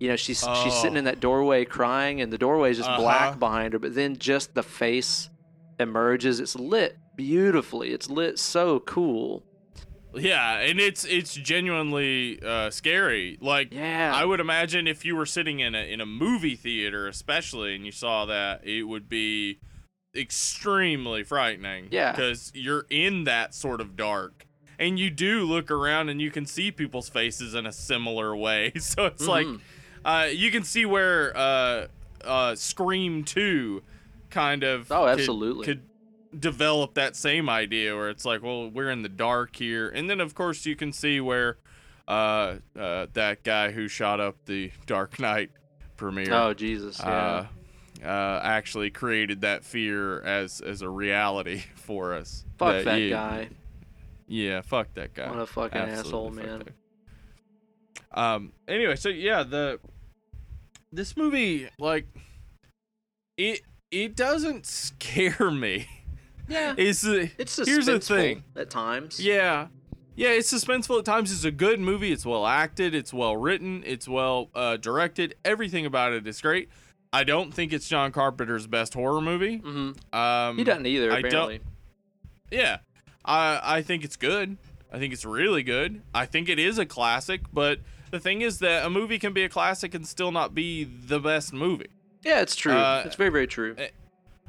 you know, she's she's Oh. sitting in that doorway crying, and the doorway is just Uh-huh. black behind her. But then just the face emerges. It's lit beautifully. It's lit so cool. Yeah, and it's it's genuinely uh, scary. Like Yeah. I would imagine if you were sitting in a in a movie theater, especially, and you saw that, it would be extremely frightening. Yeah. because you're in that sort of dark, and you do look around and you can see people's faces in a similar way. So it's like, Mhm. uh, you can see where uh, uh, Scream Two kind of Oh, could- absolutely. could develop that same idea where it's like, well, we're in the dark here, and then of course you can see where uh, uh, that guy who shot up the Dark Knight premiere, Oh Jesus. Yeah. uh, uh, actually created that fear as as a reality for us. Fuck that yeah, guy. Yeah, fuck that guy. What a fucking Absolutely asshole, man. that. Um. Anyway, so yeah, the this movie like it it doesn't scare me. Yeah. Is the It's here's the thing. at times. Yeah. Yeah, it's suspenseful at times. It's a good movie. It's well acted. It's well written. It's well uh, directed. Everything about it is great. I don't think it's John Carpenter's best horror movie. hmm Um, He doesn't either. I don't- Apparently. Yeah, I I think it's good. I think it's really good. I think it is a classic. But the thing is that a movie can be a classic and still not be the best movie. Yeah, it's true. Uh, it's very, very true.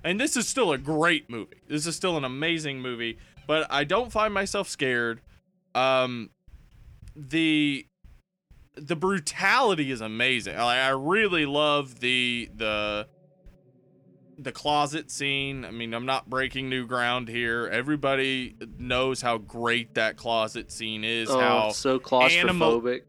and this is still a great movie. This is still an amazing movie, but I don't find myself scared. Um, the the brutality is amazing. I, I really love the the the closet scene. I mean, I'm not breaking new ground here. Everybody knows how great that closet scene is. oh, how so animal- claustrophobic.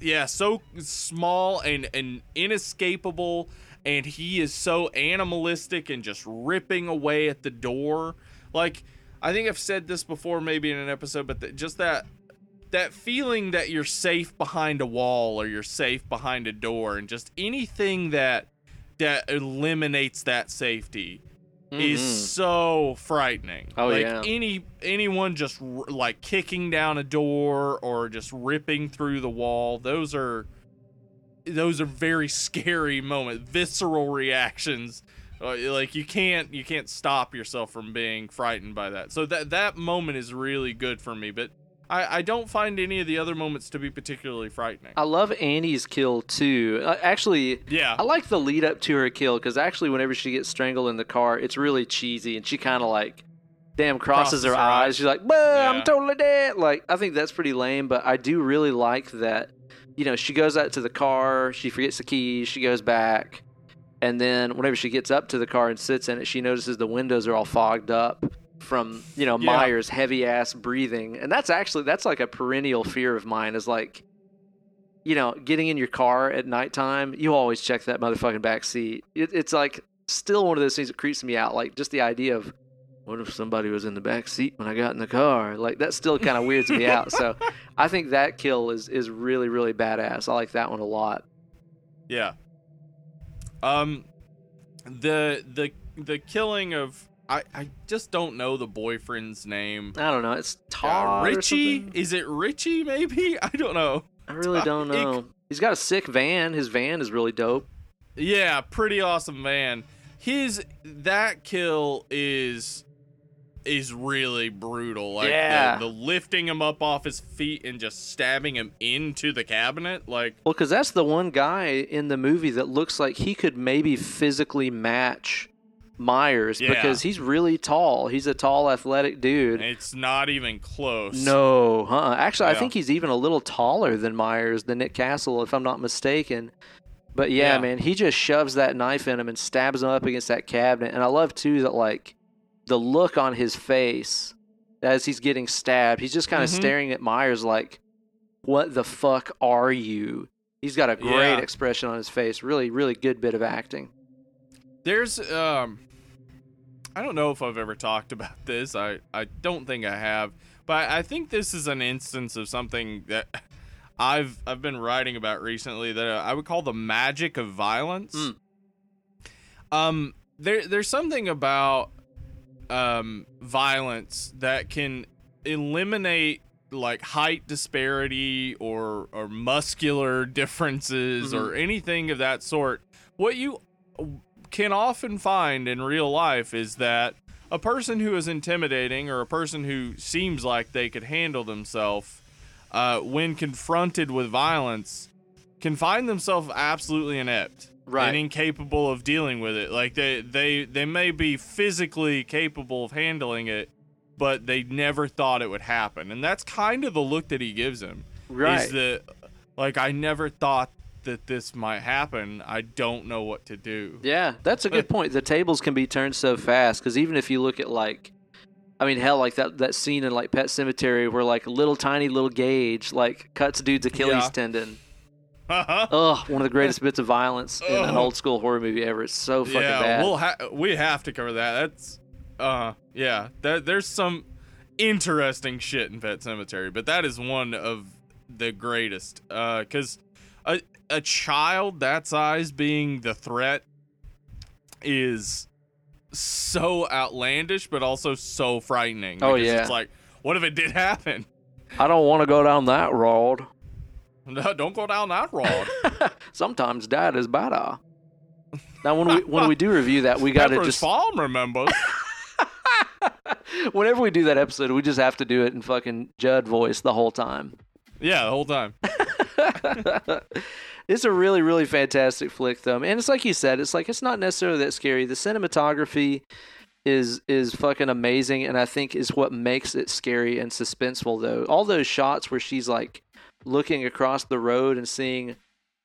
yeah, so small and and inescapable, and he is so animalistic and just ripping away at the door. Like I think I've said this before, maybe in an episode, but th- just that that feeling that you're safe behind a wall or you're safe behind a door, and just anything that that eliminates that safety is Mhm. so frightening. Oh, like yeah. any anyone just r- like kicking down a door or just ripping through the wall. Those are those are very scary moments, visceral reactions. Uh, Like you can't you can't stop yourself from being frightened by that. So that that moment is really good for me, but I, I don't find any of the other moments to be particularly frightening. I love Annie's kill too. Uh, actually, Yeah. I like the lead up to her kill because actually, whenever she gets strangled in the car, it's really cheesy, and she kind of like, damn, crosses, Crosses her, her eyes. eyes. She's like, Yeah. I'm totally dead." Like, I think that's pretty lame, but I do really like that. You know, she goes out to the car, she forgets the keys, she goes back, and then whenever she gets up to the car and sits in it, she notices the windows are all fogged up from you know Yeah. Myers' heavy ass breathing, and that's actually that's like a perennial fear of mine. Is like you know, getting in your car at nighttime, you always check that motherfucking back seat. It, it's like still one of those things that creeps me out. Like just the idea of what if somebody was in the back seat when I got in the car? Like that still kind of weirds me out. So I think that kill is is really really badass. I like that one a lot. Yeah. Um the the the killing of I I just don't know the boyfriend's name. I don't know. It's Todd. Richie? Is it Richie maybe? I don't know. I really don't know. He's got a sick van. His van is really dope. Yeah, pretty awesome man. His that kill is is really brutal. Like the- Yeah. the, lifting him up off his feet and just stabbing him into the cabinet. Like Well, because that's the one guy in the movie that looks like he could maybe physically match Myers Yeah. because he's really tall. He's a tall, athletic dude. it's not even close. No, huh? Actually, I think he's even a little taller than Myers, than Nick Castle, if I'm not mistaken. But yeah, Yeah. man, he just shoves that knife in him and stabs him up against that cabinet. And I love too that like the look on his face as he's getting stabbed. He's just kind of Mhm. staring at Myers like, "What the fuck are you?" He's got a great Yeah. expression on his face. Really, really good bit of acting. There's um I don't know if I've ever talked about this. I I don't think I have. But I think this is an instance of something that I've I've been writing about recently that I would call the magic of violence. Mm. Um there there's something about um violence that can eliminate like height disparity or or muscular differences Mhm. or anything of that sort. What you can often find in real life is that a person who is intimidating or a person who seems like they could handle themselves uh, when confronted with violence can find themselves absolutely inept Right. and incapable of dealing with it like they they they may be physically capable of handling it but they never thought it would happen and that's kind of the look that he gives him Right. is that like i never thought that this might happen i don't know what to do Yeah, that's a good point. The tables can be turned so fast because even if you look at like, I mean, hell, like that that scene in like Pet Sematary where like little tiny little Gage like cuts dude's Achilles Yeah. tendon. Uh-huh. Ugh, one of the greatest bits of violence in an old school horror movie ever. It's so fucking yeah, bad. we'll ha- we have to cover that. That's uh yeah, that there's some interesting shit in Pet Sematary, but that is one of the greatest. Uh cuz a child that size being the threat is so outlandish but also so frightening. Oh, yeah. It's like what if it did happen? I don't want to go down that road. No, don't go down that road. Sometimes dad is better. Now when we when we do review that, we got to just Farm remembers. whenever we do that episode, we just have to do it in fucking Jud voice the whole time. yeah, the whole time. It's a really, really fantastic flick, though, and it's like you said, it's like it's not necessarily that scary. The cinematography is is fucking amazing, and I think is what makes it scary and suspenseful. Though all those shots where she's like looking across the road and seeing,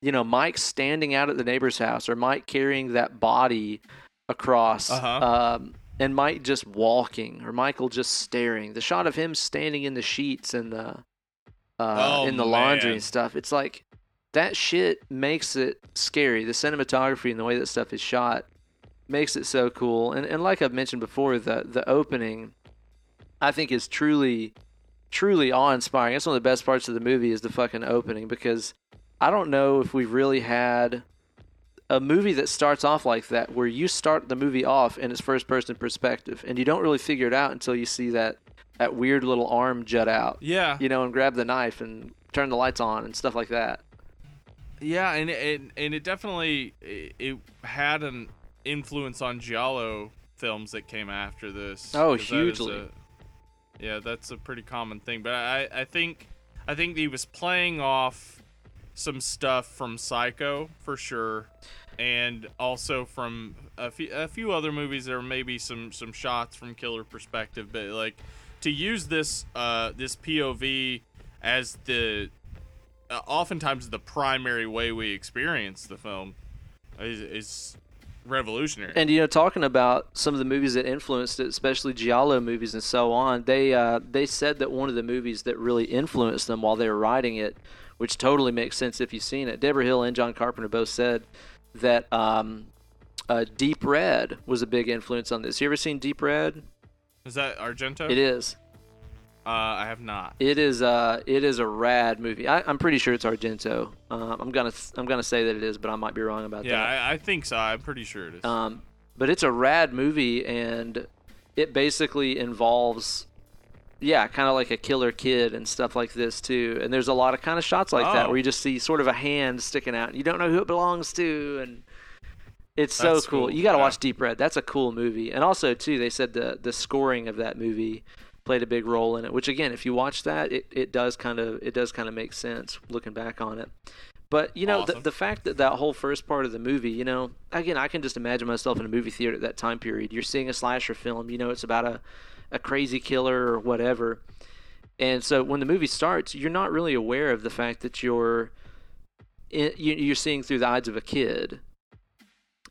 you know, Mike standing out at the neighbor's house, or Mike carrying that body across, Uh-huh. um, and Mike just walking, or Michael just staring. The shot of him standing in the sheets and the uh, Oh, in the laundry man. and stuff. It's like that shit makes it scary. The cinematography and the way that stuff is shot makes it so cool. And and like I've mentioned before, the the opening I think is truly truly awe inspiring. That's one of the best parts of the movie is the fucking opening because I don't know if we've really had a movie that starts off like that where you start the movie off in its first person perspective and you don't really figure it out until you see that that weird little arm jut out Yeah. you know, and grab the knife and turn the lights on and stuff like that. Yeah, and it and it definitely it, had an influence on giallo films that came after this. Oh, 'cause that hugely. a- yeah, that's a pretty common thing. But I I think I think he was playing off some stuff from Psycho for sure, and also from a few, a few other movies. There may be some some shots from killer perspective, but like to use this uh this POV as the oftentimes the primary way we experience the film is, is revolutionary. And you know, talking about some of the movies that influenced it, especially giallo movies and so on, they uh, they said that one of the movies that really influenced them while they were writing it, which totally makes sense if you've seen it. Debra Hill and John Carpenter both said that um, uh, Deep Red was a big influence on this. You ever seen Deep Red? is that Argento? It is. Uh, I have not. It is. Uh, it is a rad movie. I, I'm pretty sure it's Argento. Uh, I'm gonna I'm gonna say that it is, but I might be wrong about Yeah, that. I, I think so. I'm pretty sure it is. Um, but it's a rad movie, and it basically involves, yeah, kind of like a killer kid and stuff like this too. And there's a lot of kind of shots like that Oh. where you just see sort of a hand sticking out, and you don't know who it belongs to, and it's so cool. cool, You got to yeah. watch Deep Red. That's a cool movie. And also too, they said the the scoring of that movie played a big role in it. Which again, if you watch that, it, it does kind of it does kind of make sense looking back on it. But you know, the, Awesome. the fact that that whole first part of the movie, you know, again, I can just imagine myself in a movie theater at that time period. You're seeing a slasher film, you know, it's about a, a crazy killer or whatever. And so when the movie starts, you're not really aware of the fact that you're in, you're seeing through the eyes of a kid.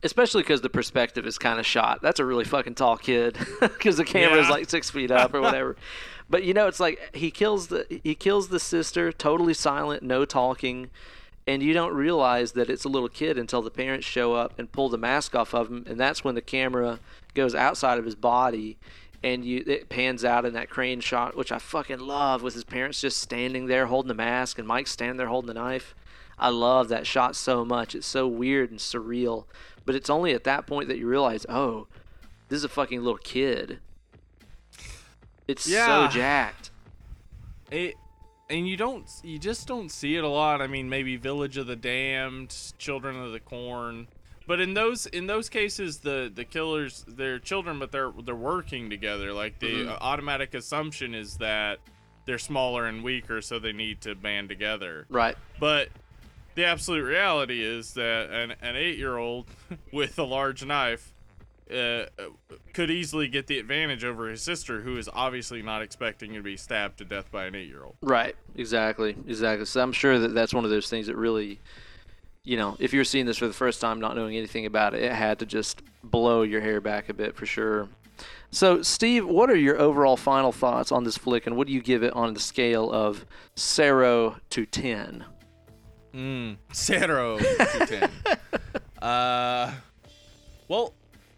Especially because the perspective is kind of shot. That's a really fucking tall kid because the camera's Yeah. like six feet up or whatever. but you know, it's like he kills the he kills the sister, totally silent, no talking, and you don't realize that it's a little kid until the parents show up and pull the mask off of him, and that's when the camera goes outside of his body, and you it pans out in that crane shot, which I fucking love, with his parents just standing there holding the mask and Mike standing there holding the knife. I love that shot so much. It's so weird and surreal, but it's only at that point that you realize, oh, this is a fucking little kid. It's Yeah. so jacked. It, and you don't, you just don't see it a lot. I mean, maybe Village of the Damned, Children of the Corn, but in those in those cases, the the killers they're children, but they're they're working together. Like the Mhm. uh, automatic assumption is that they're smaller and weaker, so they need to band together. Right. But the absolute reality is that an, an eight year old with a large knife uh, could easily get the advantage over his sister, who is obviously not expecting to be stabbed to death by an eight year old. Right. Exactly. Exactly. So I'm sure that that's one of those things that really, you know, if you're seeing this for the first time, not knowing anything about it, it had to just blow your hair back a bit for sure. So, Steve, what are your overall final thoughts on this flick, and what do you give it on the scale of zero to ten? Mm. Zero to ten. uh, well,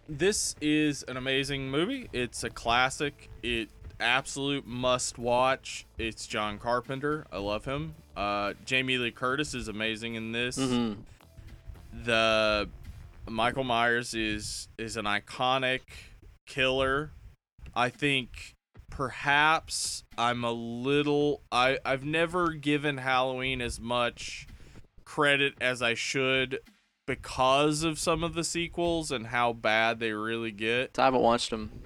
this is an amazing movie. It's a classic. It absolute must watch. It's John Carpenter. I love him. Uh, Jamie Lee Curtis is amazing in this. Mm-hmm. The Michael Myers is is an iconic killer. I think perhaps I'm a little I I've never given Halloween as much credit as I should because of some of the sequels and how bad they really get. I haven't watched them.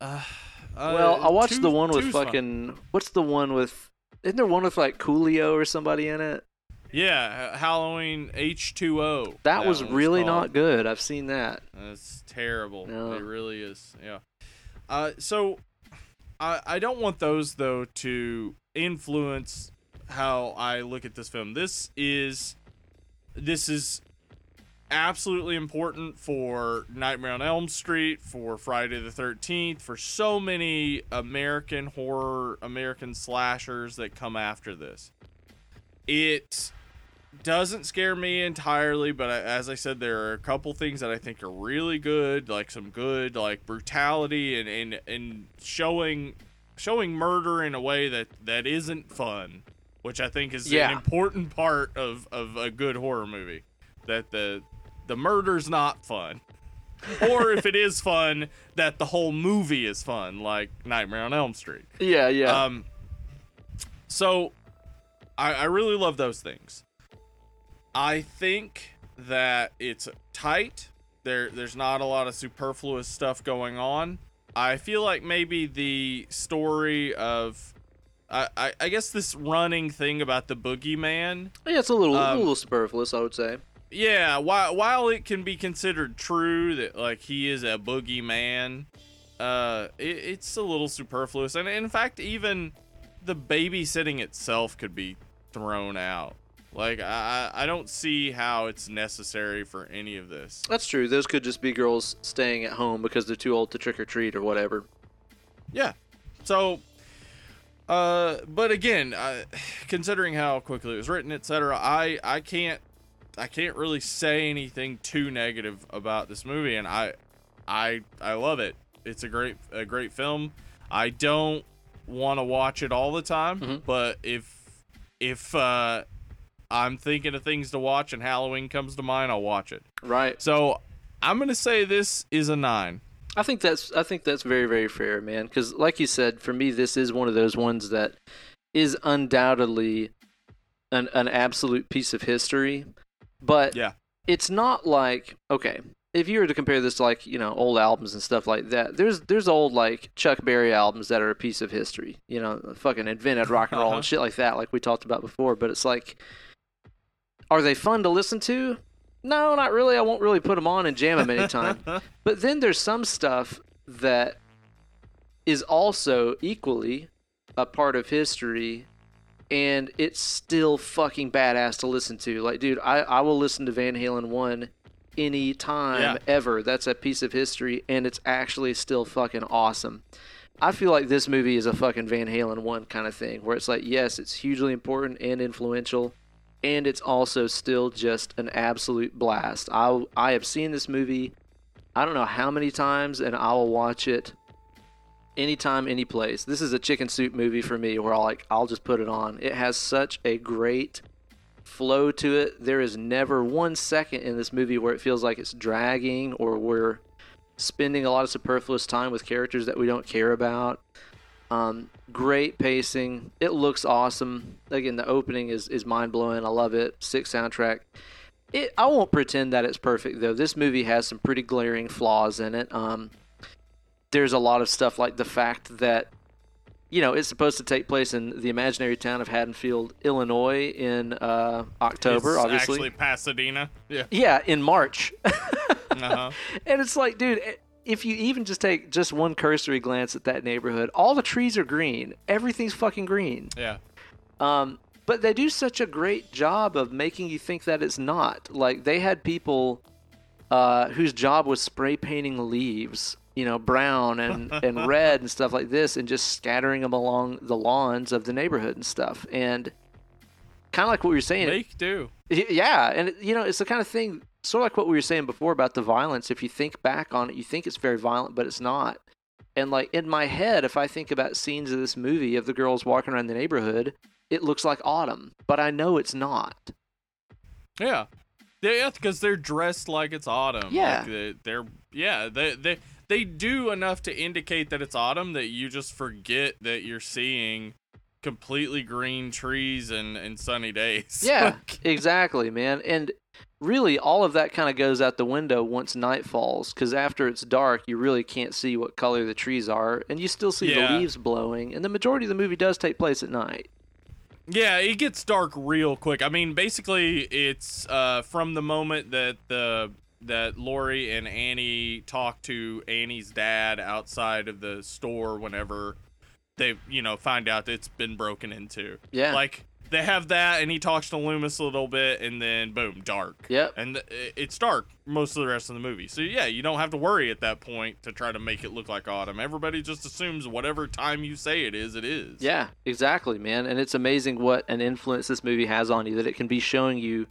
Uh, well, I watched two- the one with fucking. What's the one with? Isn't there one with like Coolio or somebody in it? Yeah, Halloween H2O. That, was really called. not good. I've seen that. That's terrible. No. It really is. Yeah. Uh, so I I don't want those though to influence how I look at this film. This is this is absolutely important for Nightmare on Elm Street, for Friday the 13th, for so many American horror, American slashers that come after this. It doesn't scare me entirely, but as I said, there are a couple things that I think are really good, like some good like brutality and and, and showing showing murder in a way that that isn't fun, which I think is Yeah. an important part of of a good horror movie. That the the murder's not fun. or if it is fun, that the whole movie is fun, like Nightmare on Elm Street. Yeah, yeah. Um, so I, I really love those things. I think that it's tight. There, there's not a lot of superfluous stuff going on. I feel like maybe the story of, I, I, I guess this running thing about the boogeyman. yeah, it's a little, um, a little superfluous, I would say. Yeah, while while it can be considered true that like he is a boogeyman, uh, it, it's a little superfluous, and in fact, even the babysitting itself could be thrown out. Like I I I don't see how it's necessary for any of this. That's true. Those could just be girls staying at home because they're too old to trick or treat or whatever. Yeah. So, uh, but again, uh, considering how quickly it was written, etc., I I can't I can't really say anything too negative about this movie, and I I I love it. It's a great a great film. I don't want to watch it all the time, Mhm. but if if uh, I'm thinking of things to watch and Halloween comes to mind, I'll watch it. Right. So I'm gonna say this is a nine. I think that's I think that's very very fair, man. Because like you said, for me, this is one of those ones that is undoubtedly an an absolute piece of history. But Yeah. it's not like okay. If you were to compare this to like you know old albums and stuff like that, there's there's old like Chuck Berry albums that are a piece of history. You know, fucking invented rock and roll Uh-huh. and shit like that, like we talked about before. But it's like, are they fun to listen to? No, not really. I won't really put them on and jam them anytime. But then there's some stuff that is also equally a part of history and it's still fucking badass to listen to. Like, dude, I, I will listen to Van Halen 1 any time Yeah. ever. That's a piece of history and it's actually still fucking awesome. I feel like this movie is a fucking Van Halen 1 kind of thing where it's like, yes, it's hugely important and influential and it's also still just an absolute blast. I I have seen this movie I don't know how many times, and I will watch it anytime, any place. This is a chicken soup movie for me, where I'll like I'll just put it on. It has such a great flow to it. There is never one second in this movie where it feels like it's dragging or we're spending a lot of superfluous time with characters that we don't care about. Um, great pacing. It looks awesome. Again, the opening is is mind blowing. I love it. Sick soundtrack. It, I won't pretend that it's perfect though. This movie has some pretty glaring flaws in it. Um, there's a lot of stuff like the fact that you know it's supposed to take place in the imaginary town of Haddonfield, Illinois, in uh, October, It's obviously. actually Pasadena. Yeah. Yeah, in March. Uh-huh. and it's like, dude, if you even just take just one cursory glance at that neighborhood, all the trees are green. Everything's fucking green. yeah. Um, but they do such a great job of making you think that it's not. Like they had people uh, whose job was spray painting leaves, you know, brown and, and red and stuff like this, and just scattering them along the lawns of the neighborhood and stuff. And kind of like what were saying, Make do. Yeah, and you know, it's the kind of thing, sort of like what we were saying before about the violence. If you think back on it, you think it's very violent, but it's not. And like in my head, if I think about scenes of this movie of the girls walking around the neighborhood, it looks like autumn, but I know it's not. Yeah. Yeah, because they're dressed like it's autumn. Yeah. Like they, they're yeah, they they they do enough to indicate that it's autumn that you just forget that you're seeing completely green trees and, and sunny days. Yeah, exactly, man. And really, all of that kind of goes out the window once night falls, because after it's dark, you really can't see what color the trees are, and you still see Yeah. the leaves blowing. And the majority of the movie does take place at night. Yeah, it gets dark real quick. I mean, basically, it's uh, from the moment that the that Laurie and Annie talk to Annie's dad outside of the store whenever they, you know, find out it's been broken into. Yeah. Like they have that, and he talks to Loomis a little bit, and then boom, dark. Yep. And th- it's dark most of the rest of the movie. So yeah, you don't have to worry at that point to try to make it look like autumn. Everybody just assumes whatever time you say it is, it is. Yeah, exactly, man. And it's amazing what an influence this movie has on you that it can be showing you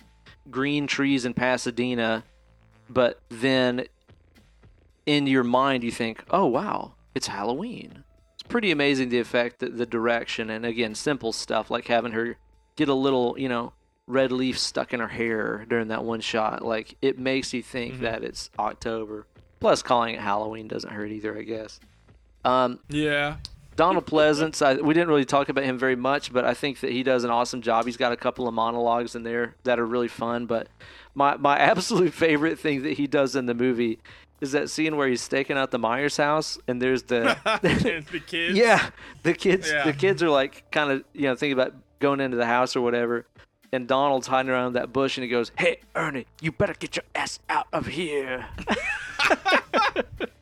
green trees in Pasadena, but then in your mind you think, "Oh, wow, it's Halloween." It's pretty amazing the effect, the, the direction, and again, simple stuff like having her get a little, you know, red leaf stuck in her hair during that one shot. Like it makes you think Mhm. that it's October. Plus, calling it Halloween doesn't hurt either, I guess. Um, Yeah. Donald Pleasence, I, we didn't really talk about him very much, but I think that he does an awesome job. He's got a couple of monologues in there that are really fun. But my, my absolute favorite thing that he does in the movie is that scene where he's staking out the Myers house, and there's the the kids. yeah, the kids Yeah. the kids are like kind of you know thinking about going into the house or whatever. And Donald's hiding around that bush, and he goes, "Hey, Ernie, you better get your ass out of here."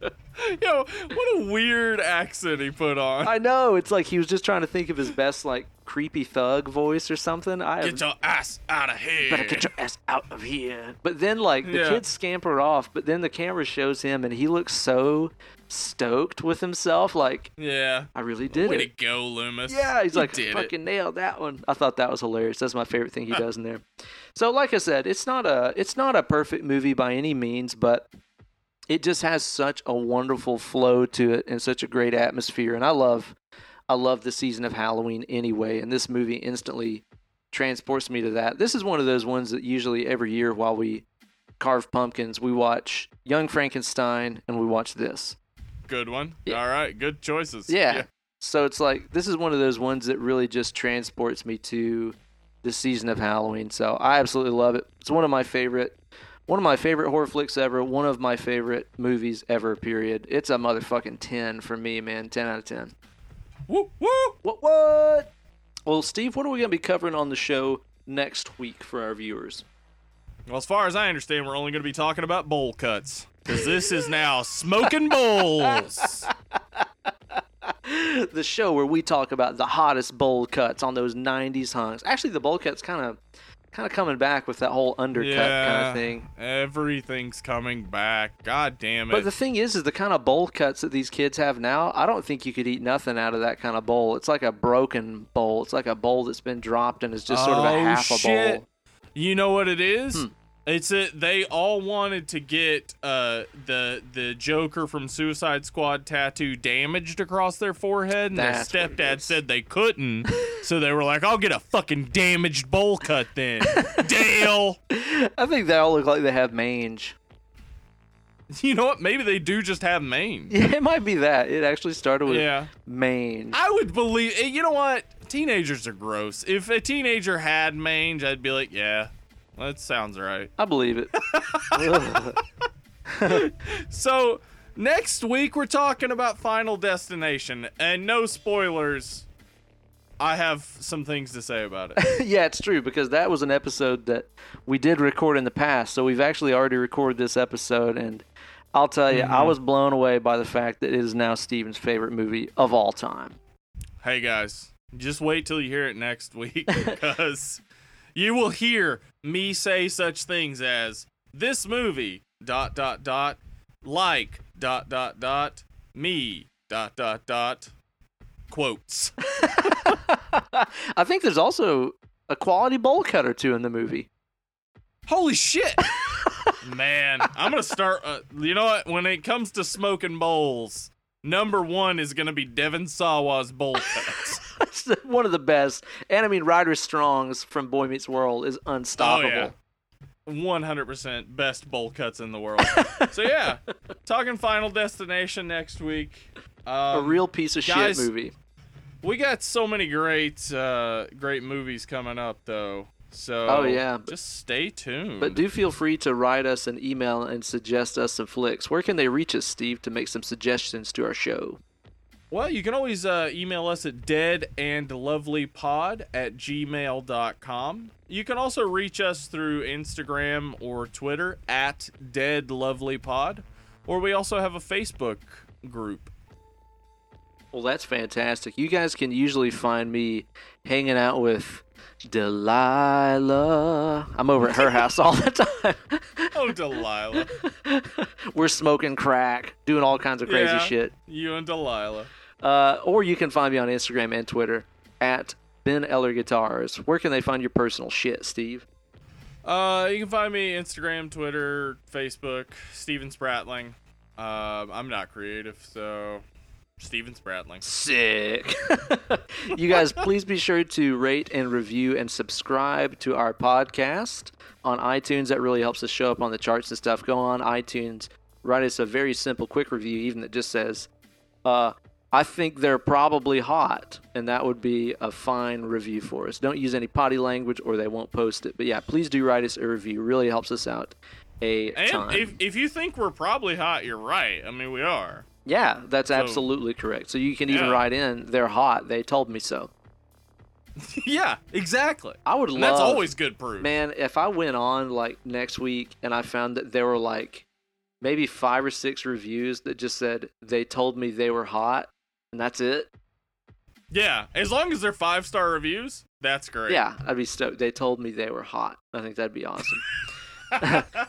Yo, what a weird accent he put on. I know it's like he was just trying to think of his best like creepy thug voice or something. I Get your ass out of here. better get your ass out of here. But then, like, the Yeah. kids scamper off, but then the camera shows him, and he looks so stoked with himself. Like, yeah. I really did Way it. to go, Loomis. Yeah, he's You like, fucking it. nailed that one. I thought that was hilarious. That's my favorite thing he does in there. So, like I said, it's not a it's not a perfect movie by any means, but it just has such a wonderful flow to it and such a great atmosphere. And I love I love the season of Halloween anyway, and this movie instantly transports me to that. This is one of those ones that usually every year while we carve pumpkins, we watch Young Frankenstein and we watch this. Good one. Yeah. All right. Good choices. Yeah. So it's like this is one of those ones that really just transports me to the season of Halloween. So I absolutely love it. It's one of my favorite one of my favorite horror flicks ever, one of my favorite movies ever, period. It's a motherfucking 10 for me, man. 10 out of 10. Woo woo. What what? Well, Steve, what are we going to be covering on the show next week for our viewers? Well, as far as I understand, we're only going to be talking about bowl cuts because this is now smoking bowls. the show where we talk about the hottest bowl cuts on those 90s hunks. Actually, the bowl cuts kind of kind of coming back with that whole undercut kind of thing. Everything's coming back. God damn it. But the thing is, is the kind of bowl cuts that these kids have now. I don't think you could eat nothing out of that kind of bowl. It's like a broken bowl. It's like a bowl that's been dropped and is just sort of a Oh, half a shit. bowl. You know what it is? Hmm. It's that they all wanted to get uh, the the Joker from Suicide Squad tattoo damaged across their forehead, and That's their stepdad said they couldn't, so they were like, "I'll get a fucking damaged bowl cut then." Dale, I think they all look like they have mange. you know what? Maybe they do just have mange. Yeah, it might be that. It actually started with Yeah, mange. I would believe. eh, You know what? Teenagers are gross. If a teenager had mange, I'd be like, "Yeah, that sounds right." I believe it. So next week we're talking about Final Destination, and no spoilers. I have some things to say about it. yeah, it's true because that was an episode that we did record in the past. So we've actually already recorded this episode, and I'll tell you, I mm-hmm. was blown away by the fact that it is now Steven's favorite movie of all time. hey guys, just wait till you hear it next week because you will hear me say such things as this movie dot dot dot like dot dot dot me dot dot dot quotes. I think there's also a quality bowl cut or two in the movie. Holy shit! Man, I'm gonna start. Uh, you know what? When it comes to smoking bowls, number one is gonna be Devon Sawa's bowl cuts. One of the best. And I mean, Ryder Strong's from Boy Meets World is unstoppable. Oh, yeah. 100% best bowl cuts in the world. so yeah, talking Final Destination next week. A Um, real piece of guys- shit movie. We got so many great, uh, great movies coming up though. So Oh, yeah. just stay tuned. But do feel free to write us an email and suggest us some flicks. Where can they reach us, Steve, to make some suggestions to our show? Well, you can always uh, email us at deadandlovelypod at gmail.com. You can also reach us through Instagram or Twitter at deadlovelypod. Or we also have a Facebook group. Well, that's fantastic. You guys can usually find me hanging out with Delilah. I'm over at her house all the time. Oh, Delilah. We're smoking crack, doing all kinds of crazy Yeah. shit. You and Delilah. Uh, or you can find me on Instagram and Twitter at Ben Eller Guitars. Where can they find your personal shit, Steve? Uh, you can find me Instagram, Twitter, Facebook, Steven Spratling. Um, I'm not creative, so Steven Spratling. Sick. you guys, please be sure to rate and review and subscribe to our podcast on iTunes. That really helps us show up on the charts and stuff. Go on iTunes, write us a very simple, quick review, even that just says, uh, I think they're probably hot. And that would be a fine review for us. Don't use any potty language or they won't post it. But yeah, please do write us a review. Really helps us out a And ton. if, if you think we're probably hot, you're right. I mean, we are. yeah, that's absolutely correct. So you can even Yeah. write in, they're hot. They told me so. yeah, exactly. I would And love that's always good proof. Man, if I went on like next week and I found that there were like maybe five or six reviews that just said they told me they were hot and that's it. Yeah, as long as they're five star reviews, that's great. Yeah, I'd be stoked. They told me they were hot. I think that'd be awesome.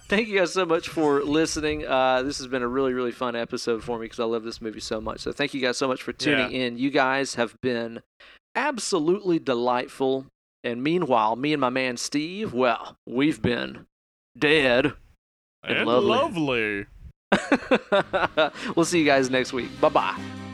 Thank you guys so much for listening. Uh, this has been a really, really fun episode for me because I love this movie so much. So thank you guys so much for tuning in. You guys have been absolutely delightful. And meanwhile, me and my man Steve, well, we've been dead. and lovely. lovely. we'll see you guys next week. Bye bye.